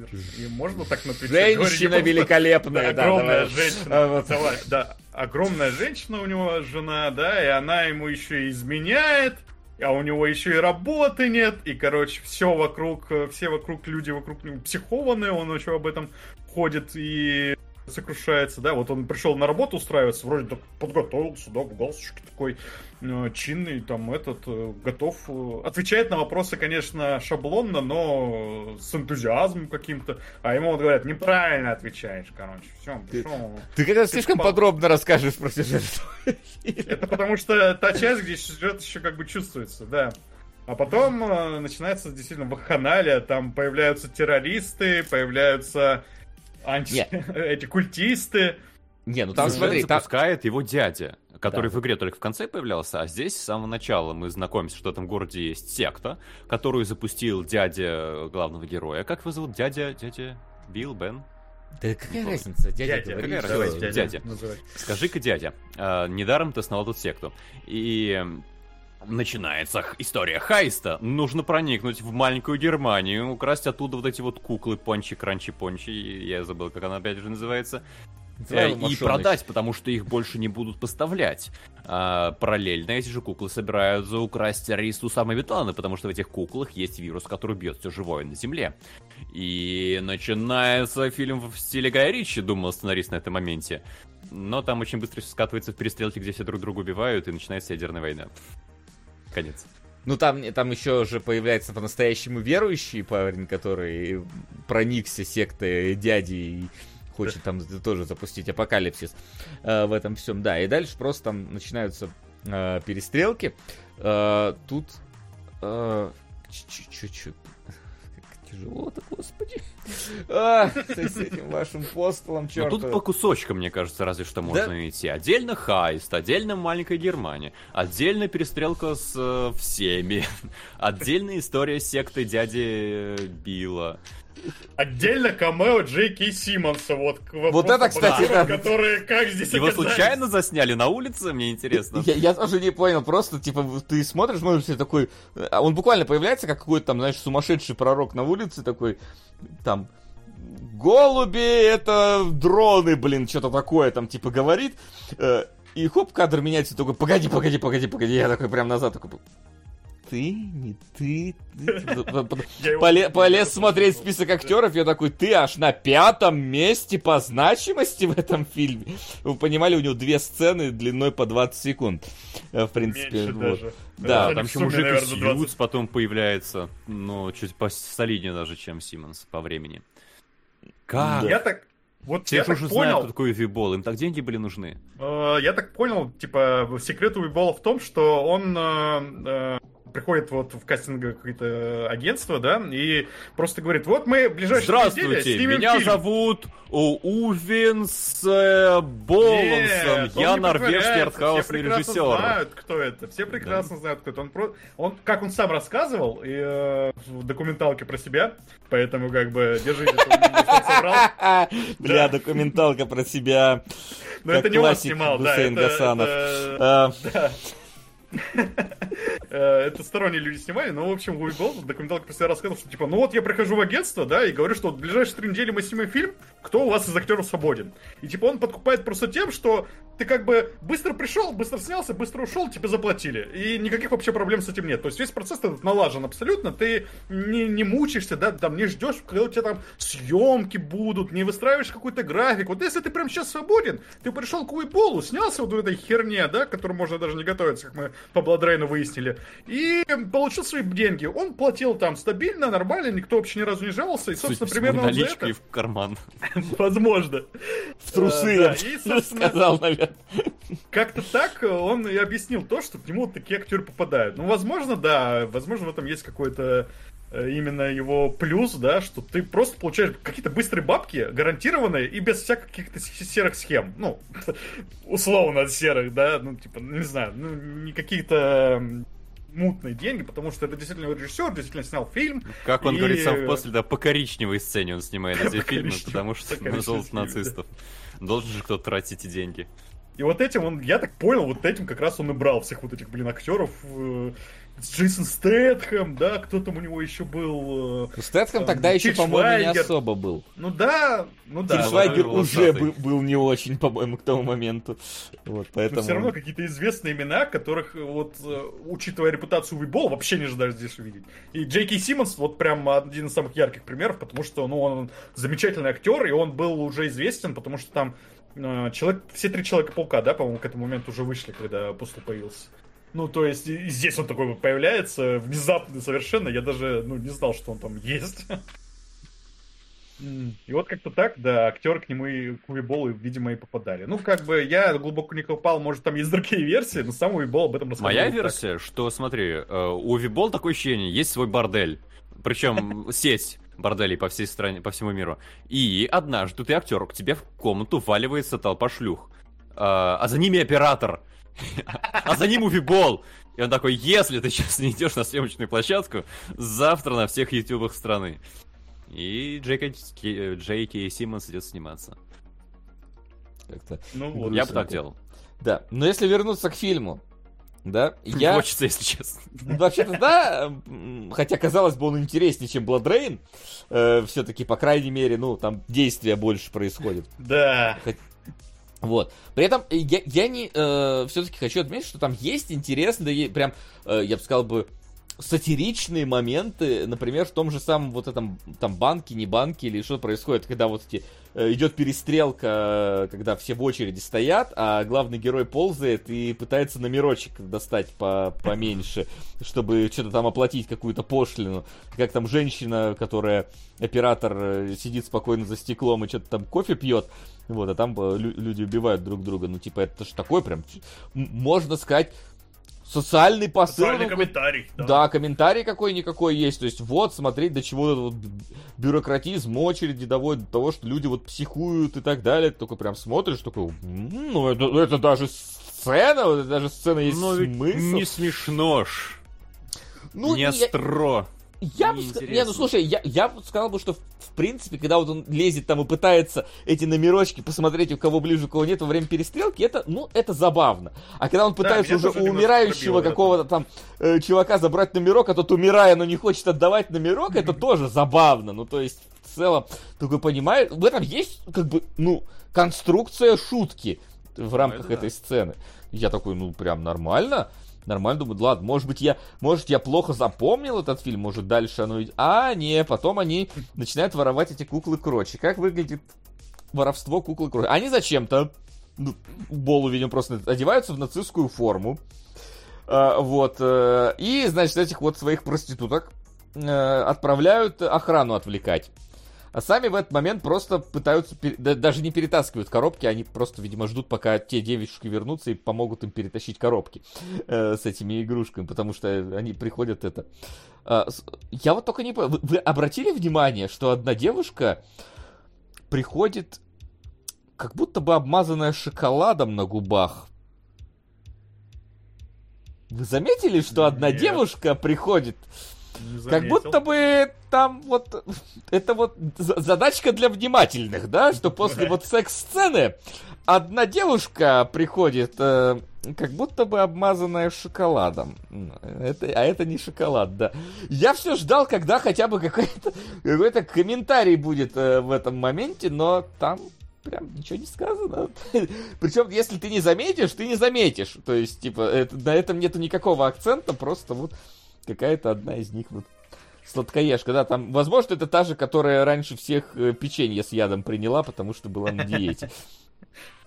Ж- И можно так на Твиче? Женщина великолепная, да, огромная давай. женщина. А, вот. Давай, да, огромная женщина у него жена, да, и она ему еще и изменяет, а у него еще и работы нет, и, короче, все вокруг, все вокруг люди вокруг него психованные, он еще об этом ходит и сокрушается, да, вот он пришел на работу устраиваться, вроде так подготовился, да, в галстучке такой э, чинный, там, этот, э, готов, э, отвечает на вопросы, конечно, шаблонно, но с энтузиазмом каким-то, а ему вот говорят, неправильно отвечаешь, короче, все, Ты- пришел. Ты когда слишком пал- подробно расскажешь про сюжет. [laughs] Это [laughs] потому что та часть, где сюжет еще как бы чувствуется, да. А потом э, начинается действительно вакханалия, там появляются террористы, появляются анти... [laughs] Эти культисты. Не, ну там Сюжет смотри, там... запускает его дядя, который Да. в игре только в конце появлялся, а здесь с самого начала мы знакомимся, что в этом городе есть секта, которую запустил дядя главного героя. Как его зовут? Дядя, дядя Билл, Бен? Да какая разница, дядя, Дядя, говорит, какая разница? Дядя. называй. Скажи-ка, дядя, а, недаром ты основал тут секту. И начинается история heist а. Нужно проникнуть в маленькую Германию, украсть оттуда вот эти вот куклы Пончи, Кранчи, Пончи, я забыл, как она опять же называется. Сразу Э, и продать, потому что их больше не будут поставлять. А, параллельно эти же куклы собираются украсть террористы с Усамой бен Ладеном, потому что в этих куклах есть вирус, который убьет все живое на Земле. И начинается фильм в стиле Гая Ричи, думал сценарист на этом моменте. Но там очень быстро все скатывается в перестрелки, где все друг друга убивают, и начинается ядерная война. Конец. Ну там, там еще же появляется по-настоящему верующий парень, который проникся сектой дяди и хочет там тоже запустить апокалипсис э, в этом всем. Да, и дальше просто там начинаются э, перестрелки. Э, тут... э, чуть-чуть... Как тяжело-то, господи. А, [laughs] с этим вашим постулом, Но черт. тут по кусочкам, мне кажется, разве что можно идти. Отдельно Хайст, отдельно Маленькая Германия, отдельно перестрелка с э, всеми, [laughs] отдельная история секты дяди э, Билла. Отдельно камео Джей Кей Симмонса, вот. Вот это, кстати, да. Которые как здесь Его оказались. случайно засняли на улице, мне интересно. Я, я тоже не понял, просто, типа, ты смотришь, смотришь, и такой... а Он буквально появляется, как какой-то там, знаешь, сумасшедший пророк на улице, такой, там, голуби, это дроны, блин, что-то такое, там, типа, говорит, э, и хоп, кадр меняется, такой, погоди, погоди, погоди, погоди, я такой прям назад, такой, ты, не ты. ты». [laughs] Я его- Поле- Полез смотреть список актеров, я такой, ты аж на пятом месте по значимости в этом фильме. Вы понимали, у него две сцены длиной по 20 секунд. Э, В принципе, вот. Да, Там еще мужик из 20. Сьюз потом появляется, ну, чуть посолиднее даже, чем Симмонс по времени. Как? Я так... Вот Все я так уже знают, понял, кто такой Вибол, им так деньги были нужны. Э, Я так понял, типа, секрет у Уибола в том, что он э, э, приходит вот в кастинговое какое-то агентство, да, и просто говорит, вот мы в ближайшие Здравствуйте, снимем меня фильм. зовут О, Увенс э, Болонсон, Нет, он я норвежский артхаусный Все режиссер. знают, кто это. Все прекрасно знают, кто это. Он, про... он, как он сам рассказывал и, э, в документалке про себя, поэтому как бы держите. [laughs] Бля, Да. документалка про себя. Но это не он снимал, да. Гусейн Гасанов. Э, Это сторонние люди снимали, но, в общем, Луи в документалке себя рассказывал, что, типа, ну вот я прихожу в агентство, да, и говорю, что в ближайшие три недели мы снимем фильм, кто у вас из актеров свободен. И, типа, он подкупает просто тем, что ты как бы быстро пришел, быстро снялся, быстро ушел, тебе заплатили. И никаких вообще проблем с этим нет. То есть весь процесс этот налажен абсолютно, ты не, не мучаешься, да, там не ждешь, когда у тебя там съемки будут, не выстраиваешь какой-то график. Вот если ты прям сейчас свободен, ты пришел к Уйболу, снялся вот в этой херне, да, к которой можно даже не готовиться, как мы по Бладрейну выяснили, и получил свои деньги. Он платил там стабильно, нормально, никто вообще ни разу не жаловался, и, собственно, всему, примерно вот за это, в карман. [laughs] возможно. в трусы, Э, да, я бы [laughs] сказал, наверное. как-то так он и объяснил то, что к нему такие актеры попадают. Ну, возможно, да, возможно, в этом есть какой-то э, именно его плюс, да, что ты просто получаешь какие-то быстрые бабки, гарантированные, и без всяких каких-то серых схем. Ну, [laughs] условно серых, да, ну, типа, не знаю, ну, не какие-то мутные деньги, потому что это действительно режиссер, действительно снял фильм. Как он И- говорит сам после, да, по коричневой сцене он снимает [laughs] эти фильмы, потому что по на золото коричневой, нацистов. Должен же кто-то тратить эти деньги. И вот этим он, я так понял, вот этим как раз он и брал всех вот этих, блин, актеров. Джейсон Стэтхэм, да, кто там у него еще был. э, Стэтхэм Там, тогда еще, по-моему, не особо был. Ну да, ну да. Тиль вот Швайгер он был уже усатый. бы- был не очень, по-моему, к тому моменту. Вот, Но поэтому... все равно какие-то известные имена, которых, э, вот, э, учитывая репутацию Уибол, вообще не ожидаешь здесь увидеть. И Джей Кей Симмонс, вот прям один из самых ярких примеров, потому что, ну, он замечательный актер, и он был уже известен, потому что там человек, все три Человека-паука, да, по-моему, к этому моменту уже вышли, когда Пусту появился. Ну, то есть, здесь он такой появляется, внезапно совершенно, я даже, ну, не знал, что он там есть. И вот как-то так, да, актеры к нему и к Уиболу, видимо, и попадали. Ну, как бы, я глубоко не копал, может, там есть другие версии, но сам Уибол об этом рассказывал. Моя вот так. версия, что, смотри, э, у Вибол такое ощущение, есть свой бордель. Причем [laughs] сеть борделей по всей стране, по всему миру. И однажды ты актер, к тебе в комнату валивается толпа шлюх. А а за ними оператор. А за ним Увибол. И он такой, если ты сейчас не идешь на съемочную площадку, завтра на всех ютубах страны. И Джей Кей- Джей Кей Симмонс идет сниматься. как-то- Ну вот. Я бы так делал. Да, но если вернуться к фильму, да, я... Хочется, если честно. Ну, Вообще-то да, хотя казалось бы он интереснее, чем Бладрейн, все-таки, по крайней мере, ну, там действия больше происходит. Да. Вот. При этом э, я, я не все-таки хочу отметить, что там есть интересные, прям, э, я бы сказал бы, сатиричные моменты, например, в том же самом вот этом там банке, не банке или что происходит, когда вот эти э, идет перестрелка, э, когда все в очереди стоят, а главный герой ползает и пытается номерочек достать по поменьше, чтобы что-то там оплатить какую-то пошлину. Как там женщина, которая оператор э, сидит спокойно за стеклом и что-то там кофе пьет, вот, а там э, лю- люди убивают друг друга. Ну, типа, это же такой прям, можно сказать, социальный посыл. Социальный ну, комментарий. да. комментарий какой-никакой есть. То есть, вот, смотреть, до чего этот вот бюрократизм очереди доводит до того, что люди вот психуют и так далее. Ты такой прям смотришь, такой, «М, ну, это, это даже сцена, вот это даже сцена есть Но ведь смысл. не смешно ж. ну, не остро. Я бы сказал, не, ну слушай, я, я бы сказал бы, что в, в принципе, когда вот он лезет там и пытается эти номерочки посмотреть, у кого ближе, у кого нет во время перестрелки, это, ну, это забавно. А когда он пытается меня уже у умирающего какого-то там э, чувака забрать номерок, а тот умирая, но не хочет отдавать номерок, это [laughs] тоже забавно. Ну, то есть, в целом, такой понимаешь, в этом есть, как бы, ну, конструкция шутки в рамках это да. этой сцены. Я такой, ну, прям нормально. Нормально, думаю, ладно, может быть, я, может, я плохо запомнил этот фильм, может, дальше оно... А, не, потом они начинают воровать эти куклы Крочи. Как выглядит воровство куклы Крочи? Они зачем-то, ну, Болу, видимо, просто одеваются в нацистскую форму, а, вот, э, и, значит, этих вот своих проституток э, отправляют охрану отвлекать. А сами в этот момент просто пытаются, даже не перетаскивают коробки, они просто, видимо, ждут, пока те девушки вернутся и помогут им перетащить коробки э, с этими игрушками, потому что они приходят это... Э, я вот только не понял, вы, вы обратили внимание, что одна девушка приходит как будто бы обмазанная шоколадом на губах? Вы заметили, что одна Нет. девушка приходит как будто бы там вот [laughs] это вот задачка для внимательных, да, что [laughs] после вот секс-сцены одна девушка приходит, э, как будто бы обмазанная шоколадом. Это, а это не шоколад, да. Я все ждал, когда хотя бы какой-то [laughs] какой комментарий будет э, в этом моменте, но там прям ничего не сказано. Причем, если ты не заметишь, ты не заметишь. То есть, типа, это, на этом нету никакого акцента, просто вот какая-то одна из них вот сладкоежка, да, там, возможно, это та же, которая раньше всех э, печенье с ядом приняла, потому что была на диете. [laughs]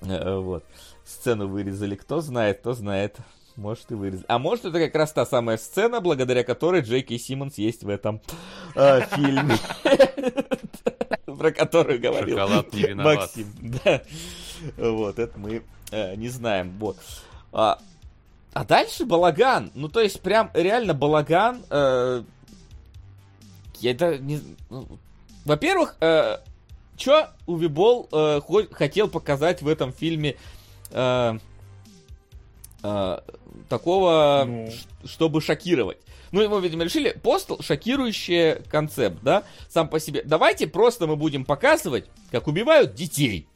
Э, вот. Сцену вырезали, кто знает, кто знает. Может и вырезали. А может это как раз та самая сцена, благодаря которой Джейки Симмонс есть в этом э, фильме. [laughs] Про которую говорил. Максим. Да. Вот, это мы э, не знаем. Вот. А, дальше балаган. Ну, то есть, прям реально балаган. Э, я это не... Ну, во-первых, э, что Увибол э, хотел показать в этом фильме э, э, такого, ну. чтобы шокировать? Ну, ему, видимо, решили, постл шокирующий концепт, да, сам по себе. Давайте просто мы будем показывать, как убивают детей.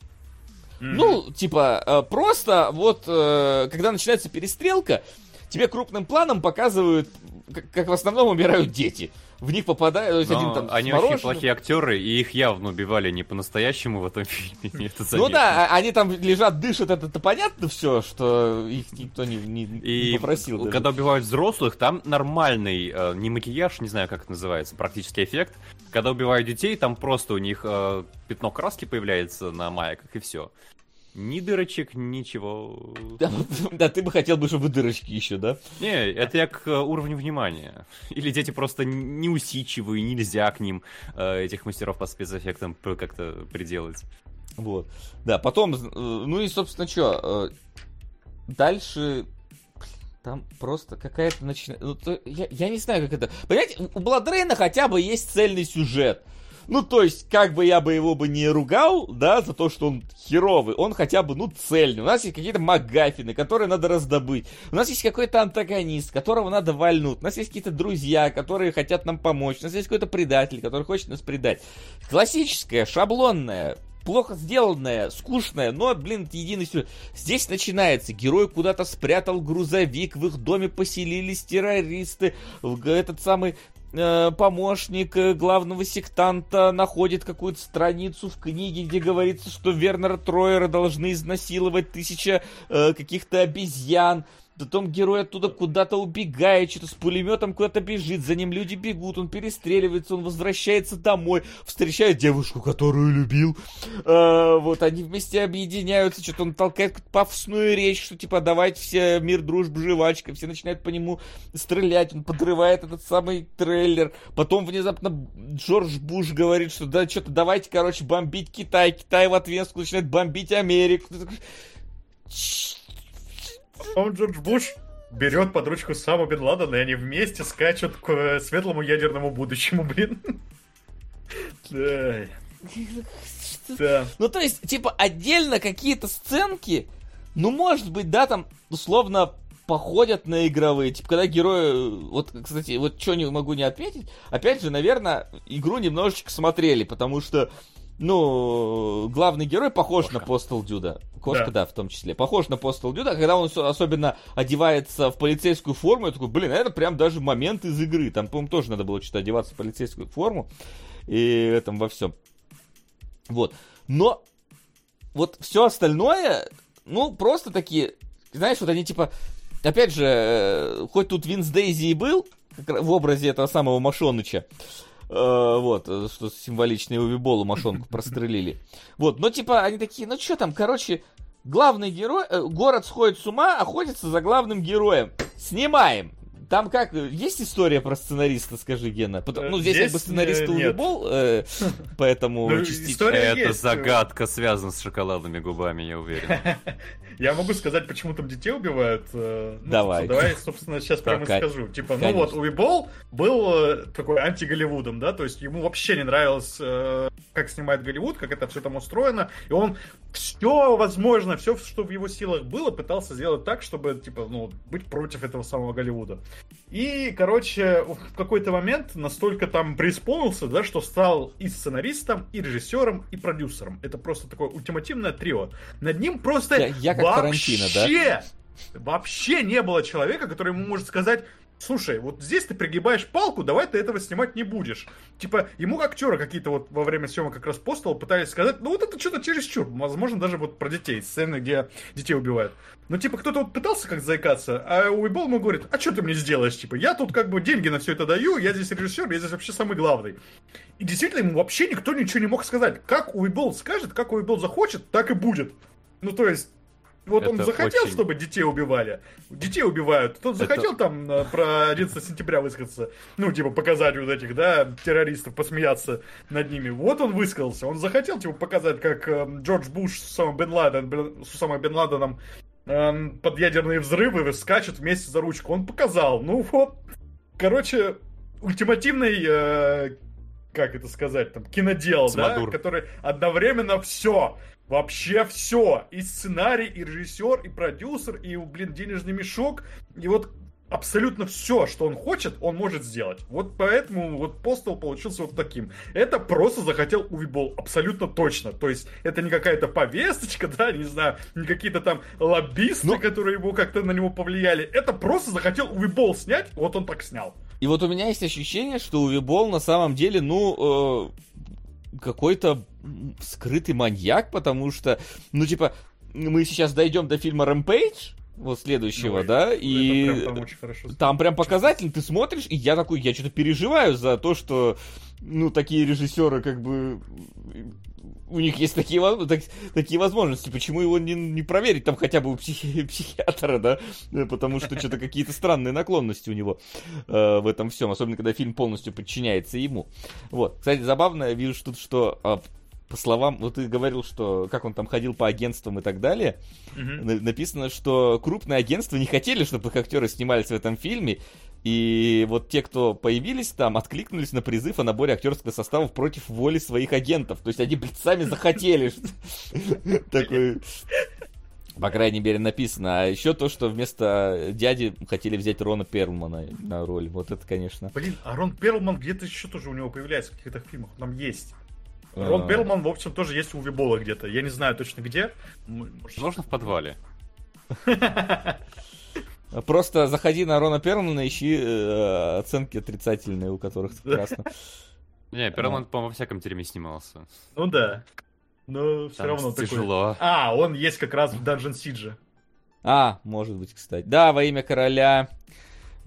Ну, типа, э, просто вот, э, когда начинается перестрелка, тебе крупным планом показывают, как в основном умирают дети в них попадают, то есть один там Они очень плохие актеры, и их явно убивали не по-настоящему в этом фильме. [laughs] это ну да, они там лежат, дышат, это, это понятно все, что их никто не, не, и не попросил. Даже. Когда убивают взрослых, там нормальный, э, не макияж, не знаю, как это называется, практический эффект. Когда убивают детей, там просто у них э, пятно краски появляется на майках, и все. Ни дырочек, ничего. [laughs] Да, да, ты бы хотел бы, чтобы дырочки еще, да? Не, это я к э, уровню внимания. [laughs] Или дети просто неусидчивые, нельзя к ним э, этих мастеров по спецэффектам как-то приделать. Вот. Да, потом, э, ну и, собственно, что, дальше там просто какая-то начинает... Ну, я, я не знаю, как это... Понимаете, у Бладрейна хотя бы есть цельный сюжет. Ну, то есть, как бы я бы его бы не ругал, да, за то, что он херовый, он хотя бы, ну, цельный. У нас есть какие-то магафины, которые надо раздобыть. У нас есть какой-то антагонист, которого надо вальнуть. У нас есть какие-то друзья, которые хотят нам помочь. У нас есть какой-то предатель, который хочет нас предать. Классическая, шаблонная, плохо сделанная, скучная, но, блин, сюжет. Здесь начинается. Герой куда-то спрятал грузовик, в их доме поселились террористы, этот самый Э, помощник э, главного сектанта находит какую-то страницу в книге, где говорится, что Вернера Троера должны изнасиловать тысяча э, каких-то обезьян. Потом герой оттуда куда-то убегает, что-то с пулеметом куда-то бежит, за ним люди бегут, он перестреливается, он возвращается домой, встречает девушку, которую любил. Э, вот они вместе объединяются, что-то он толкает пафосную речь, что типа давайте все мир, дружба, жвачка, все начинают по нему стрелять, он подрывает этот самый трейлер. Потом внезапно Джордж Буш говорит, что да, что-то давайте, короче, бомбить Китай, Китай в ответку начинает бомбить Америку. Потом Джордж Буш берет под ручку Саму Бен Ладена, и они вместе скачут к э, светлому ядерному будущему, блин. [laughs] Да. Ну, то есть, типа, отдельно какие-то сценки, ну, может быть, да, там, условно, походят на игровые. Типа, когда герои... Вот, кстати, вот что не могу не отметить. Опять же, наверное, игру немножечко смотрели, потому что ну, главный герой похож Кошка. на Постал Дюда. Кошка, да. да, в том числе. Похож на Постал Дюда. Когда он особенно одевается в полицейскую форму, я такой, блин, это прям даже момент из игры. Там, по-моему, тоже надо было что-то одеваться в полицейскую форму. И этом во всем. Вот. Но вот все остальное, ну, просто такие, знаешь, вот они типа опять же, э, хоть тут Винс Дейзи и был в образе этого самого Машоныча, вот, что символично его Виболу мошонку [laughs] прострелили. Вот, но типа они такие, ну что там, короче, главный герой, э, город сходит с ума, охотится за главным героем. Снимаем. Там как, есть история про сценариста, скажи, Гена? Потому, ну, здесь, здесь как бы сценарист э, был, э, поэтому ну, частично... Это есть. загадка связана с шоколадными губами, я уверен. [laughs] Я могу сказать, почему там детей убивают. Э, ну, давай. Собственно, давай, собственно, сейчас прямо и скажу. Типа, Конечно. ну вот, Уибол был э, такой анти-Голливудом, да, то есть ему вообще не нравилось, э, как снимает Голливуд, как это все там устроено, и он все возможно, все, что в его силах было, пытался сделать так, чтобы, типа, ну, быть против этого самого Голливуда. И, короче, в какой-то момент настолько там преисполнился, да, что стал и сценаристом, и режиссером, и продюсером. Это просто такое ультимативное трио. Над ним просто я, я как вообще, да? вообще не было человека, который ему может сказать, слушай, вот здесь ты пригибаешь палку, давай ты этого снимать не будешь. Типа, ему актеры какие-то вот во время съемок как раз постол пытались сказать, ну вот это что-то чересчур. Возможно, даже вот про детей, сцены, где детей убивают. Ну, типа, кто-то вот пытался как заикаться, а Уибол ему говорит, а что ты мне сделаешь? Типа, я тут как бы деньги на все это даю, я здесь режиссер, я здесь вообще самый главный. И действительно, ему вообще никто ничего не мог сказать. Как Уибол скажет, как Уибол захочет, так и будет. Ну, то есть, вот это он захотел, очень... чтобы детей убивали. Детей убивают. Тот захотел это... там э, про 11 сентября высказаться. Ну, типа, показать вот этих, да, террористов, посмеяться над ними. Вот он высказался. Он захотел, типа, показать, как э, Джордж Буш с Усамой Бен, Ладен, с Усамой Бен Ладеном э, под ядерные взрывы скачет вместе за ручку. Он показал. Ну, вот. Короче, ультимативный э, как это сказать, там, кинодел, Самодур. да, который одновременно все Вообще все. И сценарий, и режиссер, и продюсер, и, блин, денежный мешок. И вот абсолютно все, что он хочет, он может сделать. Вот поэтому вот Постол получился вот таким. Это просто захотел Увибол, абсолютно точно. То есть это не какая-то повесточка, [laughs] да, не знаю, не какие-то там лоббисты, Но... которые его как-то на него повлияли. Это просто захотел Увибол снять, вот он так снял. И вот у меня есть ощущение, что Увибол на самом деле, ну, э, какой-то скрытый маньяк, потому что, ну, типа, мы сейчас дойдем до фильма Rampage, вот следующего, Ой, да, и прям, там, очень там прям показательно, ты смотришь, и я такой, я что-то переживаю за то, что, ну, такие режиссеры, как бы, у них есть такие, так, такие возможности, почему его не, не проверить там хотя бы у психи, [laughs] психиатра, да, потому что что-то какие-то странные наклонности у него э, в этом всем, особенно когда фильм полностью подчиняется ему. Вот, кстати, забавно, я вижу тут, что э, по словам, вот ты говорил, что как он там ходил по агентствам и так далее, mm-hmm. написано, что крупные агентства не хотели, чтобы их актеры снимались в этом фильме, и вот те, кто появились там, откликнулись на призыв о наборе актерского состава против воли своих агентов. То есть они, блядь, сами захотели. Такой... По крайней мере, написано. А еще то, что вместо дяди хотели взять Рона Перлмана на роль. Вот это, конечно. Блин, а Рон Перлман где-то еще тоже у него появляется в каких-то фильмах. Там есть. Рон а... Перлман, в общем, тоже есть у Вибола где-то. Я не знаю точно где. Возможно, в подвале. [laughs] Просто заходи на Рона Перлмана, ищи э, оценки отрицательные, у которых [laughs] прекрасно. Не, Перлман, по-моему, во всяком тереме снимался. Ну да. Но все равно тяжело. А, он есть как раз в Dungeon Siege. А, может быть, кстати. Да, во имя короля.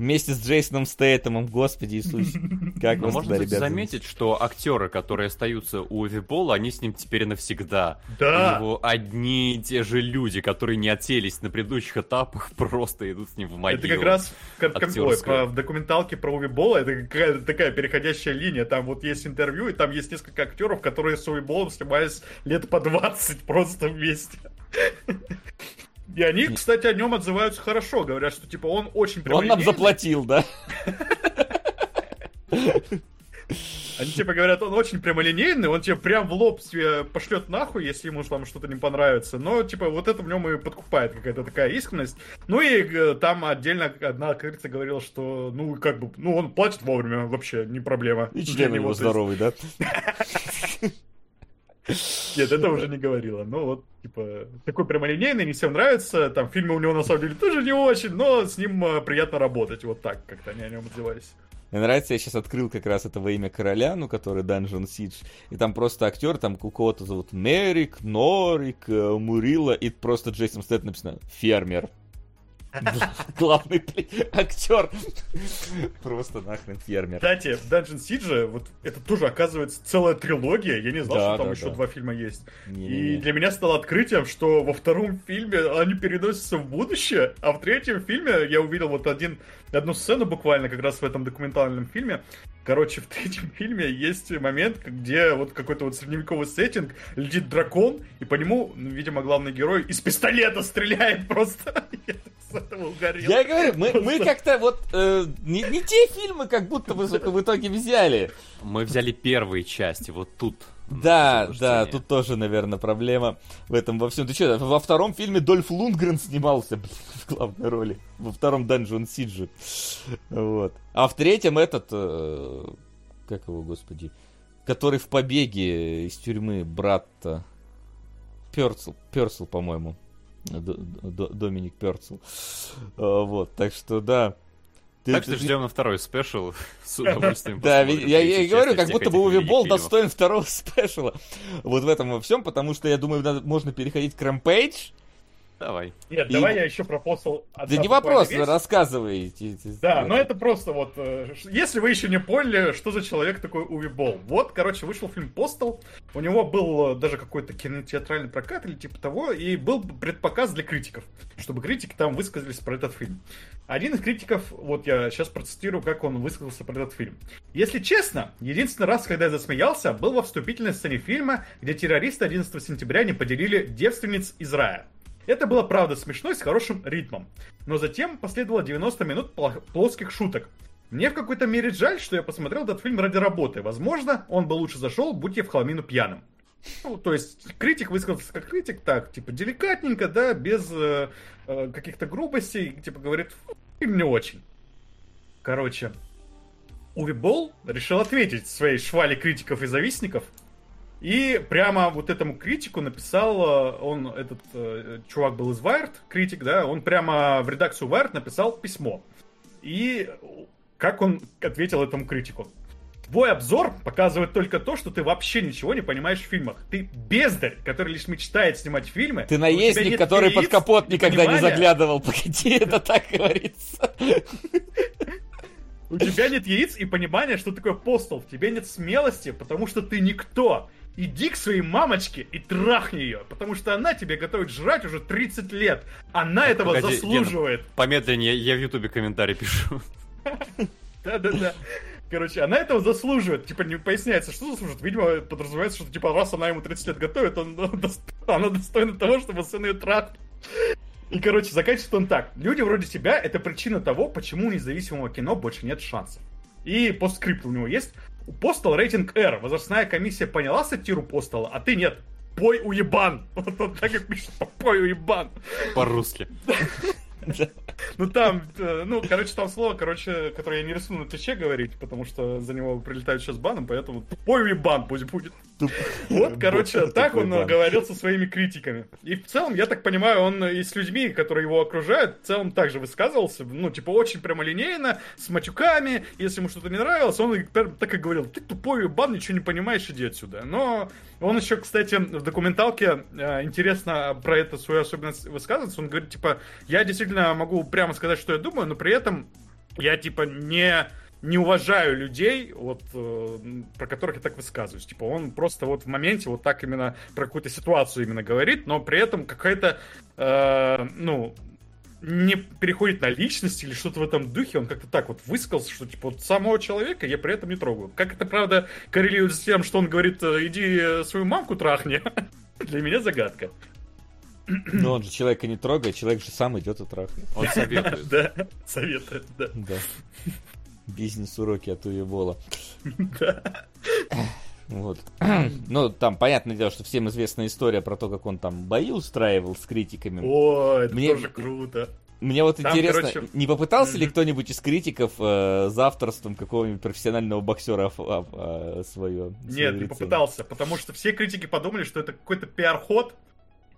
Вместе с Джейсоном Стейтемом, господи Иисус. [laughs] Как Но можно туда, заметить, что актеры, которые остаются у Эвипола, они с ним теперь навсегда. Да. У него одни и те же люди, которые не отселись на предыдущих этапах, [laughs] просто идут с ним в могилу. Это как раз как, как, ой, по, в документалке про Увибола, это какая-то такая переходящая линия. Там вот есть интервью, и там есть несколько актеров, которые с Увиболом снимались лет по 20 просто вместе. [laughs] И они, кстати, о нем отзываются хорошо. Говорят, что типа он очень Он нам заплатил, да? Они типа говорят, он очень прямолинейный, он тебе прям в лоб себе пошлет нахуй, если ему там что-то не понравится. Но, типа, вот это в нем и подкупает какая-то такая искренность. Ну и э, там отдельно одна актриса говорила, что, ну, как бы, ну, он платит вовремя, вообще, не проблема. И член его здоровый, да? [laughs] Нет, это уже не говорила. Ну вот, типа, такой прямолинейный, не всем нравится. Там фильмы у него на самом деле тоже не очень, но с ним э, приятно работать. Вот так как-то они о нем отзывались. Мне нравится, я сейчас открыл как раз это во имя короля, ну, который Dungeon Siege, и там просто актер, там у кого-то зовут Мерик, Норик, э, Мурила, и просто Джейсон Стэт написано «Фермер». [laughs] Главный актер. Просто нахрен фермер. Кстати, в Dungeon Siege вот это тоже оказывается целая трилогия. Я не знал, Да, что там да, еще да. два фильма есть. Не-не-не. И для меня стало открытием, что во втором фильме они переносятся в будущее, а в третьем фильме я увидел вот один, одну сцену буквально как раз в этом документальном фильме. Короче, в третьем [laughs] фильме есть момент, где вот какой-то вот средневековый сеттинг, летит дракон, и по нему, ну, видимо, главный герой из пистолета стреляет просто. [laughs] Я с этого угорел. Я говорю, мы, мы как-то вот э, не, не те фильмы как будто бы сука, в итоге взяли. Мы взяли первые части, вот тут. Да, да, тут тоже, наверное, проблема в этом во всем. Ты что, во втором фильме Дольф Лундгрен снимался, блин, главной роли. Во втором Dungeon Siege. Вот. А в третьем этот, э, как его, господи, который в побеге из тюрьмы брат-то. Перцл, Перцл, по-моему. Д- Д- Доминик Перцл. А, Вот, так что да. Ты- Так что ты- ждем на второй спешл. [laughs] С удовольствием да, я, я говорю, как будто бы этих Уви Болл великих фильмов. достоин второго [laughs] спешла. Вот в этом во всем, потому что я думаю, надо- можно переходить к Rampage. Давай. Нет, И- давай я еще про постол. Да не вопрос, рассказывайте. Да, но это просто вот, э, если вы еще не поняли, что за человек такой Уви Болл. Вот, короче, вышел фильм «Постол», у него был э, даже какой-то кинотеатральный прокат или типа того, и был предпоказ для критиков, чтобы критики там высказались про этот фильм. Один из критиков, вот я сейчас процитирую, как он высказался про этот фильм. Если честно, единственный раз, когда я засмеялся, был во вступительной сцене фильма, где террористы 11 сентября не поделили девственниц из рая. Это было правда смешно и с хорошим ритмом. Но затем последовало 90 минут плоских шуток. Мне в какой-то мере жаль, что я посмотрел этот фильм ради работы. Возможно, он бы лучше зашел, будь я в холмину пьяным. Ну, то есть, критик высказался как критик, так, типа, деликатненько, да, без э, э, каких-то грубостей, типа, говорит, фильм не очень. Короче, Уви Болл решил ответить своей швали критиков и завистников, и прямо вот этому критику написал, э, он, этот э, чувак был из Wired, критик, да, он прямо в редакцию Wired написал письмо. И как он ответил этому критику? Твой обзор показывает только то, что ты вообще ничего не понимаешь в фильмах. Ты бездарь, который лишь мечтает снимать фильмы. Ты наездник, который под яиц капот и никогда не заглядывал. Погоди, это так говорится. У тебя нет яиц и понимания, что такое постол. В тебе нет смелости, потому что ты никто. Иди к своей мамочке и трахни ее, потому что она тебе готовит жрать уже 30 лет. Она этого Погоди, заслуживает. Помедленнее, я в ютубе комментарий пишу. [laughs] Да-да-да. Короче, она этого заслуживает. Типа, не поясняется, что заслуживает. Видимо, подразумевается, что, типа, раз она ему 30 лет готовит, он, он дос- она достойна того, чтобы сын ее трахнул. И, короче, заканчивает он так. Люди вроде тебя — это причина того, почему у независимого кино больше нет шансов. И постскрипт у него есть. У Постол рейтинг R. Возрастная комиссия поняла сатиру Постола, а ты нет. Пой уебан. [laughs] Вот так и пишет. Пой уебан. По-русски. [laughs] Ну там, э, ну, короче, там слово, короче, которое я не рискну на Твиче говорить, потому что за него прилетают сейчас баном, поэтому тупой уебан пусть будет. Вот, короче, так он бан. говорил со своими критиками. И в целом, я так понимаю, он и с людьми, которые его окружают, в целом также высказывался, ну, типа, очень прямолинейно, с матюками, если ему что-то не нравилось, он так и говорил, ты тупой уебан, ничего не понимаешь, иди отсюда. Но он еще, кстати, в документалке, э, интересно про это свою особенность высказывается, он говорит, типа, я действительно могу прямо сказать, что я думаю, но при этом я, типа, не не уважаю людей, вот, э, про которых я так высказываюсь. Типа, он просто вот в моменте вот так именно про какую-то ситуацию именно говорит, но при этом какая-то, э, ну, не переходит на личность или что-то в этом духе, он как-то так вот высказался, что типа вот самого человека я при этом не трогаю. Как это правда коррелирует с тем, что он говорит, э, иди э, свою мамку трахни, [laughs] для меня загадка. Но он же человека не трогает, человек же сам идет и трахнет. Он советует. [laughs] Да, советует, да. Да. Бизнес-уроки от Уебола. Вот. [clears throat] Ну, там, понятное дело, что всем известна история про то, как он там бои устраивал с критиками. О, это Мне- тоже круто. Мне вот Там, интересно, короче, не попытался ли кто-нибудь из критиков э, за авторством какого-нибудь профессионального боксера а- а, свое? Нет, не попытался, потому что все критики подумали, что это какой-то пиар-ход,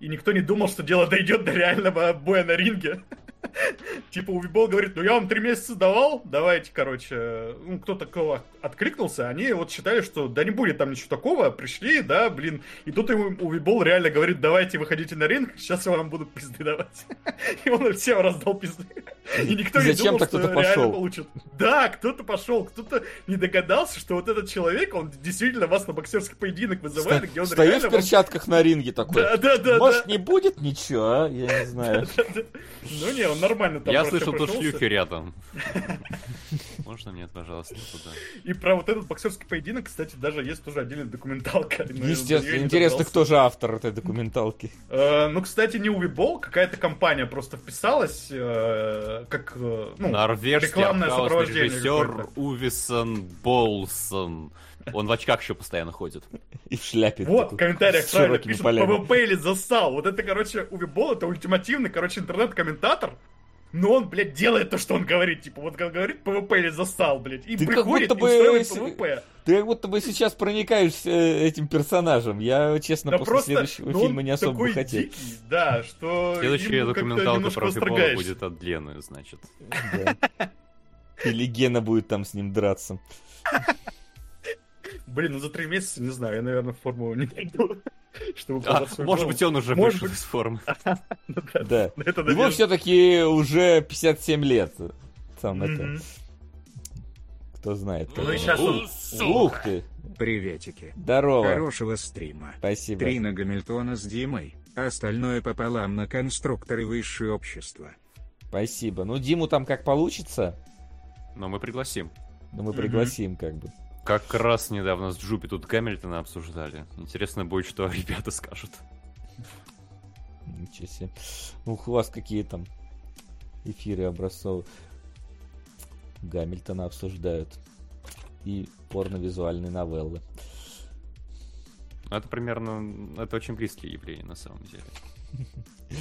и никто не думал, что дело дойдет до реального боя на ринге. Типа Увибол говорит, ну я вам три месяца давал, давайте, короче. Ну, кто-то кого откликнулся, они вот считали, что да не будет там ничего такого, пришли, да, блин. И тут ему Увибол реально говорит, давайте выходите на ринг, сейчас я вам буду пизды давать. [laughs] И он всем раздал пизды. И никто не думал, что кто-то реально пошел. получит. Да, кто-то пошел, кто-то не догадался, что вот этот человек, он действительно вас на боксерский поединок вызывает, где он Стою в реально вам- перчатках на ринге такой. Да, да, да, Может, да. не будет ничего, а? Я не [laughs] знаю. Ну не, он нормально там Я слышал, тут шлюхи рядом. [laughs] Можно нет, пожалуйста, туда. И про вот этот боксерский поединок, кстати, даже есть тоже отдельная документалка. [laughs] неё Естественно. Интересно, кто же автор этой документалки? Э, ну, кстати, не Увибол, какая-то компания просто вписалась, э, как, э, ну, Норвежский рекламное сопровождение режиссер. Увисон Болсон. Он в очках еще постоянно ходит. И в шляпе. Вот, в комментариях правильно пишут. ПВП или засал. Вот это, короче, Увибол, это ультимативный, короче, интернет-комментатор. Но он, блядь, делает то, что он говорит. Типа, вот как говорит ПВП или засал, блядь. И Ты как приходит будто и бы устраивает с- ПВП. Ты как будто бы сейчас проникаешься э, этим персонажем. Я, честно, Да после просто, следующего ну, фильма не особо бы такой хотел. дикий, да, что Следующая документалка про восторгаешься. будет от Лены, значит. Да. Или Гена будет там с ним драться. Блин, ну за три месяца, не знаю, я, наверное, в форму не найду, [laughs] чтобы А, может голос. быть, он уже Может вышел быть. из формы. [laughs] Да. Ему все-таки уже 57 лет. Там это, кто знает. Ну и сейчас он... Ух ты! Приветики. Здорово. Хорошего стрима. Спасибо. Три на Гамильтона с Димой, а остальное пополам на конструкторы высшее общество. Спасибо. Ну, Диму там как получится, Но мы пригласим. но мы Мгм. пригласим как бы. Как раз недавно с Джупи тут Гамильтона обсуждали. Интересно будет, что [laughs] ребята скажут. Ничего себе. Ух, у вас какие там эфиры образцов. Гамильтона обсуждают. И порно-визуальные новеллы. Ну, Это примерно... Это очень близкие явления, на самом деле. [laughs]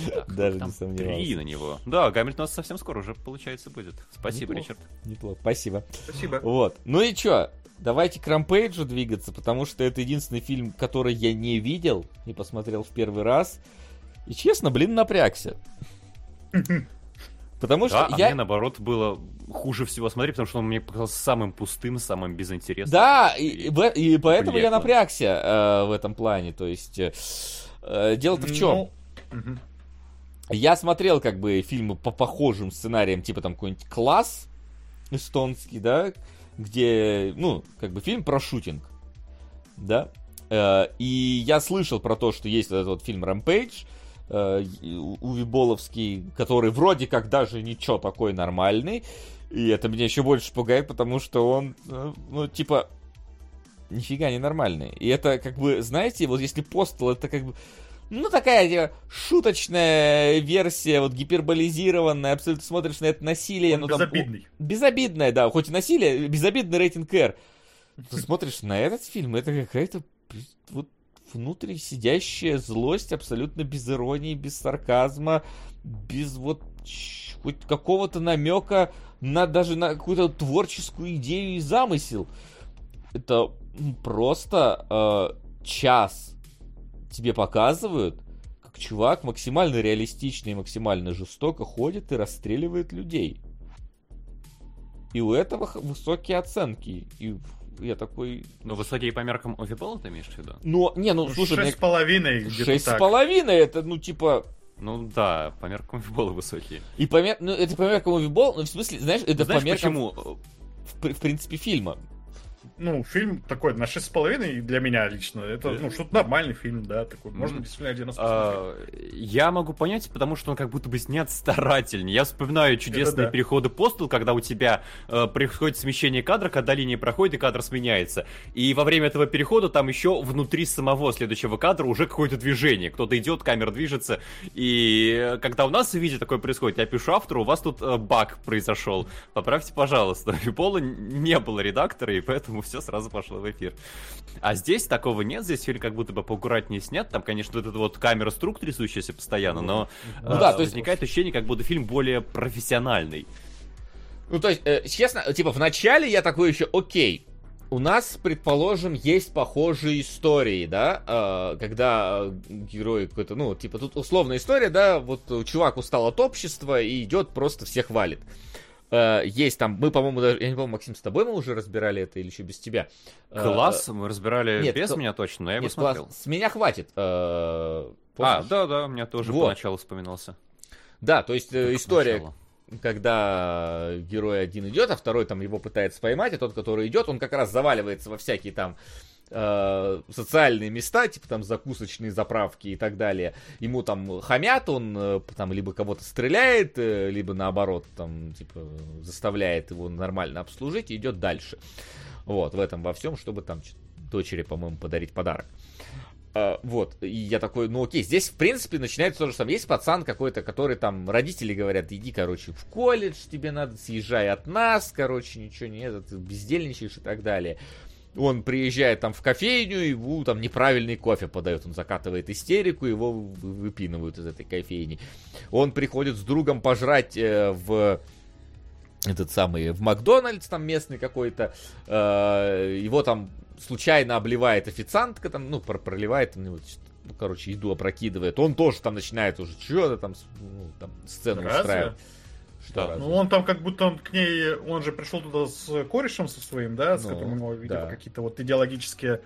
Так, Даже там не сомневался. Три на него. Да, Гамильтон у нас совсем скоро уже, получается, будет. Спасибо, Неплохо. Ричард. Неплохо. Спасибо. Спасибо. Вот. Ну и чё? Давайте к Рампейджу двигаться, потому что это единственный фильм, который я не видел и посмотрел в первый раз. И честно, блин, напрягся. [laughs] Потому что Да, а я... мне, наоборот, было хуже всего смотреть, потому что он мне показался самым пустым, самым безинтересным. Да, и, и б- и поэтому я Блекло. напрягся э, в этом плане. То есть, э, э, дело-то в чем? Ну. Я смотрел как бы фильмы по похожим сценариям, типа там какой-нибудь класс эстонский, да, где, ну, как бы фильм про шутинг, да. Э, И я слышал про то, что есть этот вот фильм Rampage, э, Увиболовский, который вроде как даже ничего такой нормальный. И это меня еще больше пугает, потому что он, э, ну, типа, нифига не нормальный. И это как бы, знаете, вот если постел, это как бы, ну, такая типа, шуточная версия, вот гиперболизированная, абсолютно смотришь на это насилие. Он ну, там, безобидный. о, безобидное, да, хоть и насилие, безобидный рейтинг R. Ты смотришь на этот фильм, это какая-то вот внутри сидящая злость, абсолютно без иронии, без сарказма, без вот хоть какого-то намека на даже на какую-то творческую идею и замысел. Это просто э, час тебе показывают, как чувак максимально реалистично и максимально жестоко ходит и расстреливает людей. И у этого высокие оценки. И я такой... Ну, высокие по меркам Овибола ты имеешь в виду? Ну, не, ну, Ну, слушай, Шесть с половиной, шесть с половиной, это, ну, типа... Ну да, по меркам Овибола высокие. И по мер... ну, это по меркам Увибол, ну, в смысле, знаешь, это Знаешь по меркам, почему? в, в принципе, фильма. Ну, фильм такой на шесть с половиной для меня лично. Это, ну, что-то нормальный фильм, да, такой. Можно Мгм. действительно один. А, Я могу понять, потому что он как будто бы снят старательнее. Я вспоминаю чудесные да. переходы постел, когда у тебя э, происходит смещение кадра, когда линия проходит и кадр сменяется. И во время этого перехода там еще внутри самого следующего кадра уже какое-то движение. Кто-то идет, камера движется. И э, когда у нас в виде такое происходит, я пишу автору, у вас тут э, баг произошел. Поправьте, пожалуйста. [laughs] У Пола не было редактора, и поэтому все сразу пошло в эфир. А здесь такого нет, здесь фильм как будто бы поаккуратнее снят. Там, конечно, вот эта вот камера струк трясущаяся постоянно, но Ну э, да, то есть- возникает ощущение, как будто фильм более профессиональный. Ну, то есть, э, честно, типа, в начале я такой еще, окей, у нас, предположим, есть похожие истории, да, э, когда э, герой какой-то, ну, типа, тут условная история, да, вот чувак устал от общества и идет, просто всех валит. Э, есть там, мы, по-моему, даже, я не помню, Максим, с тобой мы уже разбирали это или еще без тебя? Класс мы разбирали нет, без кл- меня точно, но я его Нет, смотрел. класс. С меня хватит. э, А, да-да, у меня тоже Вот. поначалу вспоминался. Да, то есть э, история, поначалу. когда герой один идет, а второй там его пытается поймать, а тот, который идет, он как раз заваливается во всякие там э, социальные места, типа там закусочные заправки и так далее. Ему там хамят, он э, там либо кого-то стреляет, э, либо наоборот там типа заставляет его нормально обслужить и идет дальше. Вот, в этом во всем, чтобы там дочери, по-моему, подарить подарок. Вот, и я такой, ну окей, здесь, в принципе, начинается то же самое. Есть пацан какой-то, который там, родители говорят, иди, короче, в колледж, тебе надо, съезжай от нас, короче, ничего не это, ты бездельничаешь и так далее. Он приезжает там в кофейню, ему там неправильный кофе подают, он закатывает истерику, его вы- выпинывают из этой кофейни. Он приходит с другом пожрать э, в этот самый, в Макдональдс там местный какой-то, э, его там случайно обливает официантка, там, ну, про- проливает, ну, короче, еду опрокидывает. Он тоже там начинает уже что-то там, ну, там сцену Разве? устраивать. Что Да. Ну, он там как будто он к ней, он же пришел туда с корешем со своим, да, с Ну, которым у него, видимо, да. какие-то вот идеологические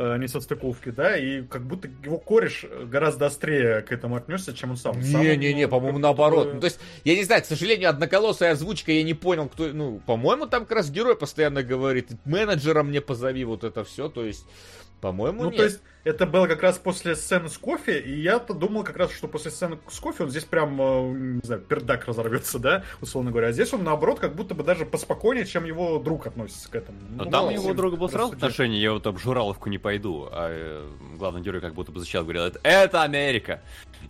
э, несостыковки, да, и как будто его кореш гораздо острее к этому отнесся, чем он сам. Не-не-не, по-моему, наоборот. будто- Ну, то есть, я не знаю, к сожалению, одноколосая озвучка, я не понял, кто... Ну, по-моему, там как раз герой постоянно говорит, менеджера мне позови, вот это все, то есть... По-моему, Ну, нет. то есть, это было как раз после сцены с кофе, и я-то думал как раз, что после сцены с кофе он здесь прям, э, не знаю, пердак разорвется, да, условно говоря. А здесь он, наоборот, как будто бы даже поспокойнее, чем его друг относится к этому. Но Ну, там у мало его друга было сразу отношение, я вот об Жураловку не пойду, а э, главный герой как будто бы защищал, говорил, это, это Америка.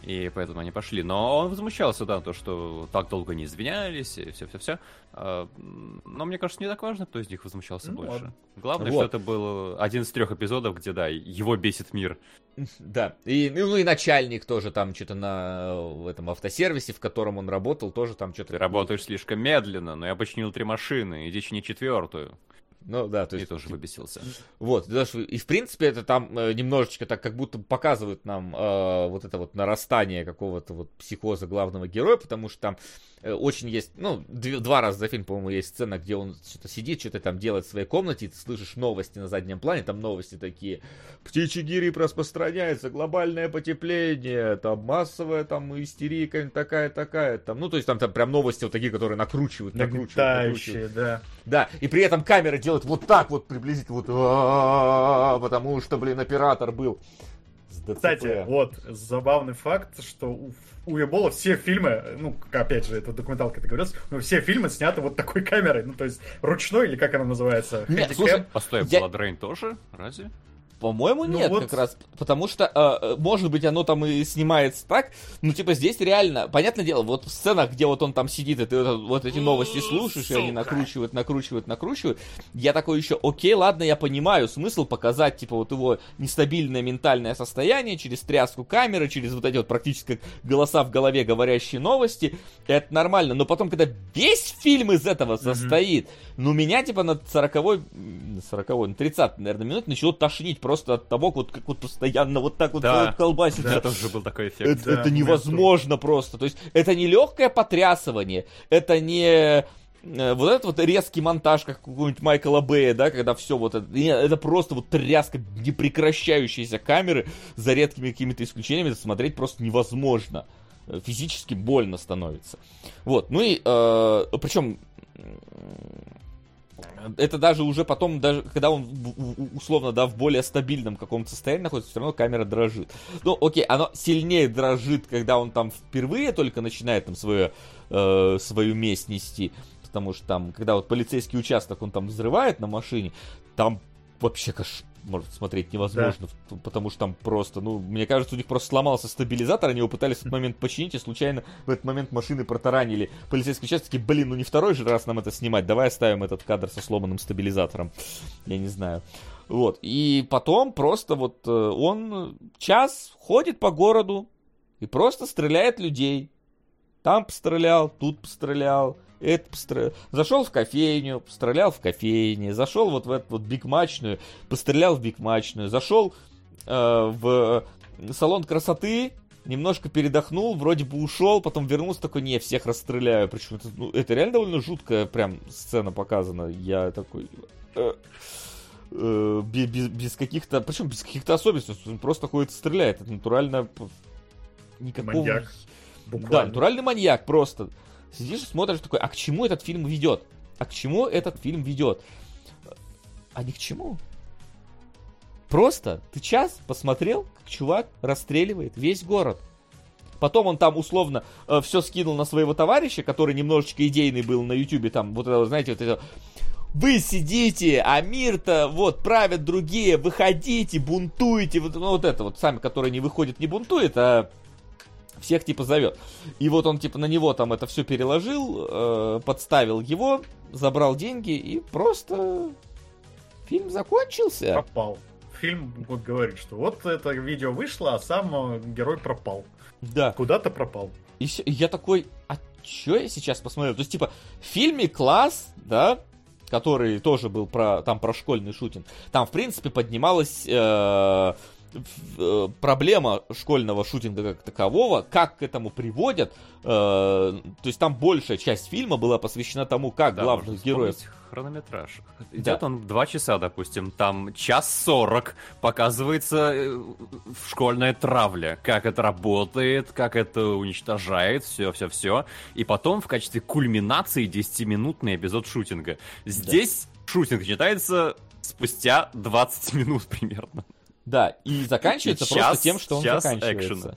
И поэтому они пошли. Но он возмущался, да, то, что так долго не извинялись, и все-все-все. Но мне кажется, не так важно, кто из них возмущался Ну, больше. ладно. Главное, Вот. что это был один из трех эпизодов, где, да, его бесит мир. [laughs] Да, и, ну и начальник тоже там что-то на э, в этом автосервисе, в котором он работал, тоже там что-то... Ты работаешь слишком медленно, но я починил три машины, иди чини четвертую. Ну да, то И есть... тоже выбесился. Вот, и в принципе это там э, немножечко так как будто показывают нам э, вот это вот нарастание какого-то вот психоза главного героя, потому что там э, очень есть, ну, два раза за фильм, по-моему, есть сцена, где он что-то сидит, что-то там делает в своей комнате, и ты слышишь новости на заднем плане, там новости такие, птичий грипп распространяется, глобальное потепление, там массовая там истерия такая-такая, там, ну, то есть там, там прям новости вот такие, которые накручивают, накручивают, накручивают. Да. Да, и при этом камера делает вот так вот приблизительно, вот, «А-а-а», потому что, блин, оператор был ДЦП. Кстати, вот забавный факт, что у, у Эбола все фильмы, ну, опять же, это документалка это говорилось, но все фильмы сняты вот такой камерой, ну, то есть ручной, или как она называется? Нет, Handycam. слушай, Постой, Я- Blood Rain тоже? Разве? По-моему, Ну нет, вот. как раз. Потому что, э, э, может быть, оно там и снимается так. Ну, типа, здесь реально, понятное дело, вот в сценах, где вот он там сидит, и ты вот, вот эти новости слушаешь, и они накручивают, накручивают, накручивают. Я такой еще, окей, ладно, я понимаю смысл показать, типа, вот его нестабильное ментальное состояние через тряску камеры, через вот эти вот практически как голоса в голове говорящие новости. Это нормально. Но потом, когда весь фильм из этого состоит, ну, меня, типа, на 40-й, на 40 на 30 наверное, минут начало тошнить просто от того, вот как вот постоянно вот так вот Да. колбасится. Да, тоже был такой эффект. Это, Да, это невозможно просто. То есть это не легкое потрясывание, это не э, вот этот вот резкий монтаж, как какого-нибудь Майкла Бэя, да, когда все вот это, не, это просто вот тряска непрекращающейся камеры за редкими какими-то исключениями, это смотреть просто невозможно. Э, Физически больно становится. Вот, ну и, э, причем, это даже уже потом, даже когда он условно, да, в более стабильном каком-то состоянии находится, все равно камера дрожит. Ну, окей, оно сильнее дрожит, когда он там впервые только начинает там свое, э, свою месть нести. Потому что там, когда вот полицейский участок он там взрывает на машине, там вообще каш... может смотреть невозможно, п- потому что там просто, ну, мне кажется, у них просто сломался стабилизатор, они его пытались в этот момент починить, и случайно в этот момент машины протаранили. Полицейский участок такие, блин, ну не второй же раз нам это снимать, давай оставим этот кадр со сломанным стабилизатором. Я не знаю. Вот, и потом просто вот э, он час ходит по городу и просто стреляет людей. Там пострелял, тут пострелял, это постр... зашел в кофейню, пострелял в кофейне, зашел вот в эту вот бигмачную, пострелял в бигмачную, зашел э, в салон красоты, немножко передохнул, вроде бы ушел, потом вернулся, такой, не, всех расстреляю. Причем это, ну, это реально довольно жуткая прям сцена показана. Я такой... Э, э, без, без, каких-то... Причем без каких-то особенностей. Он просто ходит и стреляет. Это натурально... Никакого... Маньяк. Да, Буквально. натуральный маньяк просто. Сидишь смотришь такой, а к чему этот фильм ведет? А к чему этот фильм ведет? А ни к чему. Просто ты час посмотрел, как чувак расстреливает весь город. Потом он там условно э, все скинул на своего товарища, который немножечко идейный был на ютюбе, там, вот это, знаете, вот это... Вы сидите, а мир-то вот правят другие, выходите, бунтуете, вот, ну, вот это вот, сами, которые не выходят, не бунтуют, а всех типа зовет. И вот он типа на него там это все переложил, э, подставил его, забрал деньги и просто фильм закончился. Пропал. Фильм вот говорит, что вот это видео вышло, а сам э, герой пропал. Да. Куда-то пропал. И, я такой, а чё я сейчас посмотрел? То есть, типа, в фильме «Класс», да, который тоже был про, там, про школьный шутинг, там, в принципе, поднималась э, проблема школьного шутинга как такового, как к этому приводят. э, то есть, там большая часть фильма была посвящена тому, как Да, главных героев... хронометраж. Идет он два часа, допустим, там час сорок показывается э, школьная травля, как это работает, как это уничтожает, все-все-все. И потом в качестве кульминации 10-минутный эпизод шутинга. Здесь шутинг читается спустя 20 минут примерно. Да, и заканчивается И просто час- тем, что он час заканчивается. экшена.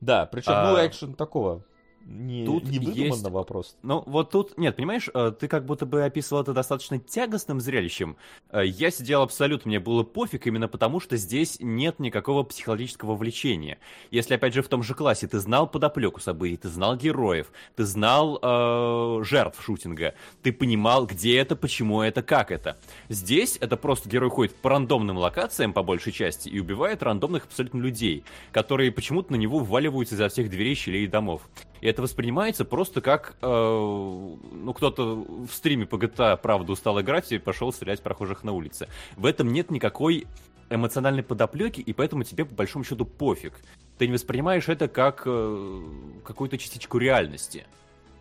Да, причем, А, ну, экшен такого не, тут не есть- выдуманного просто. Ну, вот тут, нет, понимаешь, э, ты как будто бы описывал это достаточно тягостным зрелищем. Э, Я сидел абсолютно, мне было пофиг именно потому, что здесь нет никакого психологического влечения. Если, опять же, в том же классе ты знал подоплеку событий, ты знал героев, ты знал э, жертв шутинга, ты понимал, где это, почему это, как это. Здесь это просто герой ходит по рандомным локациям, по большей части, и убивает рандомных абсолютно людей, которые почему-то на него вваливаются изо всех дверей, щелей и домов. И это воспринимается просто как, э, ну, кто-то в стриме по GTA, правда, устал играть и пошел стрелять прохожих на улице. В этом нет никакой эмоциональной подоплеки, и поэтому тебе, по большому счету, пофиг. Ты не воспринимаешь это как э, какую-то частичку реальности.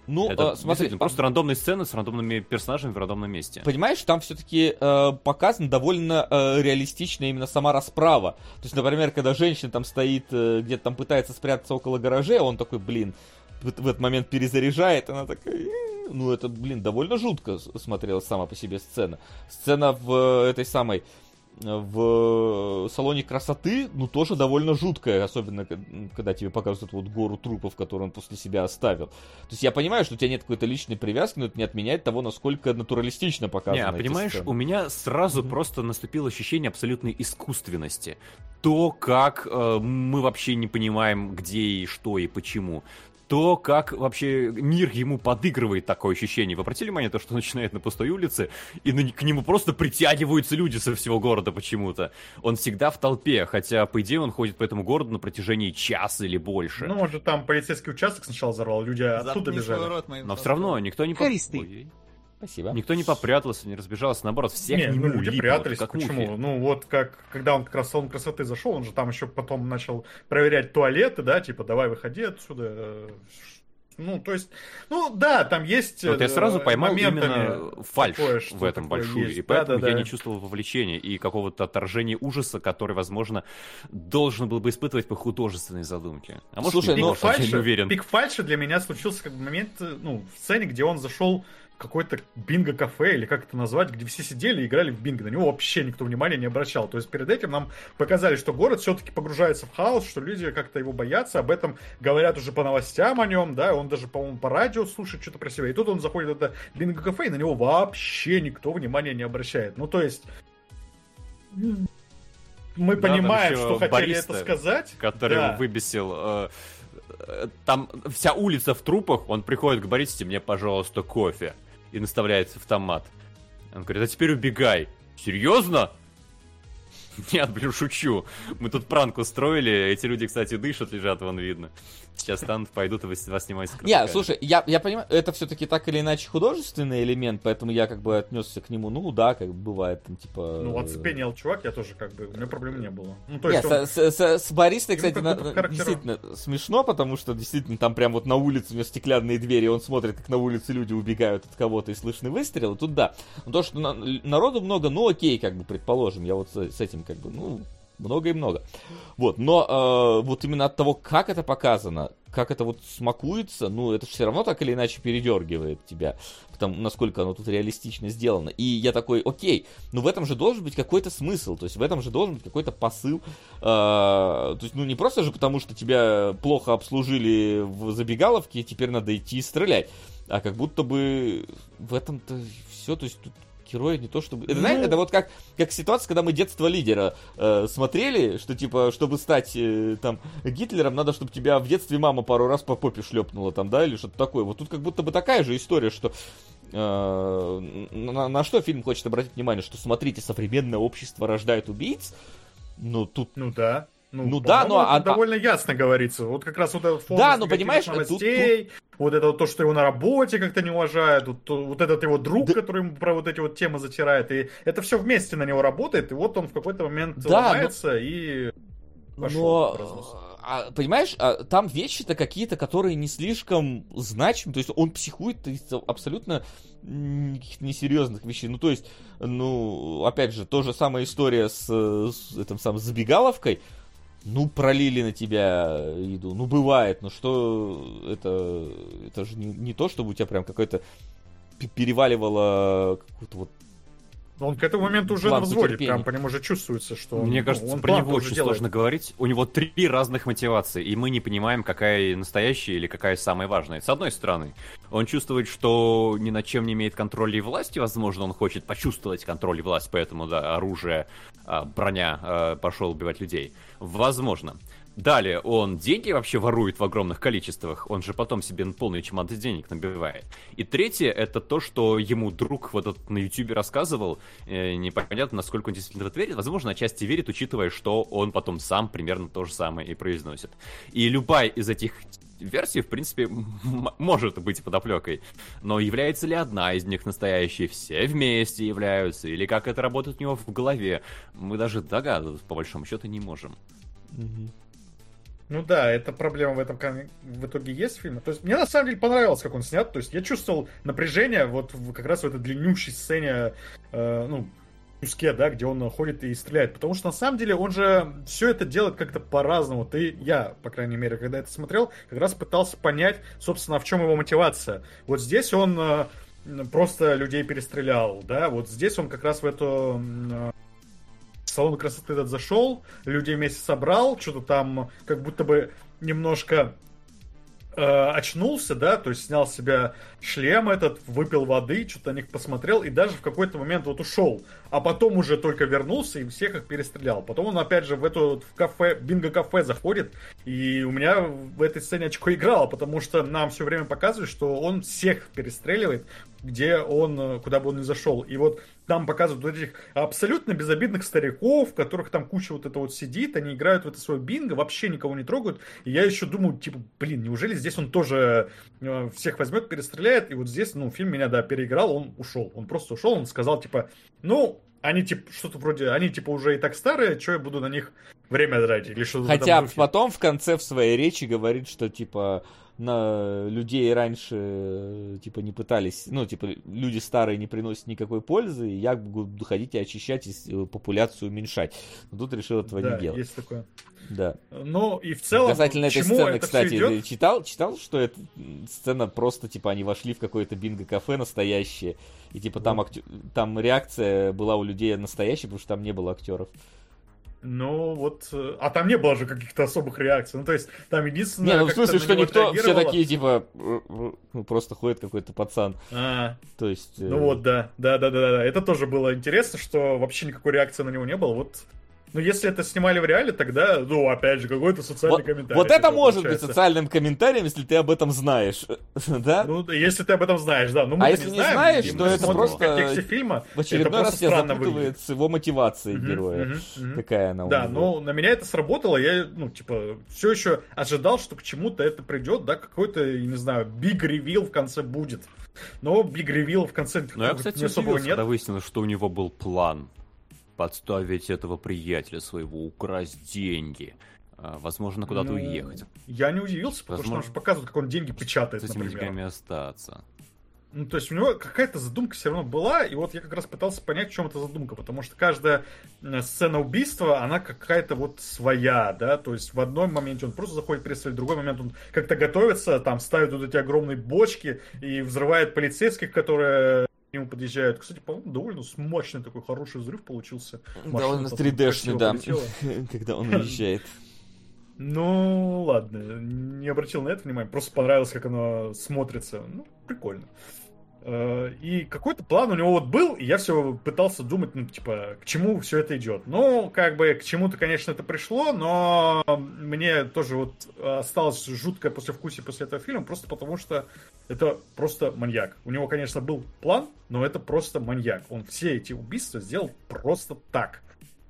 Ну, это э, смотри, просто рандомные сцены с рандомными персонажами в рандомном месте. Понимаешь, там все-таки э, показана довольно э, реалистично именно сама расправа. То есть, например, когда женщина там стоит, э, где-то там пытается спрятаться около гаражей, а он такой, блин, в, этот момент перезаряжает, она такая, «Э». ну это, блин, довольно жутко смотрелась сама по себе сцена. Сцена в э, этой самой в салоне красоты, ну, тоже довольно жуткая, особенно когда тебе показывают эту вот гору трупов, которые он после себя оставил. То есть я понимаю, что у тебя нет какой-то личной привязки, но это не отменяет того, насколько натуралистично показано. Не, а понимаешь, сцены. у меня сразу просто наступило ощущение абсолютной искусственности. То, как э, мы вообще не понимаем, где и что и почему. То, как вообще мир ему подыгрывает такое ощущение. Вы обратили внимание, то, что начинает на пустой улице, и на- к нему просто притягиваются люди со всего города почему-то. Он всегда в толпе, хотя, по идее, он ходит по этому городу на протяжении часа или больше. Ну, он же там полицейский участок сначала взорвал, люди оттуда бежали. рот моим Но все равно никто не... по- Харистый. Спасибо. Никто не попрятался, не разбежался, наоборот, все Не, ну люди прятались. как Почему? мухи. Ну вот как, когда он как раз в салон красоты зашел, он же там еще потом начал проверять туалеты, да, типа давай выходи отсюда. Ну, то есть, ну да, там есть. Вот я э, сразу поймал именно фальш такое, что в этом большую, есть. и поэтому Да-да-да. я не чувствовал вовлечения и какого-то отторжения ужаса, который, возможно, должен был бы испытывать по художественной задумке. А может, Слушай, не ну, должен, я не уверен. пик фальши для меня случился как бы момент, э, ну, в сцене, где он зашел какое-то бинго-кафе, или как это назвать, где все сидели и играли в бинго. На него вообще никто внимания не обращал. То есть перед этим нам показали, что город все-таки погружается в хаос, что люди как-то его боятся, об этом говорят уже по новостям о нем, да, он даже, по-моему, по радио слушает что-то про себя. И тут он заходит в это бинго-кафе, и на него вообще никто внимания не обращает. Ну, то есть... Мы Да, понимаем, что хотели бариста, это сказать. который Да. выбесил. э, э, Там вся улица в трупах, он приходит к баристе, мне, пожалуйста, кофе. И наставляет автомат. Он говорит, а теперь убегай. Серьезно? [laughs] Нет, блин, шучу. Мы тут пранк устроили. Эти люди, кстати, дышат, лежат, вон видно. Сейчас станут, пойдут и вас, вас снимать с Не, слушай, я, я понимаю, это все-таки так или иначе художественный элемент, поэтому я как бы отнесся к нему, ну да, как бы бывает там, типа... Ну, оцепенел чувак, я тоже как бы, у меня проблем не было. Ну, то есть Нет, он... с, с, с Борисой, кстати, на, действительно смешно, потому что действительно там прям вот на улице у него стеклянные двери, он смотрит, как на улице люди убегают от кого-то и слышны выстрелы, тут да. Но то, что на, народу много, ну окей, как бы, предположим, я вот с, с этим как бы, ну, много и много. Вот, но э, вот именно от того, как это показано, как это вот смакуется, ну, это все равно так или иначе передергивает тебя, потому насколько оно тут реалистично сделано. И я такой, окей, ну в этом же должен быть какой-то смысл, то есть в этом же должен быть какой-то посыл. Э, то есть, ну, не просто же потому, что тебя плохо обслужили в забегаловке, и теперь надо идти и стрелять, а как будто бы в этом-то все, то есть тут героя не то чтобы... Это, ну... знаете, это вот как, как ситуация, когда мы детство лидера э, смотрели, что типа, чтобы стать э, там Гитлером, надо, чтобы тебя в детстве мама пару раз по попе шлепнула там, да, или что-то такое. Вот тут как будто бы такая же история, что э, на, на что фильм хочет обратить внимание, что смотрите, современное общество рождает убийц, ну тут... Ну да. Ну, ну да, но... А, довольно ясно говорится. Вот как раз вот этот фон да, ну, понимаешь, новостей, тут, тут... вот это вот то, что его на работе как-то не уважают, вот, вот этот его друг, да... который ему про вот эти вот темы затирает, и это все вместе на него работает, и вот он в какой-то момент да, ломается но... и пошел но... А, понимаешь, а, там вещи-то какие-то, которые не слишком значимы, то есть он психует из абсолютно каких-то несерьезных вещей. Ну, то есть, ну, опять же, то же самая история с, с этим самым забегаловкой, ну, пролили на тебя еду. Ну, бывает, но что это... Это же не, не то, чтобы у тебя прям какое-то переваливало какую-то вот он к этому моменту уже на взводе, терпения. прям по нему уже чувствуется, что он, Мне кажется, он про него очень делает. сложно говорить. У него три разных мотивации, и мы не понимаем, какая настоящая или какая самая важная. С одной стороны, он чувствует, что ни над чем не имеет контроля и власти, возможно, он хочет почувствовать контроль и власть, поэтому, да, оружие, а, броня а, пошел убивать людей. Возможно. Далее, он деньги вообще ворует в огромных количествах, он же потом себе полный чемодан денег набивает. И третье, это то, что ему друг вот этот на ютубе рассказывал, э, непонятно, насколько он действительно в это верит, возможно, отчасти верит, учитывая, что он потом сам примерно то же самое и произносит. И любая из этих версий, в принципе, может быть подоплекой. Но является ли одна из них настоящей? Все вместе являются? Или как это работает у него в голове? Мы даже догадываться, по большому счету, не можем. Mm-hmm. Ну да, эта проблема в этом в итоге есть в фильме. То есть мне на самом деле понравилось, как он снят. То есть я чувствовал напряжение вот в, как раз в этой длиннющей сцене, э, ну, куске, да, где он ходит и стреляет. Потому что на самом деле он же все это делает как-то по-разному. Ты, я, по крайней мере, когда это смотрел, как раз пытался понять, собственно, в чем его мотивация. Вот здесь он э, просто людей перестрелял, да, вот здесь он как раз в эту э, салон красоты этот зашел, людей вместе собрал, что-то там как будто бы немножко э, очнулся, да, то есть снял с себя шлем этот, выпил воды, что-то на них посмотрел и даже в какой-то момент вот ушел. А потом уже только вернулся и всех их перестрелял. Потом он опять же в эту в кафе, бинго-кафе заходит, и у меня в этой сцене очко играло, потому что нам все время показывают, что он всех перестреливает, где он, э, куда бы он ни зашел. И вот там показывают вот этих абсолютно безобидных стариков, которых там куча вот это вот сидит, они играют в это свое бинго, вообще никого не трогают. И я еще думаю, типа, блин, неужели здесь он тоже э, всех возьмет, перестреляет? И вот здесь, ну, фильм меня, да, переиграл, он ушел. Он просто ушел, он сказал, типа, ну, они типа что-то вроде, они типа уже и так старые, что я буду на них время тратить или что-то Хотя потом в конце в своей речи говорит, что типа на людей раньше типа не пытались, ну типа люди старые не приносят никакой пользы, и я буду ходить и очищать и э, популяцию уменьшать. Но тут решил этого да, не делать. есть такое. Да. Ну и в целом. Касательно этой сцены, кстати, читал, читал, что эта сцена просто типа они вошли в какое-то бинго-кафе настоящее, и типа там, актер... там реакция была у людей настоящая, потому что там не было актеров. Ну, вот... Э, а там не было же каких-то особых реакций. Ну, то есть, там единственное... Не, ну, в смысле, что никто... Все такие, типа... Ну, просто ходит какой-то пацан. А, то есть... Ну, э... вот, да. Да-да-да. Это тоже было интересно, что вообще никакой реакции на него не было. Вот Но если это снимали в реале, тогда, ну, опять же, какой-то социальный Вот, комментарий. вот это может быть получается. социальным комментарием, если ты об этом знаешь. [laughs] Да? Ну, если ты об этом знаешь, да. Ну, мы А если не знаем, знаешь, то это просто в контексте фильма. В очередной это раз просто тебя странно запутывает выглядит. с его мотивацией Мгм, героя. мгм, мгм. Какая она Да, но на меня это сработало, я, ну, типа, все еще ожидал, что к чему-то это придет, да, какой-то, я не знаю, биг ревил в конце будет. Но биг ревил в конце Но я, кстати, не особого удивился, нет. когда выяснилось, что у него был план подставить этого приятеля своего, украсть деньги. А, Возможно, куда-то Ну, уехать. Я не удивился, потому что Возможно. он же показывает, как он деньги печатает, С этими например. деньгами остаться. Ну, то есть у него какая-то задумка все равно была, и вот я как раз пытался понять, в чем эта задумка, потому что каждая э, сцена убийства, она какая-то вот своя, да, то есть в одном моменте он просто заходит перестрелять, в другой момент он как-то готовится, там ставит вот эти огромные бочки и взрывает полицейских, которые к нему подъезжают. Кстати, по-моему, довольно мощный такой хороший взрыв получился. Машина Довольно потом 3D-шный, красиво да, [laughs] когда он уезжает. Ну, ладно, не обратил на это внимания, просто понравилось, как оно смотрится. Ну, прикольно. Э, И какой-то план у него вот был, и я все пытался думать, ну, типа, к чему все это идет. Ну, как бы, к чему-то, конечно, это пришло, но мне тоже вот осталось жуткое послевкусие после этого фильма, просто потому что это просто маньяк. У него, конечно, был план, но это просто маньяк. Он все эти убийства сделал просто так.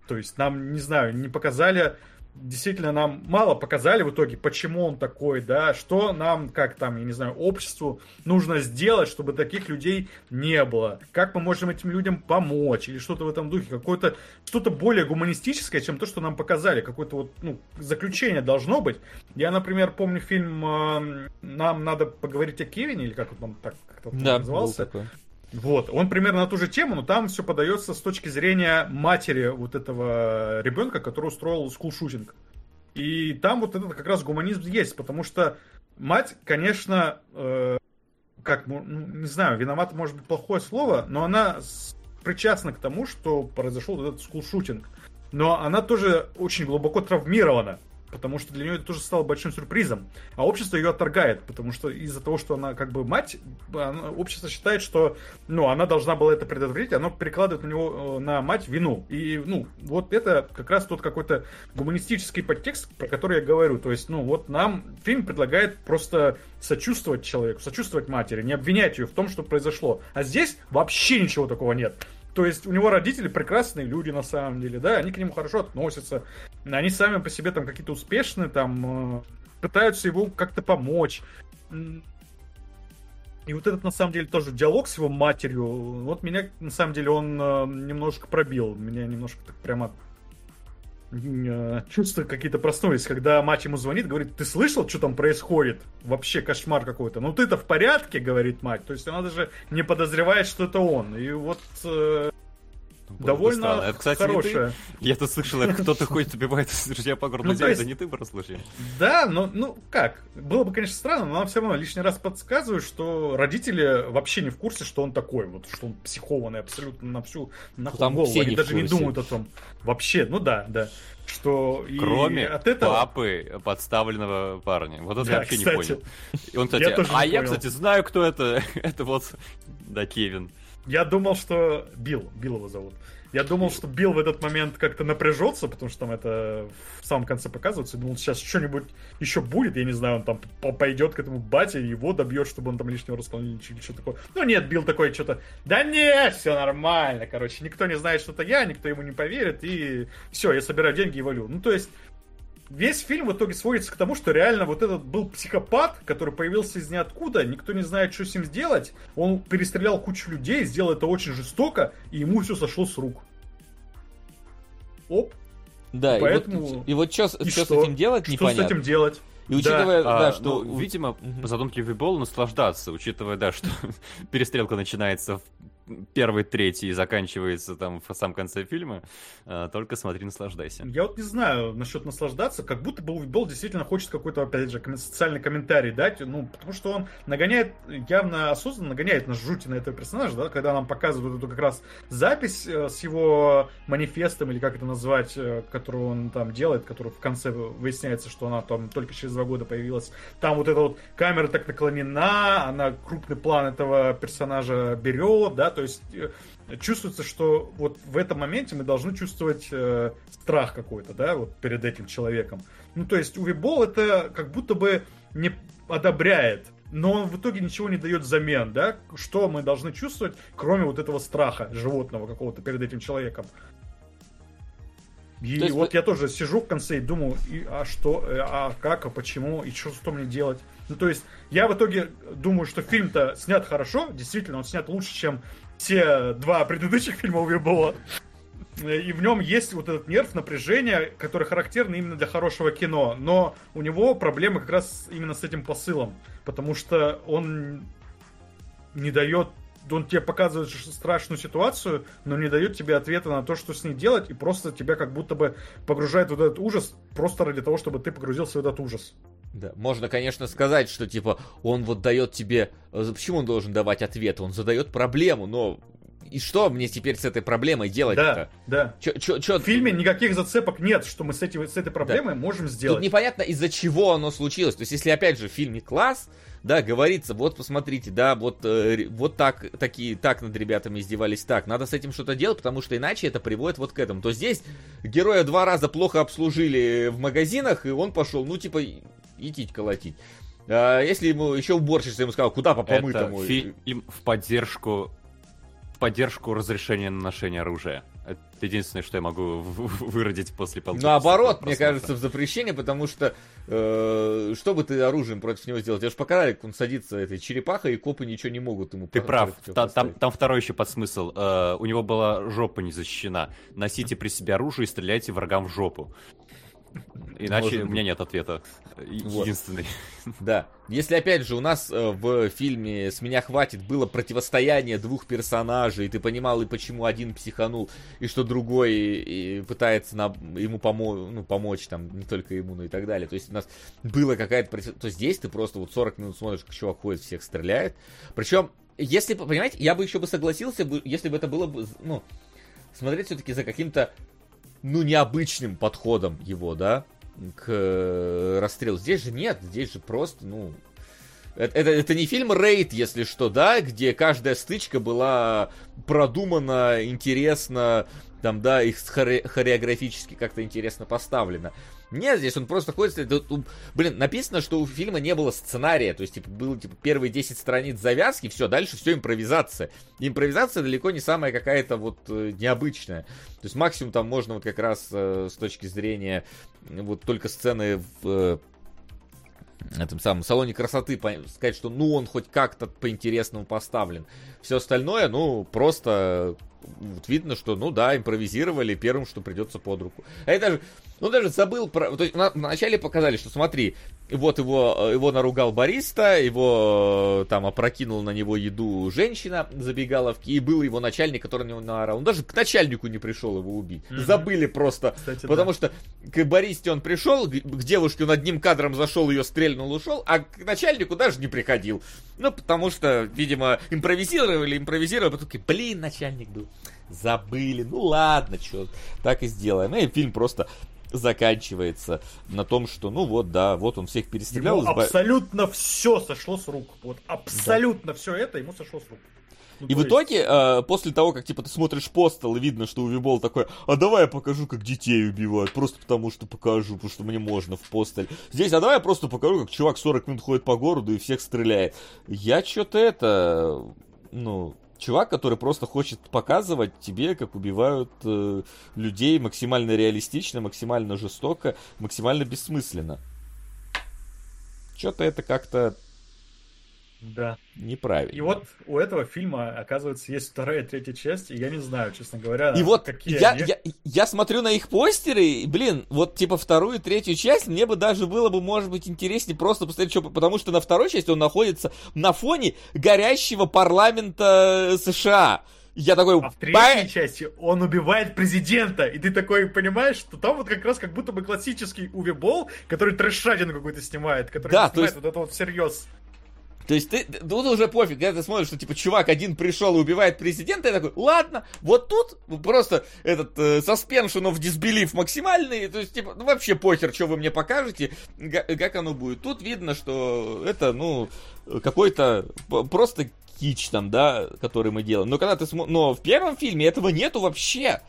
То есть нам, не знаю, не показали действительно нам мало показали в итоге, почему он такой, да, что нам, как там, я не знаю, обществу нужно сделать, чтобы таких людей не было, как мы можем этим людям помочь, или что-то в этом духе, какое-то, что-то более гуманистическое, чем то, что нам показали, какое-то вот, ну, заключение должно быть. Я, например, помню фильм э, «Нам надо поговорить о Кевине», или как он там так как-то Да, был назывался, такой. Вот, он примерно на ту же тему, но там все подается с точки зрения матери вот этого ребенка, который устроил скулшутинг. И там вот этот как раз гуманизм есть, потому что мать, конечно, э, как, ну, не знаю, виновата может быть плохое слово, но она причастна к тому, что произошел этот скулшутинг. Но она тоже очень глубоко травмирована, потому что для нее это тоже стало большим сюрпризом. А общество ее отторгает, потому что из-за того, что она как бы мать, она- общество считает, что ну, она должна была это предотвратить, оно перекладывает на него, э, на мать вину. И, ну, вот это как раз тот какой-то гуманистический подтекст, про который я говорю. То есть, ну, вот нам фильм предлагает просто сочувствовать человеку, сочувствовать матери, не обвинять ее в том, что произошло. А здесь вообще ничего такого нет. То есть у него родители прекрасные люди на самом деле, да, они к нему хорошо относятся, они сами по себе там какие-то успешные, там э, пытаются его как-то помочь. И вот этот, на самом деле, тоже диалог с его матерью, вот меня, на самом деле, он э, немножко пробил. Меня немножко так прямо э, чувства какие-то проснулись, когда мать ему звонит, говорит, ты слышал, что там происходит? Вообще кошмар какой-то. Ну ты-то в порядке, говорит мать. То есть она даже не подозревает, что это он. И вот довольно странно. Это, кстати, хорошая. Я тут слышал, кто-то ходит, убивает друзья по городу. Ну, то это есть- не ты просто случай. Да, но, ну, как? Было бы, конечно, странно, но нам все равно лишний раз подсказывают, что родители вообще не в курсе, что он такой, вот, что он психованный абсолютно на всю нахуй Там голову. Они даже не думают о том. Вообще, ну да, да. Что и Кроме от этого... папы подставленного парня. Вот это Да, я вообще кстати. не понял. И он, кстати, Я а я, понял. кстати, знаю, кто это. [laughs] Это вот, да, Кевин. Я думал, что Билл, Билл его зовут. Я думал, что Билл в этот момент как-то напряжется, потому что там это в самом конце показывается. Я думал, сейчас что-нибудь еще будет, я не знаю, он там по- пойдет к этому бате, его добьет, чтобы он там лишнего рассказал или что такое. Ну нет, Билл такой что-то, да нет, все нормально, короче, никто не знает, что это я, никто ему не поверит, и все, я собираю деньги и валю. Ну то есть Весь фильм в итоге сводится к тому, что реально вот этот был психопат, который появился из ниоткуда, никто не знает, что с ним сделать. Он перестрелял кучу людей, сделал это очень жестоко, и ему все сошло с рук. Оп, Да, и Поэтому- вот, и вот что, и с что? этим делать, что непонятно. с этим делать? И учитывая, да, А, что... ну, видимо, Мгм. задумки Вибол наслаждаться, учитывая, да, что [laughs] перестрелка начинается в первой трети и заканчивается там в самом конце фильма, а, только смотри, наслаждайся. Я вот не знаю насчет наслаждаться, как будто бы Увидбол действительно хочет какой-то, опять же, социальный комментарий дать, ну, потому что он нагоняет, явно осознанно нагоняет на жути на этого персонажа, да, когда нам показывают эту как раз запись э, с его манифестом, или как это назвать, э, которую он там делает, которую в конце выясняется, что она там только через два года появилась. Там вот эта вот камера так наклонена, она крупный план этого персонажа берет, да, то есть э, чувствуется, что вот в этом моменте мы должны чувствовать э, страх какой-то, да, вот перед этим человеком. Ну, то есть Уви Болл это как будто бы не одобряет но он в итоге ничего не дает взамен, да? Что мы должны чувствовать, кроме вот этого страха животного какого-то перед этим человеком? И есть... вот я тоже сижу в конце и думаю, и, а что, э, а как, а почему, и что, что мне делать. Ну, то есть, я в итоге думаю, что фильм-то снят хорошо, действительно, он снят лучше, чем все два предыдущих фильма Уви Болла. И в нем есть вот этот нерв напряжения, который характерный именно для хорошего кино. Но у него проблемы как раз именно с этим посылом. Потому что он не дает он тебе показывает страшную ситуацию, но не дает тебе ответа на то, что с ней делать, и просто тебя как будто бы погружает в этот ужас, просто ради того, чтобы ты погрузился в этот ужас. Да, можно, конечно, сказать, что типа он вот дает тебе, э, почему он должен давать ответ, он задает проблему, но и что мне теперь с этой проблемой делать-то? Да, да. Чё, чё, чё... В фильме никаких зацепок нет, что мы с, этим, с этой проблемой да. можем сделать. Тут непонятно, из-за чего оно случилось. То есть, если опять же в фильме класс, да, говорится, вот посмотрите, да, вот, э, вот так, такие, так над ребятами издевались, так, надо с этим что-то делать, потому что иначе это приводит вот к этому. То здесь героя два раза плохо обслужили в магазинах, и он пошел, ну, типа, идти колотить. А если ему еще уборщица ему сказал, куда по помытому? Это фильм в поддержку в поддержку разрешения на ношение оружия. Это единственное, что я могу выродить после полтора. Наоборот, мне кажется, в запрещение, потому что э, что бы ты оружием против него сделал? Тебе же показали, как он садится этой черепахой, и копы ничего не могут ему Ты прав, та, там, там второй еще подсмысл. Э, у него была жопа не защищена. Носите при себе оружие и стреляйте врагам в жопу. Иначе у меня нет ответа. Единственный. [laughs] Да. Если, опять же, у нас э, в фильме «С меня хватит» было противостояние двух персонажей, и ты понимал, и почему один психанул, и что другой и пытается на, ему помо ну, помочь, там, не только ему, но и так далее. То есть у нас было какая-то... То здесь ты просто вот 40 минут смотришь, как чувак ходит, всех стреляет. Причем, если, понимаете, я бы еще бы согласился, если бы это было бы, ну, смотреть все-таки за каким-то ну, необычным подходом его, да, к э, расстрелу. Здесь же нет, здесь же просто, ну, это, это, это не фильм Рейд, если что, да, где каждая стычка была продумана, интересно, там, да, их хоре- хореографически как-то интересно поставлено. Нет, здесь он просто ходит... Блин, написано, что у фильма не было сценария. То есть, типа, было, типа, первые 10 страниц завязки, все, дальше все импровизация. импровизация далеко не самая какая-то вот э, необычная. То есть, максимум там можно вот как раз э, с точки зрения вот только сцены в э, этом самом салоне красоты сказать, что ну он хоть как-то по-интересному поставлен. Все остальное, ну, просто вот видно, что, ну да, импровизировали первым, что придется под руку. А я даже, ну даже забыл про... То есть на, вначале показали, что смотри, вот его, его наругал бариста, его там опрокинул на него еду женщина забегаловки, и был его начальник, который на него наорал. Он даже к начальнику не пришел его убить. Mm-hmm. Забыли просто. Кстати, потому да. что к баристе он пришел, к, девушке он одним кадром зашел, ее стрельнул, ушел, а к начальнику даже не приходил. Ну, потому что, видимо, импровизировали, импровизировали, а потом такие, блин, начальник был. Забыли. Ну ладно, что, так и сделаем. И фильм просто заканчивается на том, что, ну вот, да, вот он всех перестрелял. Ему абсолютно все сошло с рук. Вот абсолютно да. все это ему сошло с рук. Ну, и в есть... итоге, э, после того, как типа ты смотришь постел и видно, что Увибол такой, а давай я покажу, как детей убивают, просто потому что покажу, потому что мне можно в постель. Здесь, а давай я просто покажу, как чувак 40 минут ходит по городу и всех стреляет. Я что-то это, ну, чувак, который просто хочет показывать тебе, как убивают э, людей максимально реалистично, максимально жестоко, максимально бессмысленно. Что-то это как-то да. Неправильно. И вот у этого фильма, оказывается, есть вторая и третья часть, и я не знаю, честно говоря, и вот какие я, они... я, я смотрю на их постеры, и, блин, вот типа вторую и третью часть мне бы даже было бы, может быть, интереснее просто посмотреть, что, потому что на второй части он находится на фоне горящего парламента США. Я такой... А в третьей Ба... части он убивает президента, и ты такой понимаешь, что там вот как раз как будто бы классический Уви Болл, который трэшадину какой-то снимает, который да, снимает есть... вот это вот всерьез. То есть ты, тут уже пофиг, когда ты смотришь, что типа чувак один пришел и убивает президента, я такой, ладно, вот тут просто этот э, suspension of disbelief максимальный, то есть типа, ну вообще похер, что вы мне покажете, как оно будет. Тут видно, что это, ну, какой-то просто кич там, да, который мы делаем. Но когда ты смо... Но в первом фильме этого нету вообще.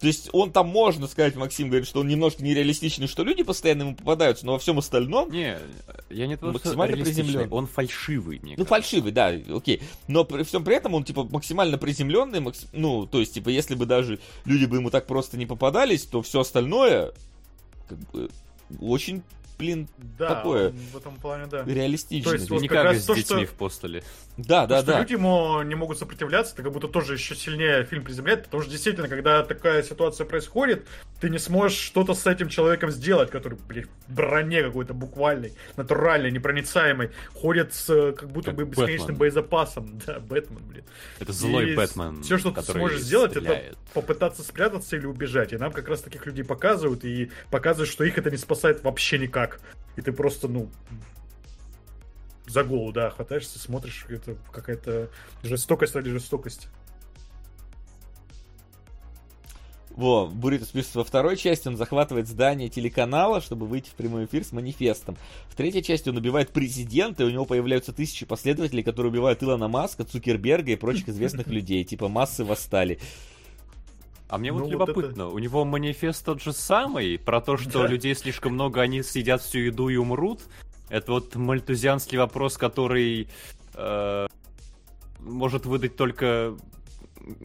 То есть он там, можно сказать, Максим говорит, что он немножко нереалистичный, что люди постоянно ему попадаются, но во всем остальном... Не, я не то, Максимально приземлен. Он фальшивый, мне Ну, кажется. фальшивый, да, окей. Но при всем при этом он, типа, максимально приземленный. макс- Ну, то есть, типа, если бы даже люди бы ему так просто не попадались, то все остальное, как бы, очень, блин, Да, такое в этом плане, да. реалистично. То есть Не вот не как как с то, детьми что- в постеле. Да, да, То, что да. люди ему не могут сопротивляться, это как будто тоже еще сильнее фильм приземляет, потому что действительно, когда такая ситуация происходит, ты не сможешь что-то с этим человеком сделать, который, блин, в броне какой-то буквальной, натуральной, непроницаемой, ходит с э, как будто Как бы бесконечным Бэтмен. боезапасом. [laughs] Да, Бэтмен, блин. Это злой И Бэтмен, Все, что ты сможешь сделать, стреляет. это попытаться спрятаться или убежать. И нам как раз таких людей показывают, и показывают, что их это не спасает вообще никак. И ты просто, ну, за голову, да, хватаешься, смотришь, это какая-то жестокость ради жестокости. Во, Бурито пишет, во второй части он захватывает здание телеканала, чтобы выйти в прямой эфир с манифестом. В третьей части он убивает президента, и у него появляются тысячи последователей, которые убивают Илона Маска, Цукерберга и прочих известных [laughs] людей. Типа массы восстали. А мне вот Ну, вот любопытно, у него манифест тот же самый, про то, что Да. людей слишком много, они съедят всю еду и умрут. Это вот мальтузианский вопрос, который э, может выдать только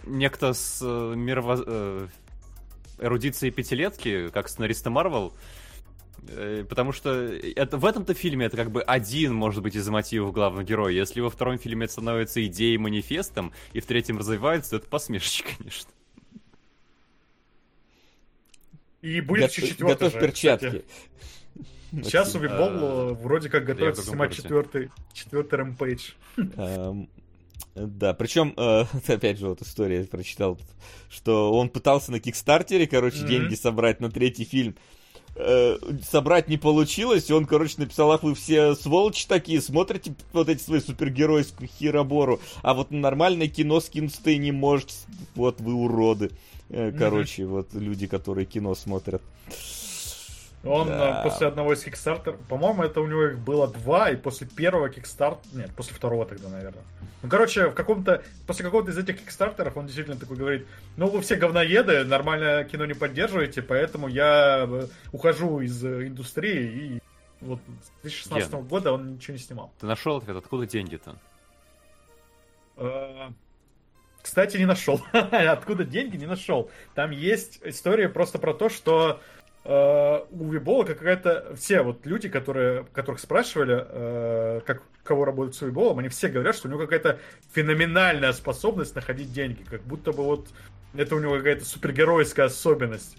некто с э, мирово- э, эрудицией пятилетки, как сценариста Марвел. Э, Потому что это, в этом-то фильме это как бы один, может быть, из мотивов главного героя. Если во втором фильме это становится идеей манифестом, и в третьем развивается, то это посмешище, [laughs] конечно. И будет еще четвертый Готовь же, перчатки. кстати. [laughs] Сейчас Максим. Увибол А, вроде как готовится снимать четвертый, четвертый рэмпейдж. Эм, [laughs] Да, причем, э, [laughs] опять же, вот история я прочитал, что он пытался на Кикстартере, короче, Мгм. деньги собрать на третий фильм. Э, собрать не получилось, и он, короче, написал, ах, вы все сволочи такие, смотрите вот эти свои супергеройскую херобору, а вот нормальное кино скинуться-то и не можете, вот вы уроды. Э, Короче, вот люди, которые кино смотрят. Он Да. э, после одного из Kickstarter, по-моему, это у него их было два, и после первого Kickstarter, нет, после второго тогда, наверное. Ну, короче, в каком-то, после какого-то из этих Кикстартеров он действительно такой говорит, ну, вы все говноеды, нормальное кино не поддерживаете, поэтому я э, ухожу из индустрии, и вот с 2016 Ген. года он ничего не снимал. Ты нашел ответ, откуда деньги-то? Кстати, не нашел. [laughs] Откуда деньги, не нашел. Там есть история просто про то, что э, у Вибола какая-то... Все вот люди, которые, которых спрашивали, э, как, кого работают с Виболом, они все говорят, что у него какая-то феноменальная способность находить деньги. Как будто бы вот это у него какая-то супергеройская особенность.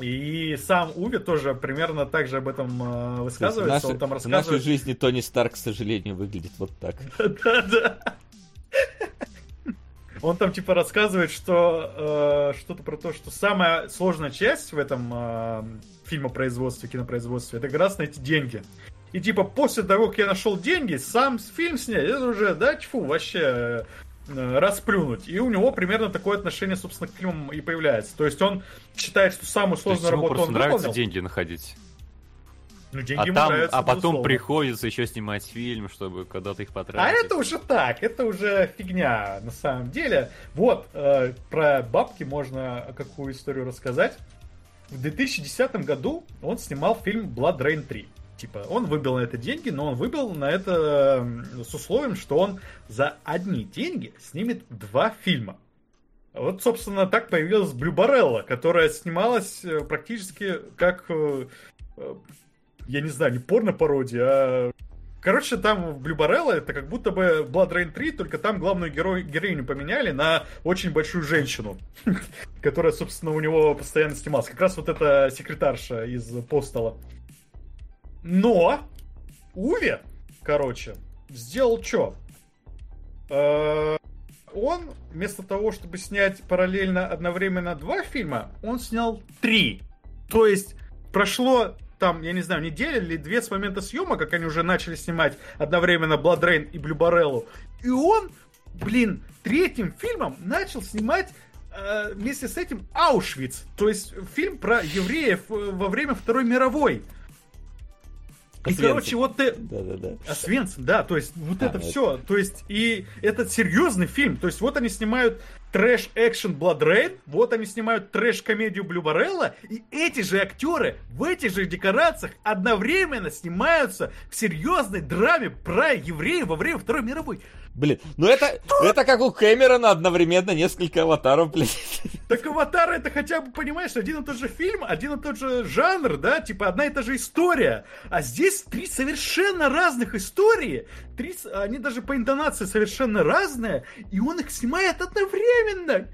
И сам Уви тоже примерно так же об этом э, То есть в, высказывается. нашей- Он там в нашей рассказывает... жизни Тони Старк, к сожалению, выглядит вот так. [laughs] Да-да. Он там типа рассказывает, что э, что-то про то, что самая сложная часть в этом э, фильмопроизводстве, кинопроизводстве, это как раз найти деньги. И типа после того, как я нашел деньги, сам фильм снять, это уже, да, тьфу, вообще э, расплюнуть. И у него примерно такое отношение, собственно, к фильмам и появляется. То есть он считает, что самую сложную работу он нравится выполнил. деньги находить. Ну, деньги А, ему там, нравятся, а потом безусловно. приходится еще снимать фильм, чтобы когда-то их А потратить. это уже так, это уже фигня на самом деле. Вот, э, про бабки можно какую историю рассказать. В 2010 году он снимал фильм Blood Rain 3. Типа, он выбил на это деньги, но он выбил на это с условием, что он за одни деньги снимет два фильма. Вот, собственно, так появилась Блю Барелла, которая снималась э, практически как, э, э, я не знаю, не порно-пародия, а Короче, там в Блю Барелла это как будто бы Blood Rain 3, только там главную герой, героиню поменяли на очень большую женщину, [laughs] которая, собственно, у него постоянно снималась. Как раз вот эта секретарша из Постола. Но Уви, короче, сделал что? Он вместо того, чтобы снять параллельно одновременно два фильма, он снял три. То есть прошло там, я не знаю, неделя или две с момента съема, как они уже начали снимать одновременно Blood Rain и Бареллу. И он, блин, третьим фильмом начал снимать э, вместе с этим Аушвиц. То есть фильм про евреев э, во время Второй мировой. И, короче, вот ты... Да-да-да. Освенцим, да, то есть вот А, это ну все, то есть и это серьезный фильм, то есть вот они снимают трэш-экшен Blood вот они снимают трэш-комедию Блю Барелла, и эти же актеры в этих же декорациях одновременно снимаются в серьезной драме про евреев во время Второй мировой. Блин, ну это, это как у Кэмерона одновременно несколько аватаров, блин. Так Аватар это хотя бы, понимаешь, один и тот же фильм, один и тот же жанр, да, типа одна и та же история. А здесь три совершенно разных истории, три, они даже по интонации совершенно разные, и он их снимает одновременно.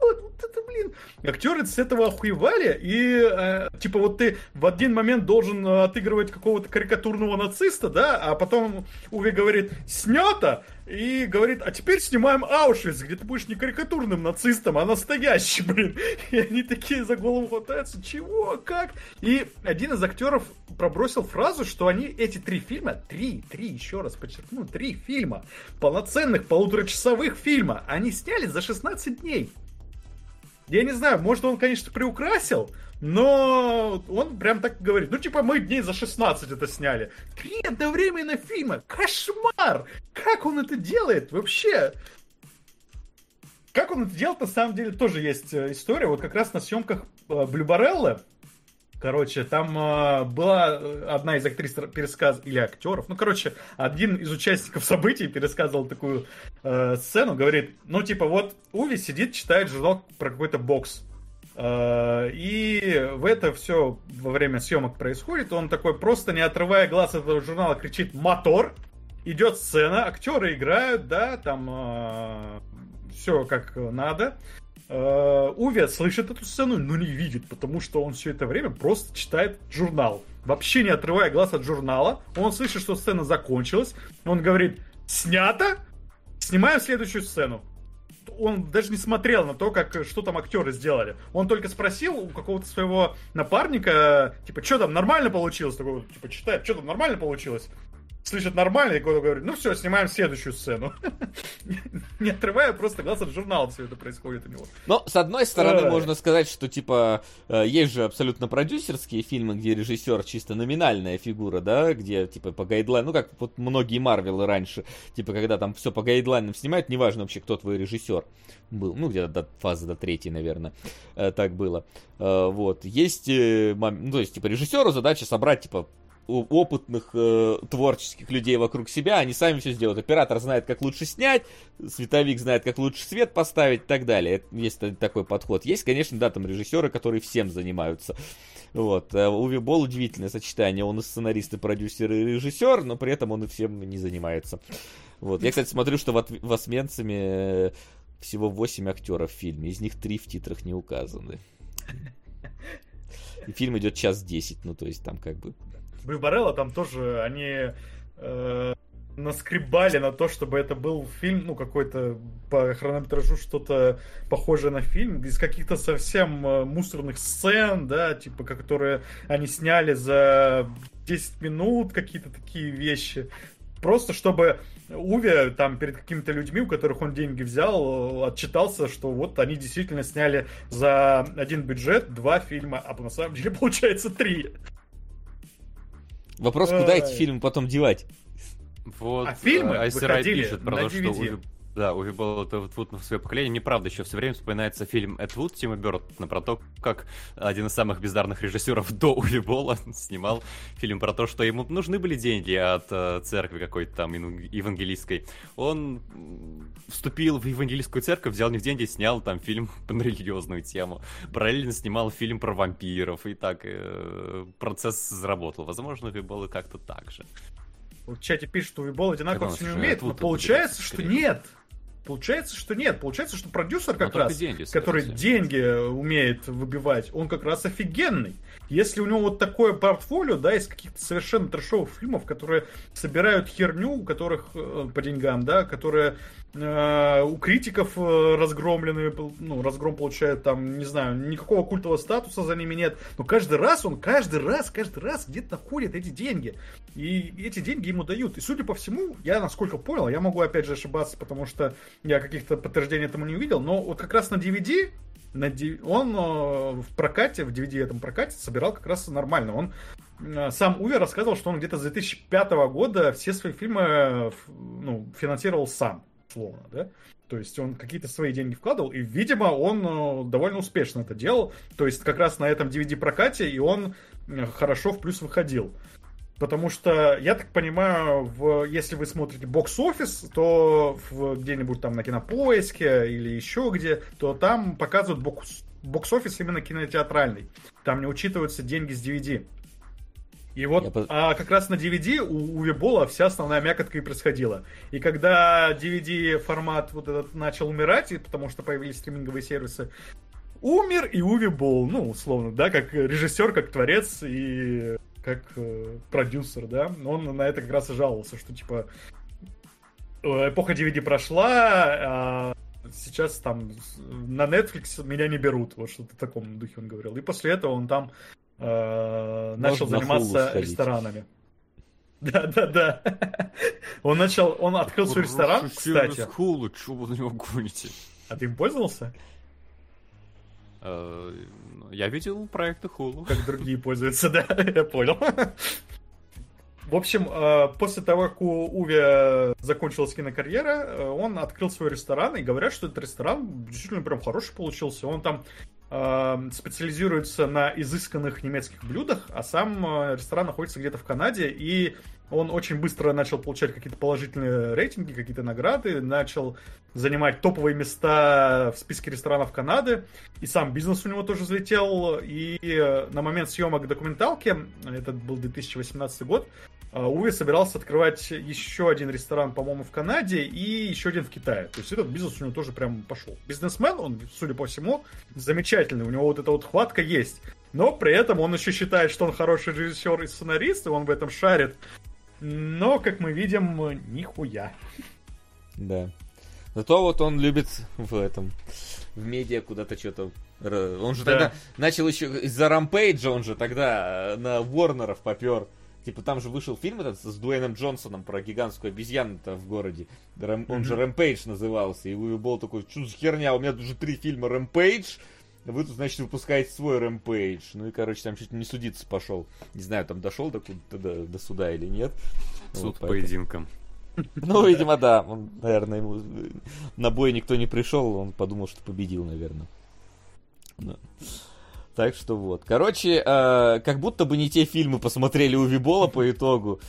Вот, вот это, блин. Актеры с этого охуевали, и э, типа вот ты в один момент должен э, отыгрывать какого-то карикатурного нациста, да, а потом Уви говорит «снято», и говорит, а теперь снимаем Аушвиц, где ты будешь не карикатурным нацистом, а настоящий, блин. И они такие за голову хватаются, чего, как? И один из актеров пробросил фразу, что они эти три фильма, три, три, еще раз подчеркну, три фильма, полноценных полуторачасовых фильма, они сняли за 16 дней. Я не знаю, может он, конечно, приукрасил, но он прям так говорит. Ну, типа, мы дней за 16 это сняли. Три одновременно фильма. Кошмар! Как он это делает вообще? Как он это делает, на самом деле, тоже есть э, история. Вот как раз на съемках э, Блю Барелла, Короче, там э, была э, одна из актрис пересказ или актеров. Ну, короче, один из участников [laughs] событий пересказывал такую э, сцену, говорит, ну, типа, вот Уви сидит, читает журнал про какой-то бокс. Э, и в это все во время съемок происходит. Он такой, просто не отрывая глаз от этого журнала, кричит «Мотор!» Идет сцена, актеры играют, да, там все как надо. Э, Уви слышит эту сцену, но не видит, потому что он все это время просто читает журнал. Вообще не отрывая глаз от журнала. Он слышит, что сцена закончилась. Он говорит, снято, снимаем следующую сцену. Он даже не смотрел на то, как, что там актеры сделали. Он только спросил у какого-то своего напарника, типа, что там, нормально получилось? Такой, типа, читает, что там, нормально получилось? Слышит нормально, и кто-то говорит, ну все, снимаем следующую сцену. [laughs] Не отрывая просто глаз от журнала все это происходит у него. Но, с одной стороны, можно сказать, что, типа, э, есть же абсолютно продюсерские фильмы, где режиссер чисто номинальная фигура, да, где, типа, по гайдлайну, ну, как вот многие Марвелы раньше, типа, когда там все по гайдлайнам снимают, неважно вообще, кто твой режиссер был, ну, где-то до фазы до третьей, наверное, э, так было. Э, Вот, есть, ну, то есть, типа, режиссеру задача собрать, типа, опытных э, творческих людей вокруг себя, они сами все сделают. Оператор знает, как лучше снять, световик знает, как лучше свет поставить и так далее. Есть та- такой подход. Есть, конечно, да, там режиссеры, которые всем занимаются. Вот. А Уви Болл удивительное сочетание. Он и сценарист, и продюсер, и режиссер, но при этом он и всем не занимается. Вот. Я, кстати, смотрю, что в, от... в э, всего 8 актеров в фильме. Из них 3 в титрах не указаны. И фильм идет час 10, ну то есть там как бы Блю Барелла там тоже, они э, наскребали на то, чтобы это был фильм, ну, какой-то по хронометражу что-то похожее на фильм, из каких-то совсем э, мусорных сцен, да, типа, которые они сняли за 10 минут, какие-то такие вещи. Просто чтобы Уве там перед какими-то людьми, у которых он деньги взял, отчитался, что вот они действительно сняли за один бюджет два фильма, а на самом деле [laughs] получается три. Вопрос, куда эти фильмы потом девать? Вот, А фильмы э, Айсерай выходили пишет про на то, что да, Уви Болл это вот, вот на свое поколение. Неправда, еще все время вспоминается фильм Эд Вуд Тима Бёртона про то, как один из самых бездарных режиссеров до Уви Болла снимал фильм про то, что ему нужны были деньги от э, церкви какой-то там евангелистской. Он вступил в евангелистскую церковь, взял у них деньги, снял там фильм [laughs] на религиозную тему. Параллельно снимал фильм про вампиров, и так э, процесс заработал. Возможно, Уви Болл и как-то так же. В чате пишут, что Уибол одинаково все не умеет, но получается, что нет. Получается, что нет. Получается, что продюсер как только раз, деньги, который деньги умеет выбивать, он как раз офигенный. Если у него вот такое портфолио, да, из каких-то совершенно трешовых фильмов, которые собирают херню, у которых э, по деньгам, да, которые э, у критиков э, разгромлены, ну, разгром получают там, не знаю, никакого культового статуса за ними нет, но каждый раз он, каждый раз, каждый раз где-то находит эти деньги. И эти деньги ему дают. И судя по всему, я насколько понял, я могу опять же ошибаться, потому что я каких-то подтверждений этому не увидел, но вот как раз на DVD на он э, в прокате, в DVD этом прокате собирал как раз нормально. Он э, сам Уве рассказывал, что он где-то с 2005 года все свои фильмы э, ну, финансировал сам, условно, да? То есть он какие-то свои деньги вкладывал, и, видимо, он довольно успешно это делал. То есть как раз на этом DVD-прокате, и он хорошо в плюс выходил. Потому что, я так понимаю, в, если вы смотрите бокс-офис, то где-нибудь там на кинопоиске или еще где, то там показывают бокс, бокс-офис именно кинотеатральный. Там не учитываются деньги с DVD. И вот, Я а как раз на DVD у Уви Бола вся основная мякотка и происходила. И когда DVD формат вот этот начал умирать, и потому что появились стриминговые сервисы, умер и Уви Болл, ну, условно, да, как режиссер, как творец и как э, продюсер, да, он на это как раз и жаловался, что, типа, эпоха DVD прошла, а сейчас там на Netflix меня не берут, вот что-то в таком духе он говорил. И после этого он там э, начал на Hulu заниматься сходить. ресторанами. Да, да, да. Он начал, он открыл свой ресторан, кстати. Хулу, чего вы на него гоните? А ты им пользовался? Э, Я видел проекты Хулу. как другие пользуются, да, [laughs] я понял. В общем, э, после того, как у Уве закончилась кинокарьера, э, он открыл свой ресторан, и говорят, что этот ресторан действительно прям хороший получился. Он там специализируется на изысканных немецких блюдах, а сам ресторан находится где-то в Канаде, и он очень быстро начал получать какие-то положительные рейтинги, какие-то награды, начал занимать топовые места в списке ресторанов Канады, и сам бизнес у него тоже взлетел, и э, на момент съемок документалки, этот был 2018 год, э, Уви собирался открывать еще один ресторан, по-моему, в Канаде и еще один в Китае. То есть этот бизнес у него тоже прям пошел. Бизнесмен, он, судя по всему, замечательный, у него вот эта вот хватка есть. Но при этом он еще считает, что он хороший режиссер и сценарист, и он в этом шарит. Но, как мы видим, нихуя. Да. Зато вот он любит в этом, в медиа куда-то что-то... Он же Да. тогда начал еще из-за Rampage а, он же тогда э, на Warner ов попер. Типа там же вышел фильм этот с Дуэйном Джонсоном про гигантскую обезьяну-то в городе. Ram- Он же Rampage назывался. И Уве Болл такой, что за херня, у меня уже три фильма Rampage. Вы тут, значит, выпускаете свой Rampage. Ну и, короче, там чуть не судиться пошел. Не знаю, там дошел до, до, до суда или нет. Суд Вот по поединкам. ну, видимо, да. Он, наверное, ему на бой никто не пришел, он подумал, что победил, наверное. Да. Так что вот. Короче, э, как будто бы не те фильмы посмотрели у Вибола по итогу.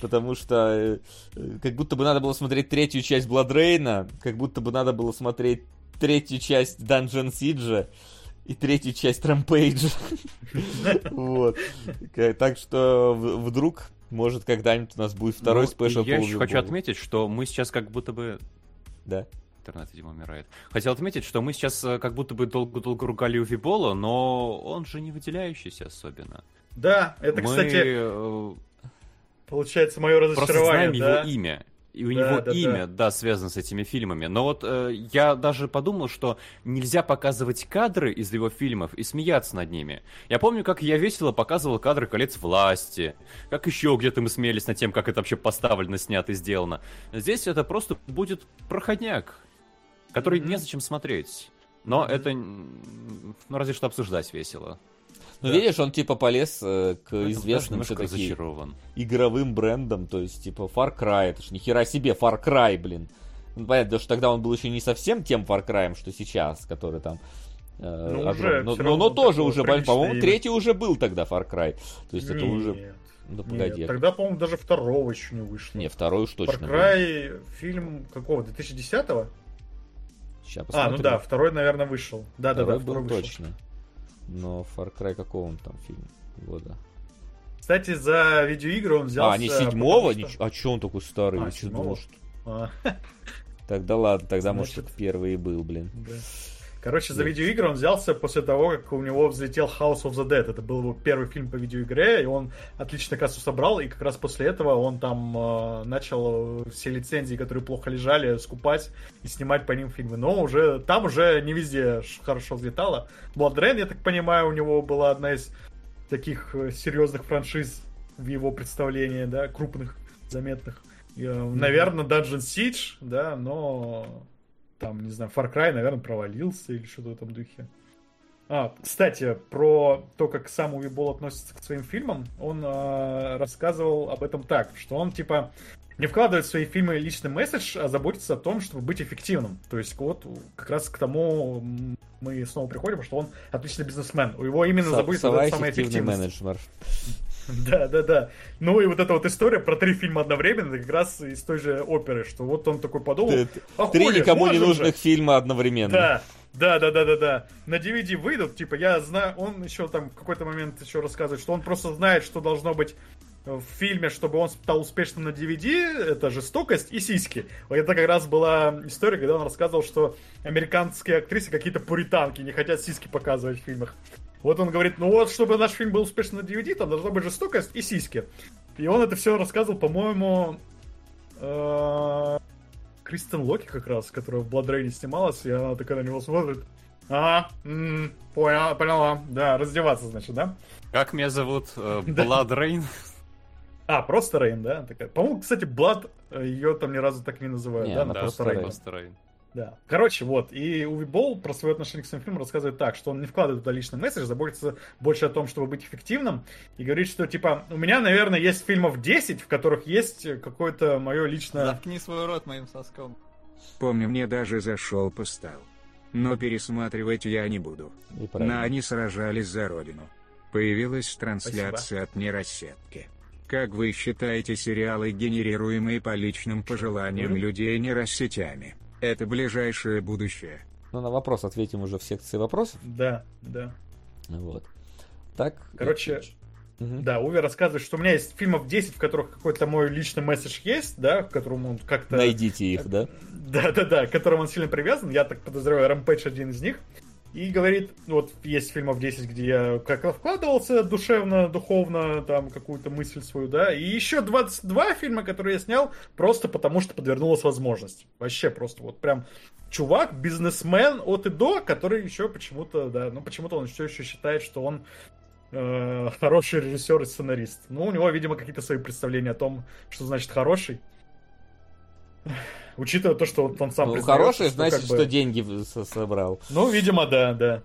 Потому что э, э, как будто бы надо было смотреть третью часть Бладрейна, как будто бы надо было смотреть третью часть Dungeon Siege и третью часть Рампейджа. [laughs] Вот. К- Так что вдруг, может, когда-нибудь у нас будет второй Ну, спешл Я по еще хочу отметить, что мы сейчас как будто бы... Да. Интернет, видимо, умирает. Хотел отметить, что мы сейчас э, как будто бы долго-долго ругали Увибола, но он же не выделяющийся особенно. Да, это, мы кстати, э, получается мое просто разочарование. знаем да? его имя. И у Да, него да, да. имя, да. связано с этими фильмами. Но вот э, я даже подумал, что нельзя показывать кадры из его фильмов и смеяться над ними. Я помню, как я весело показывал кадры «Колец власти», как еще где-то мы смеялись над тем, как это вообще поставлено, снято и сделано. Здесь это просто будет проходняк, который Мгм. незачем смотреть. Но Мгм. это, ну, разве что обсуждать весело. Ну, Да. видишь, он типа полез э, к даже известным все-таки игровым брендам, то есть типа Far Cry, это ж ни хера себе Far Cry, блин. Ну, понятно, что тогда он был еще не совсем тем Far Cry, что сейчас, который там э, Ну, уже но, но- но тоже уже, по-моему, имя. третий уже был тогда Far Cry. То есть это Нет, уже... Ну, погоди. нет, тогда, по-моему, даже второго еще не вышло. Не, второй уж Far точно. Cry фильм какого? 2010-го? Сейчас А, посмотрим. ну да, второй, наверное, вышел. Да, да, второй да, был второй вышел. точно. Но Far Cry какого он там фильм? Года. Кстати, за видеоигры он взялся... а, не седьмого? что- Нич- А че он такой старый? А, Я думал, что- А, Тогда ладно, тогда может Значит- это первый и был, блин. да. Короче, за видеоигры он взялся после того, как у него взлетел House of the Dead. Это был его первый фильм по видеоигре, и он отлично кассу собрал, и как раз после этого он там э, начал э, все лицензии, которые плохо лежали, скупать и снимать по ним фильмы. Но уже там уже не везде хорошо взлетало. Blood Rain, я так понимаю, у него была одна из таких э, серьезных франшиз в его представлении, да, крупных, заметных. Наверное, Dungeon Siege, да, но там, не знаю, Far Cry, наверное, провалился или что-то в этом духе. А, кстати, про то, как сам Уви Болл относится к своим фильмам, он э, рассказывал об этом так, что он типа не вкладывает в свои фильмы личный месседж, а заботится о том, чтобы быть эффективным. То есть вот как раз к тому мы снова приходим, что он отличный бизнесмен. У него именно заботится самой эффективный эффективности. менеджер. [laughs] Да, да, да. Ну и вот эта вот история про три фильма одновременно, как раз из той же оперы, что вот он такой подумал, Три никому не нужных фильма одновременно. Да, да, да, да, да, да. На DVD выйдут, типа, я знаю, он еще там в какой-то момент еще рассказывает, что он просто знает, что должно быть в фильме, чтобы он стал успешным на DVD, это жестокость и сиськи. Вот Это как раз была история, когда он рассказывал, что американские актрисы какие-то пуританки, не хотят сиськи показывать в фильмах. Вот он говорит, ну вот, чтобы наш фильм был успешным на DVD, там должна быть жестокость и сиськи. И он это все рассказывал, по-моему, э, Кристен Локи как раз, которая в Rain снималась, и она такая на него смотрит. Ага, м, поняла, поняла. Да, раздеваться, значит, да? Как меня зовут? Э, [laughs] Rain? А, просто Рейн, да? Такая. По-моему, кстати, Блад ее там ни разу так не называют, Не, да? она Да, просто. Рейн. просто. Да. Короче, вот. И Уви Болл про свое отношение к своим фильмам рассказывает так, что он не вкладывает туда личный месседж, заботится больше о том, чтобы быть эффективным. И говорит, что, типа, у меня, наверное, есть фильмов 10, в которых есть какое-то мое личное... Заткни свой рот моим соском. Помню, мне даже зашел постал. Но пересматривать я не буду. На они сражались за родину. Появилась трансляция от нейросетки. Как вы считаете сериалы, генерируемые по личным пожеланиям Мгм. людей нейросетями? Это ближайшее будущее. Ну, на вопрос ответим уже в секции вопросов. Да, да. Вот. Так. Короче, Мгм. Да, Уви рассказывает, что у меня есть фильмов 10, в которых какой-то мой личный месседж есть, да, в котором он как-то... Найдите их, да? Да-да-да, к которому он сильно привязан. Я так подозреваю, Rampage один из них. И говорит, вот есть фильмов 10, где я как-то вкладывался душевно, духовно, там, какую-то мысль свою, да. И еще 22 фильма, которые я снял, просто потому что подвернулась возможность. Вообще просто вот прям чувак, бизнесмен от и до, который еще почему-то, да, ну почему-то он все еще считает, что он э, хороший режиссер и сценарист. Ну, у него, видимо, какие-то свои представления о том, что значит хороший. Учитывая то, что вот он сам Ну, хороший, что значит, как бы- что деньги собрал. Ну, видимо, да, да.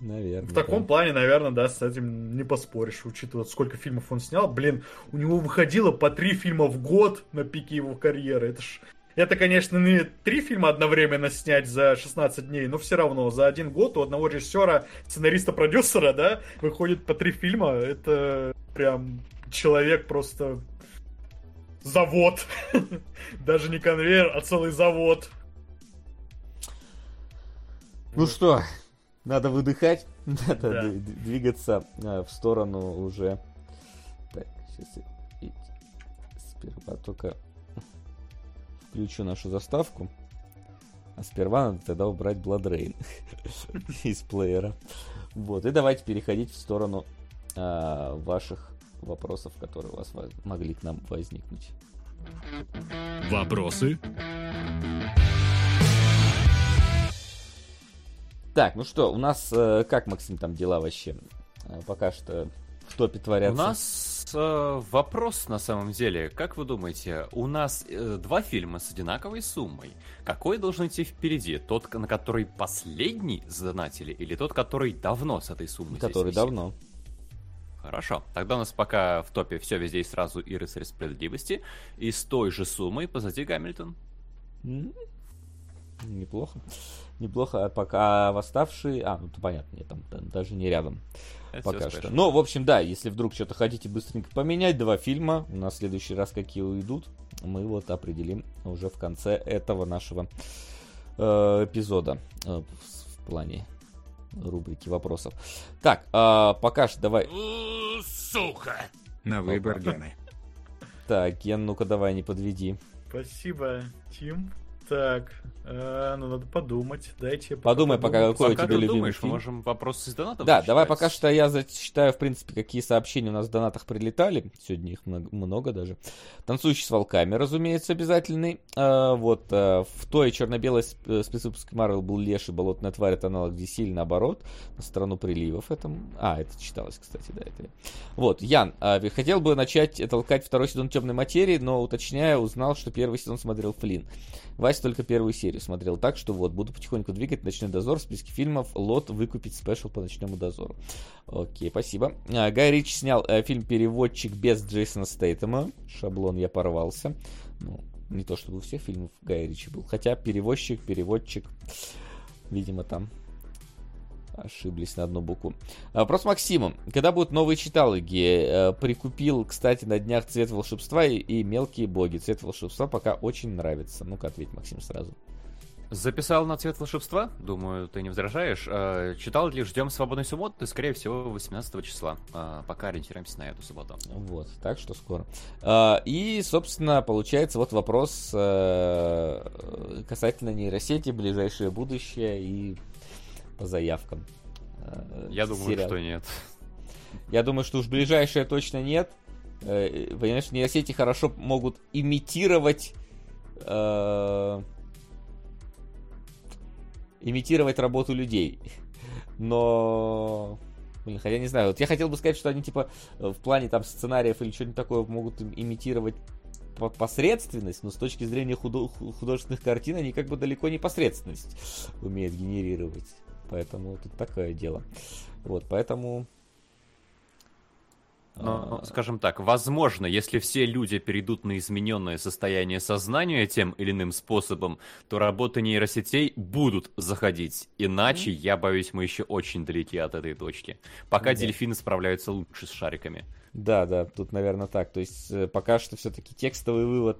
Наверное. В таком да. плане, наверное, да, с этим не поспоришь, учитывая, сколько фильмов он снял. Блин, у него выходило по три фильма в год на пике его карьеры. Это ж... Это, конечно, не три фильма одновременно снять за 16 дней, но все равно за один год у одного режиссера, сценариста-продюсера, да, выходит по три фильма. Это прям человек просто завод. [laughs] Даже не конвейер, а целый завод. Ну что, надо выдыхать, [laughs] надо Да. двигаться а, в сторону уже. Так, сейчас я сперва только включу нашу заставку. А сперва надо тогда убрать Blood Rain [laughs] из плеера. Вот, и давайте переходить в сторону а, ваших вопросов, которые у вас могли к нам возникнуть. Вопросы? Так, ну что, у нас э, как, Максим, там дела вообще? Э, пока что в топе У творятся. нас э, вопрос на самом деле. Как вы думаете, у нас э, два фильма с одинаковой суммой. Какой должен идти впереди? Тот, на который последний задонатили, или тот, который давно с этой суммой? здесь который висит? Хорошо. Тогда у нас пока в топе все везде и сразу и рыцарь справедливости. И с той же суммой позади Гамильтон. Неплохо. Неплохо, а пока восставшие... А, ну то понятно, нет, там, даже не рядом Это пока что. Ну, в общем, да, если вдруг что-то хотите быстренько поменять, два фильма, у нас в следующий раз какие уйдут, мы вот определим уже в конце этого нашего э, эпизода э, в плане рубрики вопросов. Так, а, пока что давай... На выбор Гены. Так, Ген, ну-ка давай, не подведи. Спасибо, Тим. Так, э, ну надо подумать. Дайте я Подумай пока, какой у Пока тебя ты любимый думаешь, мы фильм. можем вопросы из донатов Да, давай пока что я зачитаю, в принципе, какие сообщения у нас в донатах прилетали. Сегодня их много, много даже. Танцующий с волками, разумеется, обязательный. А, вот а, в той черно-белой сп- э, спецвыпуске Марвел был Леший, болотная тварь, это аналог DC или наоборот. На страну приливов это... А, это читалось, кстати, да. Это... Вот, Ян, а, хотел бы начать толкать второй сезон Темной материи, но, уточняя, узнал, что первый сезон смотрел Флинн. Вася только первую серию смотрел. Так что вот, буду потихоньку двигать «Ночной дозор» в списке фильмов, лот выкупить спешл по «Ночному дозору». Окей, спасибо. А, Гай Ричи снял э, фильм «Переводчик» без Джейсона Стейтема. Шаблон я порвался. Ну, не то чтобы у всех фильмов Гая Ричи был. Хотя переводчик, переводчик, видимо, там ошиблись на одну букву. А, вопрос Максиму. Когда будут новые читалоги? Э, прикупил, кстати, на днях «Цвет волшебства» и, и «Мелкие боги». «Цвет волшебства» пока очень нравится. Ну-ка, ответь, Максим, сразу. Записал на цвет волшебства, думаю, ты не возражаешь. А, читал ли «Ждем свободной субботы», скорее всего, 18 числа. А, пока ориентируемся на эту субботу. Вот, так что скоро. И, собственно, получается вот вопрос э, касательно нейросети, ближайшее будущее и по заявкам. э, Я думаю, сериал. что нет. Я думаю, что уж ближайшее точно нет. Э, Понимаешь, нейросети хорошо могут имитировать э, имитировать работу людей. Но Блин, хотя не знаю, вот я хотел бы сказать, что они типа в плане там сценариев или что-нибудь такое могут им- имитировать по- посредственность, но с точки зрения худо- ху- художественных картин они как бы далеко не посредственность умеют генерировать. Поэтому тут такое дело. Вот, поэтому... Но, а, скажем так, возможно, если все люди перейдут на измененное состояние сознания тем или иным способом, то работы нейросетей будут заходить. Иначе, я боюсь, мы еще очень далеки от этой точки. Пока Да. дельфины справляются лучше с шариками. Да, да, тут, наверное, так. То есть э, пока что все-таки текстовый вывод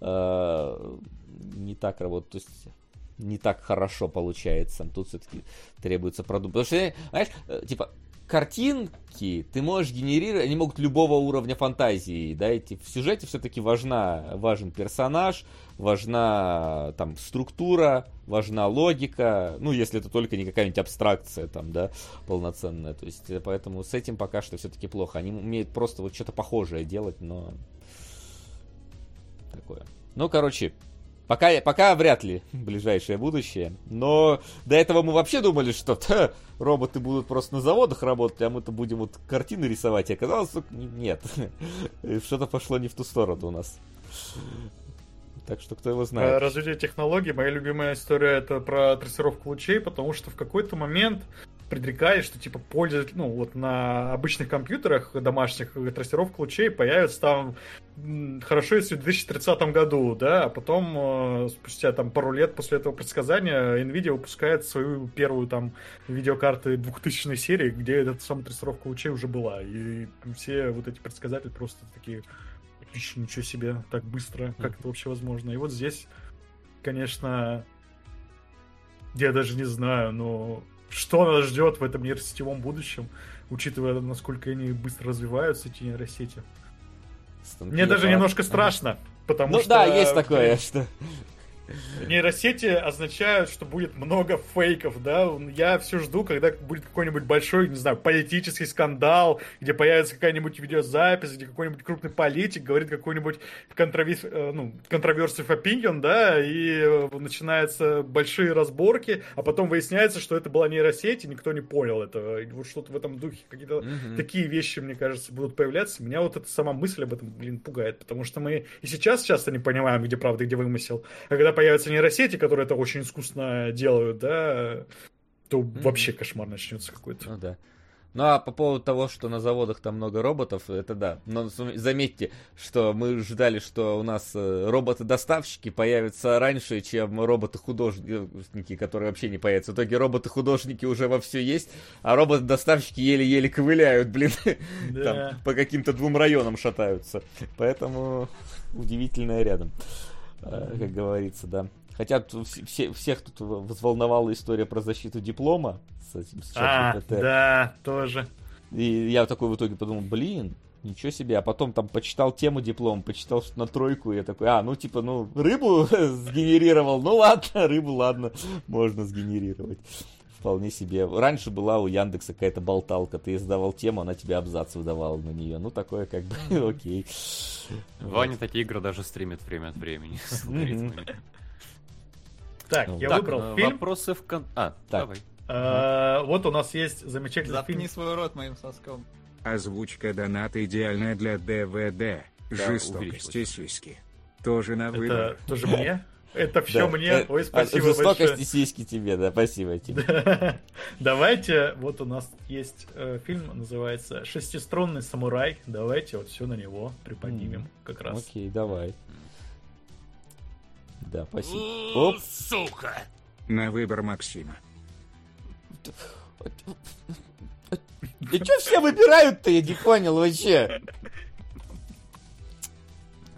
э, не так работает, то есть не так хорошо получается. Тут все-таки требуется продумать. Потому что, знаешь, э, типа картинки ты можешь генерировать, они могут любого уровня фантазии, да, эти в сюжете все-таки важна, важен персонаж, важна там структура, важна логика, ну, если это только не какая-нибудь абстракция там, да, полноценная, то есть, э, поэтому с этим пока что все-таки плохо, они умеют просто вот что-то похожее делать, но такое. Ну, короче, Пока, пока вряд ли ближайшее будущее. Но до этого мы вообще думали, что «Ха, роботы будут просто на заводах работать, а мы-то будем вот картины рисовать. И оказалось, нет. [laughs] Что-то пошло не в ту сторону у нас. Так что кто его знает. развитие технологий. Моя любимая история это про трассировку лучей, потому что в какой-то момент предрекали, что типа пользователь, ну вот на обычных компьютерах домашних трассировка лучей появится там хорошо, если в 2030 году, да, а потом э, спустя там пару лет после этого предсказания Nvidia выпускает свою первую там видеокарты 2000 серии, где эта самая трассировка лучей уже была, и все вот эти предсказатели просто такие «Ищ, ничего себе, так быстро, как это вообще возможно? И вот здесь, конечно, я даже не знаю, но что нас ждет в этом нейросетевом будущем, учитывая, насколько они быстро развиваются, эти нейросети. Станки Мне даже аппарат. немножко страшно, потому Ну что... да, есть такое, что... Нейросети означают, что будет много фейков, да? Я все жду, когда будет какой-нибудь большой, не знаю, политический скандал, где появится какая-нибудь видеозапись, где какой-нибудь крупный политик говорит какой-нибудь контроверс, э, ну, controversive opinion, да, и э, начинаются большие разборки, а потом выясняется, что это была нейросеть, и никто не понял этого. И вот что-то в этом духе, какие-то Мгм. такие вещи, мне кажется, будут появляться. Меня вот эта сама мысль об этом, блин, пугает, потому что мы и сейчас часто не понимаем, где правда, где вымысел. А когда появятся нейросети, которые это очень искусно делают, да, то вообще кошмар начнется какой-то. Ну да. Ну а по поводу того, что на заводах там много роботов, это да. Но заметьте, что мы ждали, что у нас э, роботы-доставщики появятся раньше, чем роботы-художники, которые вообще не появятся. В итоге роботы-художники уже во все есть, а роботы-доставщики еле-еле ковыляют, блин. [laughs] Да. Там по каким-то двум районам шатаются. Поэтому удивительное рядом, как говорится, да. Хотя все, всех тут взволновала история про защиту диплома с этим с А, да, тоже. И я такой в итоге подумал, блин, ничего себе. А потом там почитал тему диплома, почитал что на тройку, и я такой, а, ну типа, ну, рыбу [laughs] сгенерировал, ну ладно, рыбу, ладно, можно сгенерировать. Вполне себе. Раньше была у Яндекса какая-то болталка, ты издавал тему, она тебе абзац выдавала на нее. Ну, такое как бы [laughs] окей. Ваня такие игры даже стримит время от времени. с алгоритмами. Так, Ну, я выбрал э, фильм. Вопросы в кон... А, Так. давай. А, Вот у нас есть замечательный фильм. Заткни свой рот моим соском. Озвучка доната идеальная для ДВД. Жестокости сиськи. Тоже на выбор. Это тоже мне? [laughs] Это все Да, мне. э, Ой, спасибо Жестокости большое. сиськи тебе, да, спасибо тебе. [laughs] Давайте, вот у нас есть э, фильм, называется «Шестиструнный самурай». Давайте вот все на него приподнимем как раз. Окей, давай. Да, спасибо. Оп. На выбор Максима. И что все выбирают-то, я не понял вообще.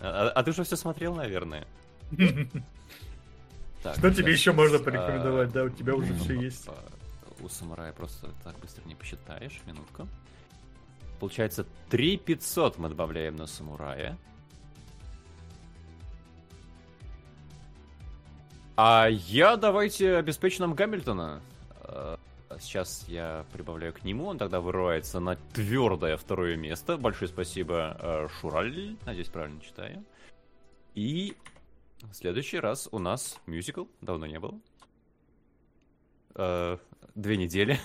А, а ты же все смотрел, наверное. [laughs] Так, Что тебе еще можно а, порекомендовать? Да, у тебя уже все есть. па- У самурая просто так быстро не посчитаешь. Минутку. Получается, 3500 мы добавляем на самурая. А я давайте обеспечу нам Гамильтона. Э, Сейчас я прибавляю к нему, он тогда вырывается на твердое второе место. Большое спасибо, Шураль. Надеюсь, правильно читаю. И в следующий раз у нас мюзикл. Давно не было. Э, Две недели.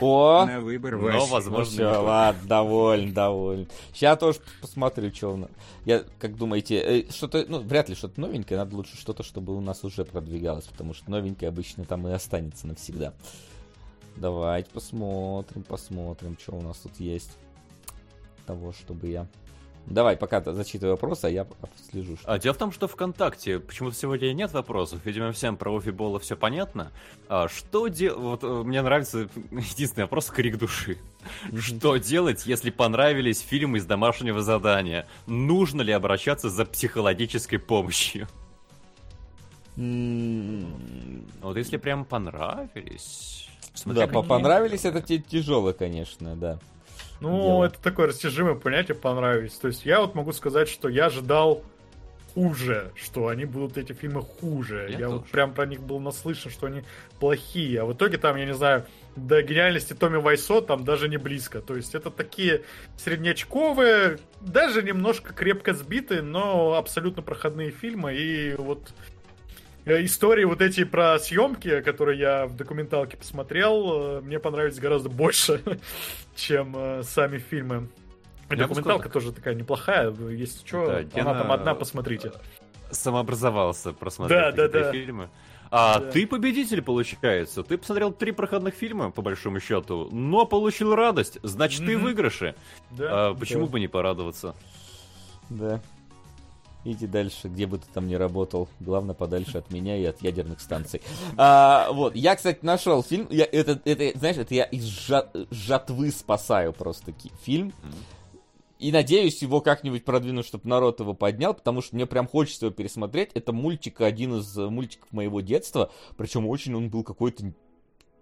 О, На выбор Но, возможно, все, будет. ладно, доволен, доволен. Сейчас тоже посмотрю, что у нас. Я, как думаете, э, что-то, ну, вряд ли что-то новенькое, надо лучше что-то, чтобы у нас уже продвигалось, потому что новенькое обычно там и останется навсегда. Давайте посмотрим, посмотрим, что у нас тут есть. Того, чтобы я... Давай, пока ты зачитывай вопрос, а я слежу. Что... А дело в том, что ВКонтакте почему-то сегодня нет вопросов. Видимо, всем про Офибола все понятно. А что делать? Вот э, мне нравится [laughs] единственный вопрос крик души. Что делать, если понравились фильмы из домашнего задания? Нужно ли обращаться за психологической помощью? Вот если прям понравились. Да, понравились, это тяжело, конечно, да. Ну, дело. это такое растяжимое понятие понравились. То есть я вот могу сказать, что я ожидал хуже, что они будут эти фильмы хуже. Я Я, вот прям про них был наслышан, что они плохие. А в итоге там, я не знаю, до гениальности Томми Вайсо там даже не близко. То есть это такие среднячковые, даже немножко крепко сбитые, но абсолютно проходные фильмы. И вот истории вот эти про съемки, которые я в документалке посмотрел, э, мне понравились гораздо больше, [laughs] чем э, сами фильмы. Я бы Документалка сказал тоже такая неплохая. Если что, Да, она Гена- там одна, посмотрите. Самообразовался просмотреть Да, да, эти да. фильмы. А Да. ты победитель, получается. Ты посмотрел три проходных фильма, по большому счету, но получил радость. Значит, ты в Мгм. выигрыше. Да, А почему да. бы не порадоваться? Да. Иди дальше, где бы ты там ни работал. Главное, подальше от меня и от ядерных станций. [laughs] А, вот, я, кстати, нашел фильм. Я, это, это, знаешь, это я из жа- жатвы спасаю просто фильм. И надеюсь, его как-нибудь продвину, чтобы народ его поднял, потому что мне прям хочется его пересмотреть. Это мультик, один из э, мультиков моего детства. Причем очень он был какой-то,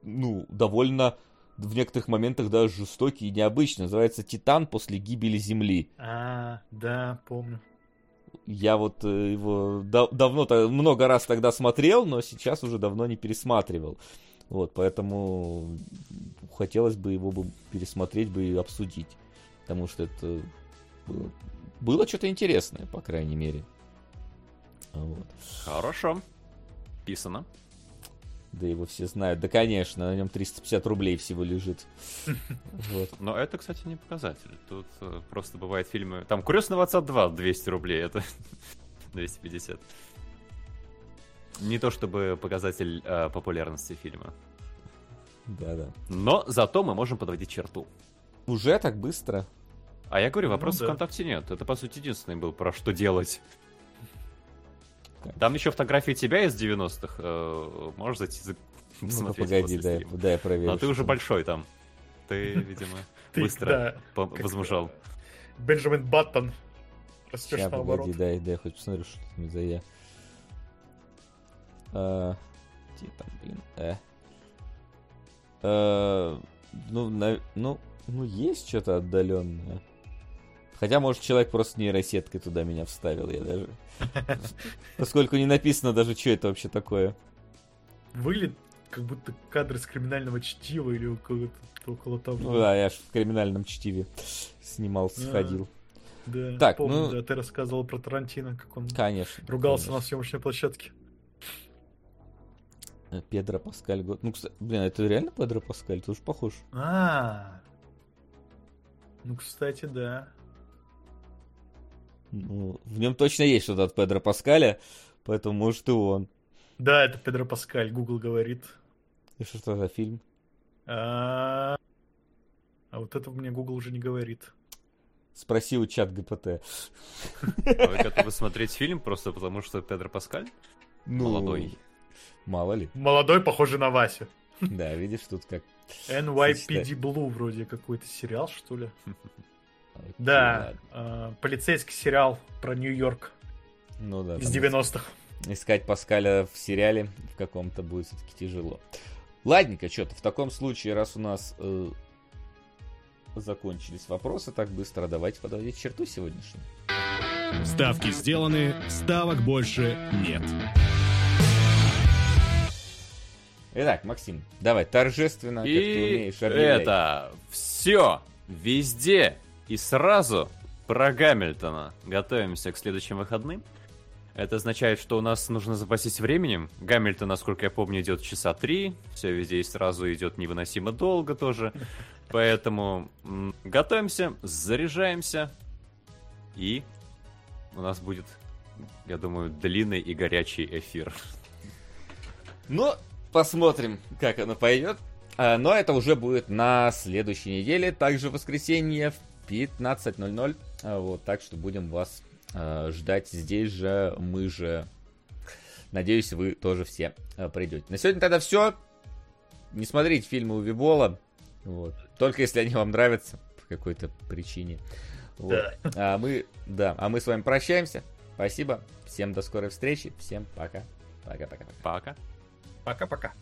ну, довольно в некоторых моментах даже жестокий и необычный. Называется «Титан после гибели Земли». А, да, помню. Я вот э, его да- давно, то- много раз тогда смотрел, но сейчас уже давно не пересматривал. Вот, поэтому хотелось бы его бы пересмотреть бы и обсудить. Потому что это было, было что-то интересное, по крайней мере. Вот. Хорошо. Писано. Да его все знают. Да, конечно, на нем 350 рублей всего лежит. [laughs] Вот. Но это, кстати, не показатель. Тут э, просто бывают фильмы... Там «Крестного отца 2» 200 рублей, это [laughs] 250. Не то чтобы показатель э, популярности фильма. Да-да. Но зато мы можем подводить черту. Уже так быстро? А я говорю, Ну вопрос да. ВКонтакте нет. Это, по сути, единственный был про что делать. Там еще фотографии тебя из 90-х. э, можешь зайти за- Ну посмотреть погоди, да, да, я проверю. Но ты уже большой там. Ты, видимо, [laughs] быстро возмужал. Бенджамин Баттон. Растешь Сейчас, наоборот. погоди, дай, дай, хоть посмотрю, что там за я. А, где там, блин, э. Э, ну, ну, ну, есть что-то отдаленное. Хотя, может, человек просто нейросеткой туда меня вставил, я даже... [laughs] Поскольку не написано даже, что это вообще такое. Выглядит как будто кадр из криминального чтива или около, около того. Ну да, я ж в криминальном чтиве снимался, А. сходил. Да, Так, помню, ну- да, ты рассказывал про Тарантино, как он Конечно. ругался конечно. на съемочной площадке. Э, Педро Паскаль. Ну, кстати, блин, это реально Педро Паскаль? Ты уж похож. А, ну, кстати, да. Ну, в нем точно есть что-то от Педро Паскаля, поэтому может и он. Да, это Педро Паскаль, Google говорит. И что это за фильм? А а вот это мне Google уже не говорит. Спроси у чат ГПТ. А Вы готовы смотреть фильм просто потому, что Педро Паскаль? Ну, Молодой. Мало ли. Молодой, похожий на Васю. Да, видишь, тут как... NYPD Blue вроде какой-то сериал, что ли? [laughs] Да, э, полицейский сериал про Нью-Йорк Ну да. из там 90-х. Искать Паскаля в сериале в каком-то будет все-таки тяжело. Ладненько, что-то. В таком случае, раз у нас э, закончились вопросы так быстро, давайте подводить черту сегодняшнюю. Ставки сделаны, ставок больше нет. Итак, Максим, давай торжественно, как ты И умеешь, объявляй. это все, везде и сразу про Гамильтона. Готовимся к следующим выходным. Это означает, что у нас нужно запастись временем. Гамильтон, насколько я помню, идет часа три. Все везде и сразу идет невыносимо долго тоже. Поэтому готовимся, заряжаемся. И у нас будет, я думаю, длинный и горячий эфир. Ну, посмотрим, как оно пойдет. А, Но это уже будет на следующей неделе, также в воскресенье в 15.00. А, Вот, так что будем вас а, ждать здесь же, мы же. Надеюсь, вы тоже все а, придете. На сегодня тогда все. Не смотрите фильмы Увибола. Вот. Только если они вам нравятся по какой-то причине. Вот. А мы, да, а мы с вами прощаемся. Спасибо. Всем до скорой встречи. Всем пока. Пока-пока. Пока. Пока-пока.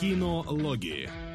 Кинологии.